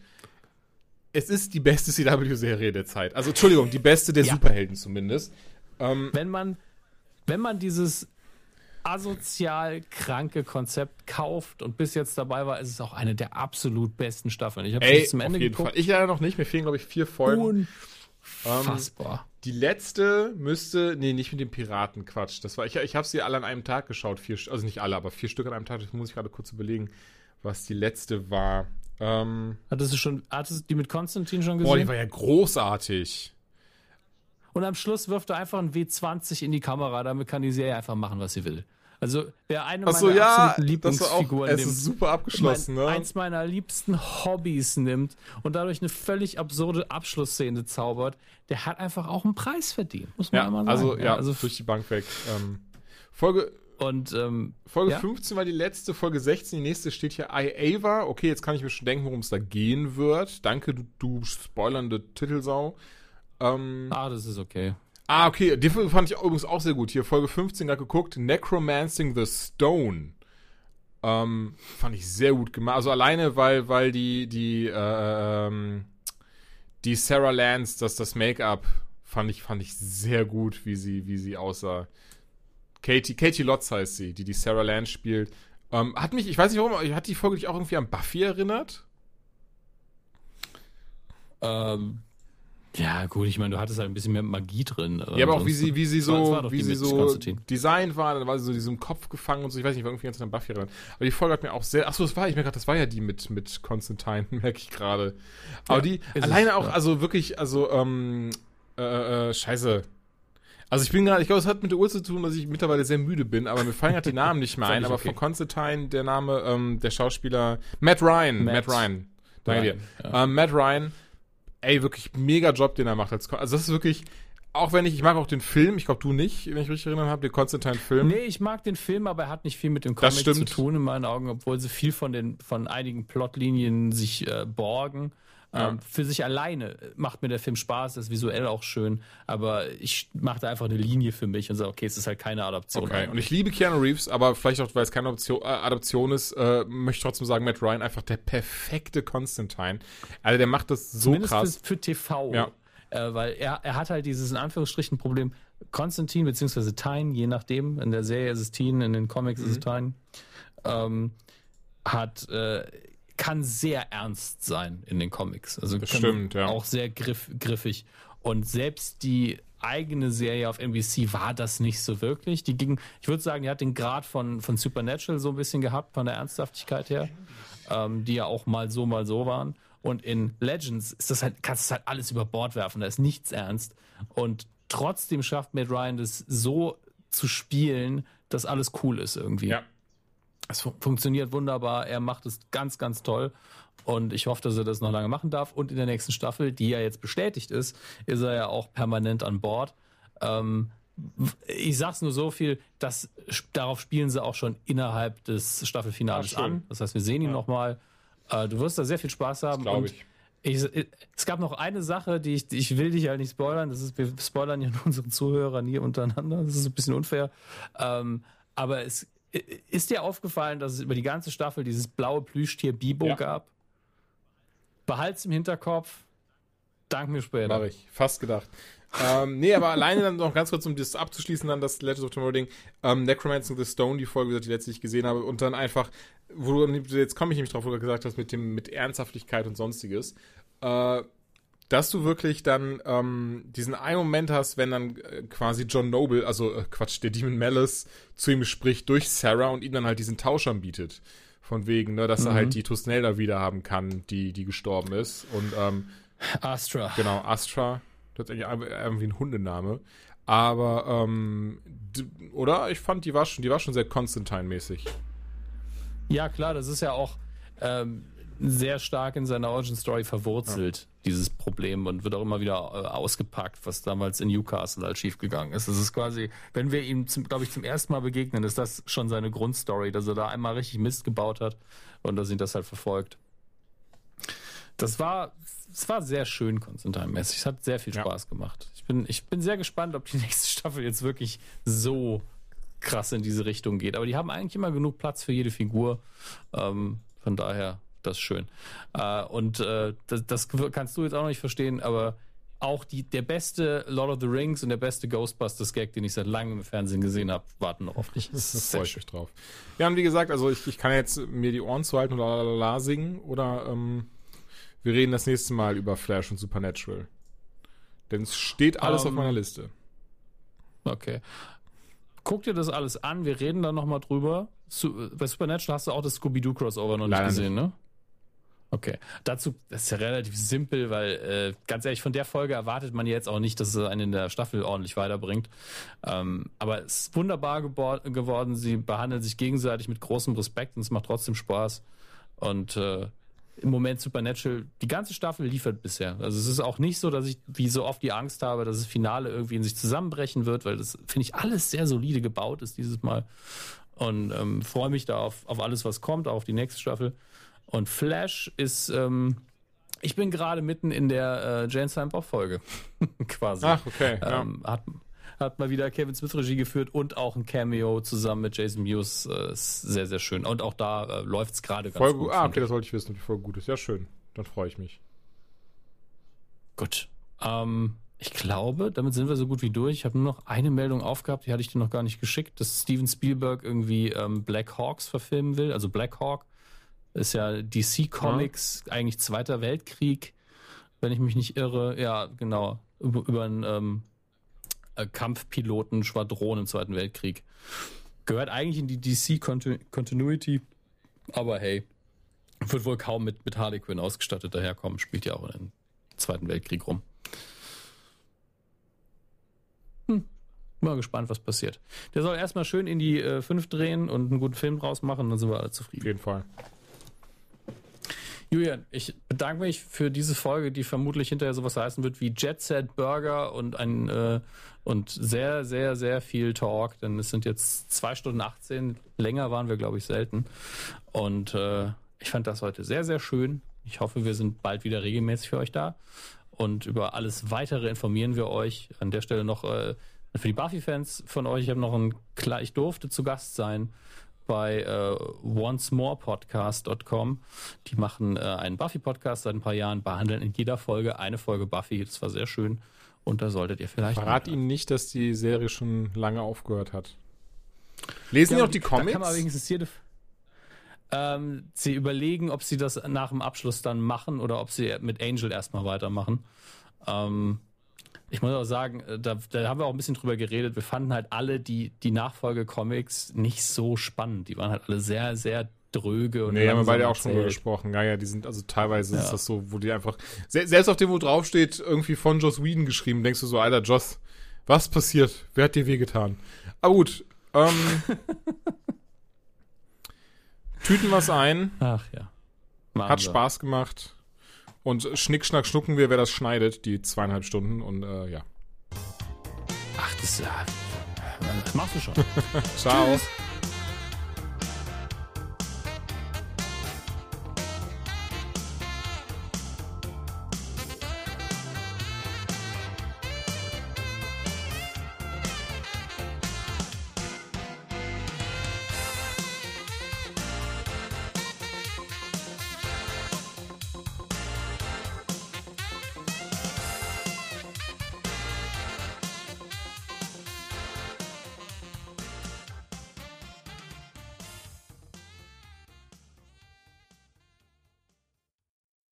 Es ist die beste CW-Serie der Zeit. Also Entschuldigung, die beste der ja. Superhelden zumindest. Ähm, wenn man, wenn man dieses asozial kranke Konzept kauft und bis jetzt dabei war, ist es auch eine der absolut besten Staffeln. Ich habe bis zum Ende geguckt. Fall. Ich leider noch nicht, mir fehlen glaube ich vier Folgen. Unfassbar. Ähm, die letzte müsste, nee, nicht mit dem Piraten, Quatsch. Das war, ich, ich habe sie alle an einem Tag geschaut, vier, also nicht alle, aber vier Stück an einem Tag. Das muss ich gerade kurz überlegen, was die letzte war. Ähm, hattest du schon, hattest du die mit Konstantin schon gesehen? Boah, die war ja großartig. Und am Schluss wirft er einfach ein W20 in die Kamera, damit kann die Serie einfach machen, was sie will. Also wer eine Ach so, meiner ja, absoluten Lieblingsfiguren nimmt, ist super abgeschlossen, mein, ne? eins meiner liebsten Hobbys nimmt und dadurch eine völlig absurde Abschlussszene zaubert, der hat einfach auch einen Preis verdient, muss man ja, einmal also, sagen. Also ja, also durch die Bank weg. Ähm, Folge und ähm, Folge ja? 15 war die letzte, Folge 16, die nächste steht hier I Ava. Okay, jetzt kann ich mir schon denken, worum es da gehen wird. Danke, du, du spoilernde Titelsau. Ähm, ah, das ist okay. Ah, okay, die fand ich übrigens auch sehr gut. Hier Folge 15 gerade geguckt, Necromancing the Stone. Ähm, fand ich sehr gut gemacht. Also alleine, weil, weil die, die, äh, ähm, die Sarah Lance, das, das Make-up, fand ich, fand ich sehr gut, wie sie, wie sie aussah. Katie, Katie Lotz heißt sie, die die Sarah Lance spielt. Ähm, hat mich, ich weiß nicht warum, hat die Folge dich auch irgendwie an Buffy erinnert? Ähm, ja, gut, ich meine, du hattest halt ein bisschen mehr Magie drin. Ja, aber auch wie sie, wie sie so, wie sie so designt war, dann war sie so diesem Kopf gefangen und so, ich weiß nicht, war irgendwie ganz an Buffy ran. Aber die Folge hat mir auch sehr, achso, das war, ich merke gerade, das war ja die mit, mit Konstantin, merke ich gerade. Aber ja, die, alleine es, auch, ja. also wirklich, also, ähm, äh, äh, scheiße. Also ich bin gerade, ich glaube, es hat mit der Uhr zu tun, dass ich mittlerweile sehr müde bin, aber mir fallen halt die Namen nicht mehr ein, aber okay. von Konstantin, der Name, ähm, der Schauspieler, Matt Ryan, Matt, Matt Ryan. Danke Ryan, dir. Ja. Ähm, Matt Ryan, ey, wirklich mega Job, den er macht. Als, also das ist wirklich, auch wenn ich, ich mag auch den Film, ich glaube du nicht, wenn ich richtig erinnern habe, den Konstantin-Film. Nee, ich mag den Film, aber er hat nicht viel mit dem Comic zu tun in meinen Augen, obwohl sie viel von den, von einigen Plotlinien sich äh, borgen. Ja. Ähm, für sich alleine macht mir der Film Spaß, ist visuell auch schön, aber ich mache da einfach eine Linie für mich und sage, okay, es ist halt keine Adaption. Okay, und ich liebe Keanu Reeves, aber vielleicht auch, weil es keine Adaption, äh, Adaption ist, äh, möchte ich trotzdem sagen, Matt Ryan einfach der perfekte Constantine. Also der macht das so Zumindest krass. Für, für TV. Ja. Äh, weil er, er hat halt dieses in Anführungsstrichen Problem, Konstantin beziehungsweise Tyne, je nachdem, in der Serie ist es Teen, in den Comics mhm. ist es mhm. Tyne, ähm, hat äh, kann sehr ernst sein in den Comics. Also das stimmt, ja. auch sehr griff, griffig. Und selbst die eigene Serie auf NBC war das nicht so wirklich. Die ging, ich würde sagen, die hat den Grad von, von Supernatural so ein bisschen gehabt, von der Ernsthaftigkeit her, ähm, die ja auch mal so, mal so waren. Und in Legends ist das halt, kannst du halt alles über Bord werfen, da ist nichts ernst. Und trotzdem schafft Matt Ryan das so zu spielen, dass alles cool ist irgendwie. Ja. Es fun funktioniert wunderbar, er macht es ganz, ganz toll. Und ich hoffe, dass er das noch lange machen darf. Und in der nächsten Staffel, die ja jetzt bestätigt ist, ist er ja auch permanent an Bord. Ähm, ich sag's nur so viel, dass darauf spielen sie auch schon innerhalb des Staffelfinales an. Das heißt, wir sehen ihn Ja. nochmal. Äh, du wirst da sehr viel Spaß haben. glaube ich. ich, es gab noch eine Sache, die ich, ich will dich halt nicht spoilern. Das ist, wir spoilern ja nur unsere Zuhörer nie untereinander. Das ist ein bisschen unfair. Ähm, aber es ist dir aufgefallen, dass es über die ganze Staffel dieses blaue Plüschtier Bibo Ja. gab? Behalt's im Hinterkopf. Dank mir später. Mache ich. Fast gedacht. ähm, nee, aber alleine dann noch ganz kurz, um das abzuschließen, dann das Legends of Tomorrow Ding, ähm, Necromancing the Stone, die Folge, die ich gesehen habe, und dann einfach, wo du, jetzt komme ich nämlich drauf, wo du gesagt hast, mit dem, mit Ernsthaftigkeit und sonstiges, äh, dass du wirklich dann ähm, diesen einen Moment hast, wenn dann äh, quasi John Noble, also äh, Quatsch, der Demon Malice zu ihm spricht durch Sarah und ihm dann halt diesen Tausch anbietet. Von wegen, ne, dass er Mhm. halt die Tusnelda wieder haben kann, die, die gestorben ist. Und ähm, Astra. Genau, Astra. Das ist eigentlich irgendwie ein Hundename. Aber, ähm, oder? Ich fand, die war schon, die war schon sehr Constantine-mäßig. Ja, klar, das ist ja auch ähm, sehr stark in seiner Origin Story verwurzelt, dieses Problem, und wird auch immer wieder äh, ausgepackt, was damals in Newcastle halt schiefgegangen ist. Das ist quasi, wenn wir ihm, glaube ich, zum ersten Mal begegnen, ist das schon seine Grundstory, dass er da einmal richtig Mist gebaut hat und dass ihn das halt verfolgt. Das war, es war sehr schön Constantine-mäßig. Es hat sehr viel Ja. Spaß gemacht. Ich bin, ich bin sehr gespannt, ob die nächste Staffel jetzt wirklich so krass in diese Richtung geht. Aber die haben eigentlich immer genug Platz für jede Figur. Ähm, von daher, das ist schön. Äh, und äh, das, das kannst du jetzt auch noch nicht verstehen, aber auch die, der beste Lord of the Rings und der beste Ghostbusters-Gag, den ich seit langem im Fernsehen gesehen habe, warten noch auf dich. Das freue ich mich drauf. Ja, und wie gesagt, also ich, ich kann jetzt mir die Ohren zuhalten und la la la singen oder ähm, wir reden das nächste Mal über Flash und Supernatural. Denn es steht alles auf Ähm, meiner Liste. Okay. Guck dir das alles an, wir reden da nochmal drüber. Bei Supernatural hast du auch das Scooby-Doo-Crossover noch nicht Leider gesehen, ne? Okay. Dazu, ist ja relativ simpel, weil, äh, ganz ehrlich, von der Folge erwartet man jetzt auch nicht, dass es einen in der Staffel ordentlich weiterbringt. Ähm, aber es ist wunderbar geworden. Sie behandeln sich gegenseitig mit großem Respekt und es macht trotzdem Spaß. Und äh, im Moment Supernatural, die ganze Staffel liefert bisher. Also es ist auch nicht so, dass ich wie so oft die Angst habe, dass das Finale irgendwie in sich zusammenbrechen wird, weil das, finde ich, alles sehr solide gebaut ist dieses Mal. Und ähm, freue mich da auf, auf alles, was kommt, auch auf die nächste Staffel. Und Flash ist, ähm, ich bin gerade mitten in der äh, Jane Silent Bob Folge, quasi. Ach, okay. Ja. Ähm, hat, hat mal wieder Kevin Smith Regie geführt und auch ein Cameo zusammen mit Jason Mewes. Äh, sehr, sehr schön. Und auch da äh, läuft es gerade ganz Voll gut. Ah, okay, das wollte ich wissen, ob die Folge gut ist. Ja, schön. Dann freue ich mich. Gut. Ähm, ich glaube, damit sind wir so gut wie durch. Ich habe nur noch eine Meldung aufgehabt, die hatte ich dir noch gar nicht geschickt, dass Steven Spielberg irgendwie ähm, Black Hawks verfilmen will. Also Black Hawk ist ja DC Comics, eigentlich Zweiter Weltkrieg, wenn ich mich nicht irre. Ja, genau. Über, über einen ähm, äh, Kampfpiloten, Schwadron im Zweiten Weltkrieg. Gehört eigentlich in die DC Conti- Continuity, aber hey, wird wohl kaum mit, mit Harley Quinn ausgestattet daherkommen, spielt ja auch in den Zweiten Weltkrieg rum. Hm. Mal gespannt, was passiert. Der soll erstmal schön in die äh, 5 drehen und einen guten Film draus machen, dann sind wir alle Auf zufrieden. jeden Fall. Julian, ich bedanke mich für diese Folge, die vermutlich hinterher sowas heißen wird wie Jet Set Burger und ein äh, und sehr, sehr, sehr viel Talk, denn es sind jetzt zwei Stunden 18. Länger waren wir, glaube ich, selten. Und äh, ich fand das heute sehr, sehr schön. Ich hoffe, wir sind bald wieder regelmäßig für euch da. Und über alles weitere informieren wir euch. An der Stelle noch äh, für die Buffy-Fans von euch, ich habe noch ein klar, ich durfte zu Gast sein bei äh, oncemorepodcast.com. Die machen äh, einen Buffy-Podcast seit ein paar Jahren, behandeln in jeder Folge eine Folge Buffy. Das war sehr schön. Und da solltet ihr vielleicht. Verrat ihnen nicht, dass die Serie schon lange aufgehört hat. Lesen Ja, die auch die Da kann man Comics? wenigstens jede. Ähm, sie überlegen, ob sie das nach dem Abschluss dann machen oder ob sie mit Angel erstmal weitermachen. Ähm, ich muss auch sagen, äh, da, da haben wir auch ein bisschen drüber geredet. Wir fanden halt alle die, die Nachfolge-Comics nicht so spannend. Die waren halt alle sehr, sehr dröge und Nee, haben wir beide auch schon drüber gesprochen. Ja, ja, die sind, also teilweise ist Ja. das so, wo die einfach, se selbst auf dem, wo draufsteht, irgendwie von Joss Whedon geschrieben, denkst du so, Alter, Joss, was passiert? Wer hat dir wehgetan? Aber gut, ähm, tüten was ein, Ach ja. Machen hat. Spaß gemacht und Schnick, Schnack, Schnucken wir, wer das schneidet, die zweieinhalb Stunden und äh, ja. Ach, das, ja, das machst du schon. Ciao. Tschüss.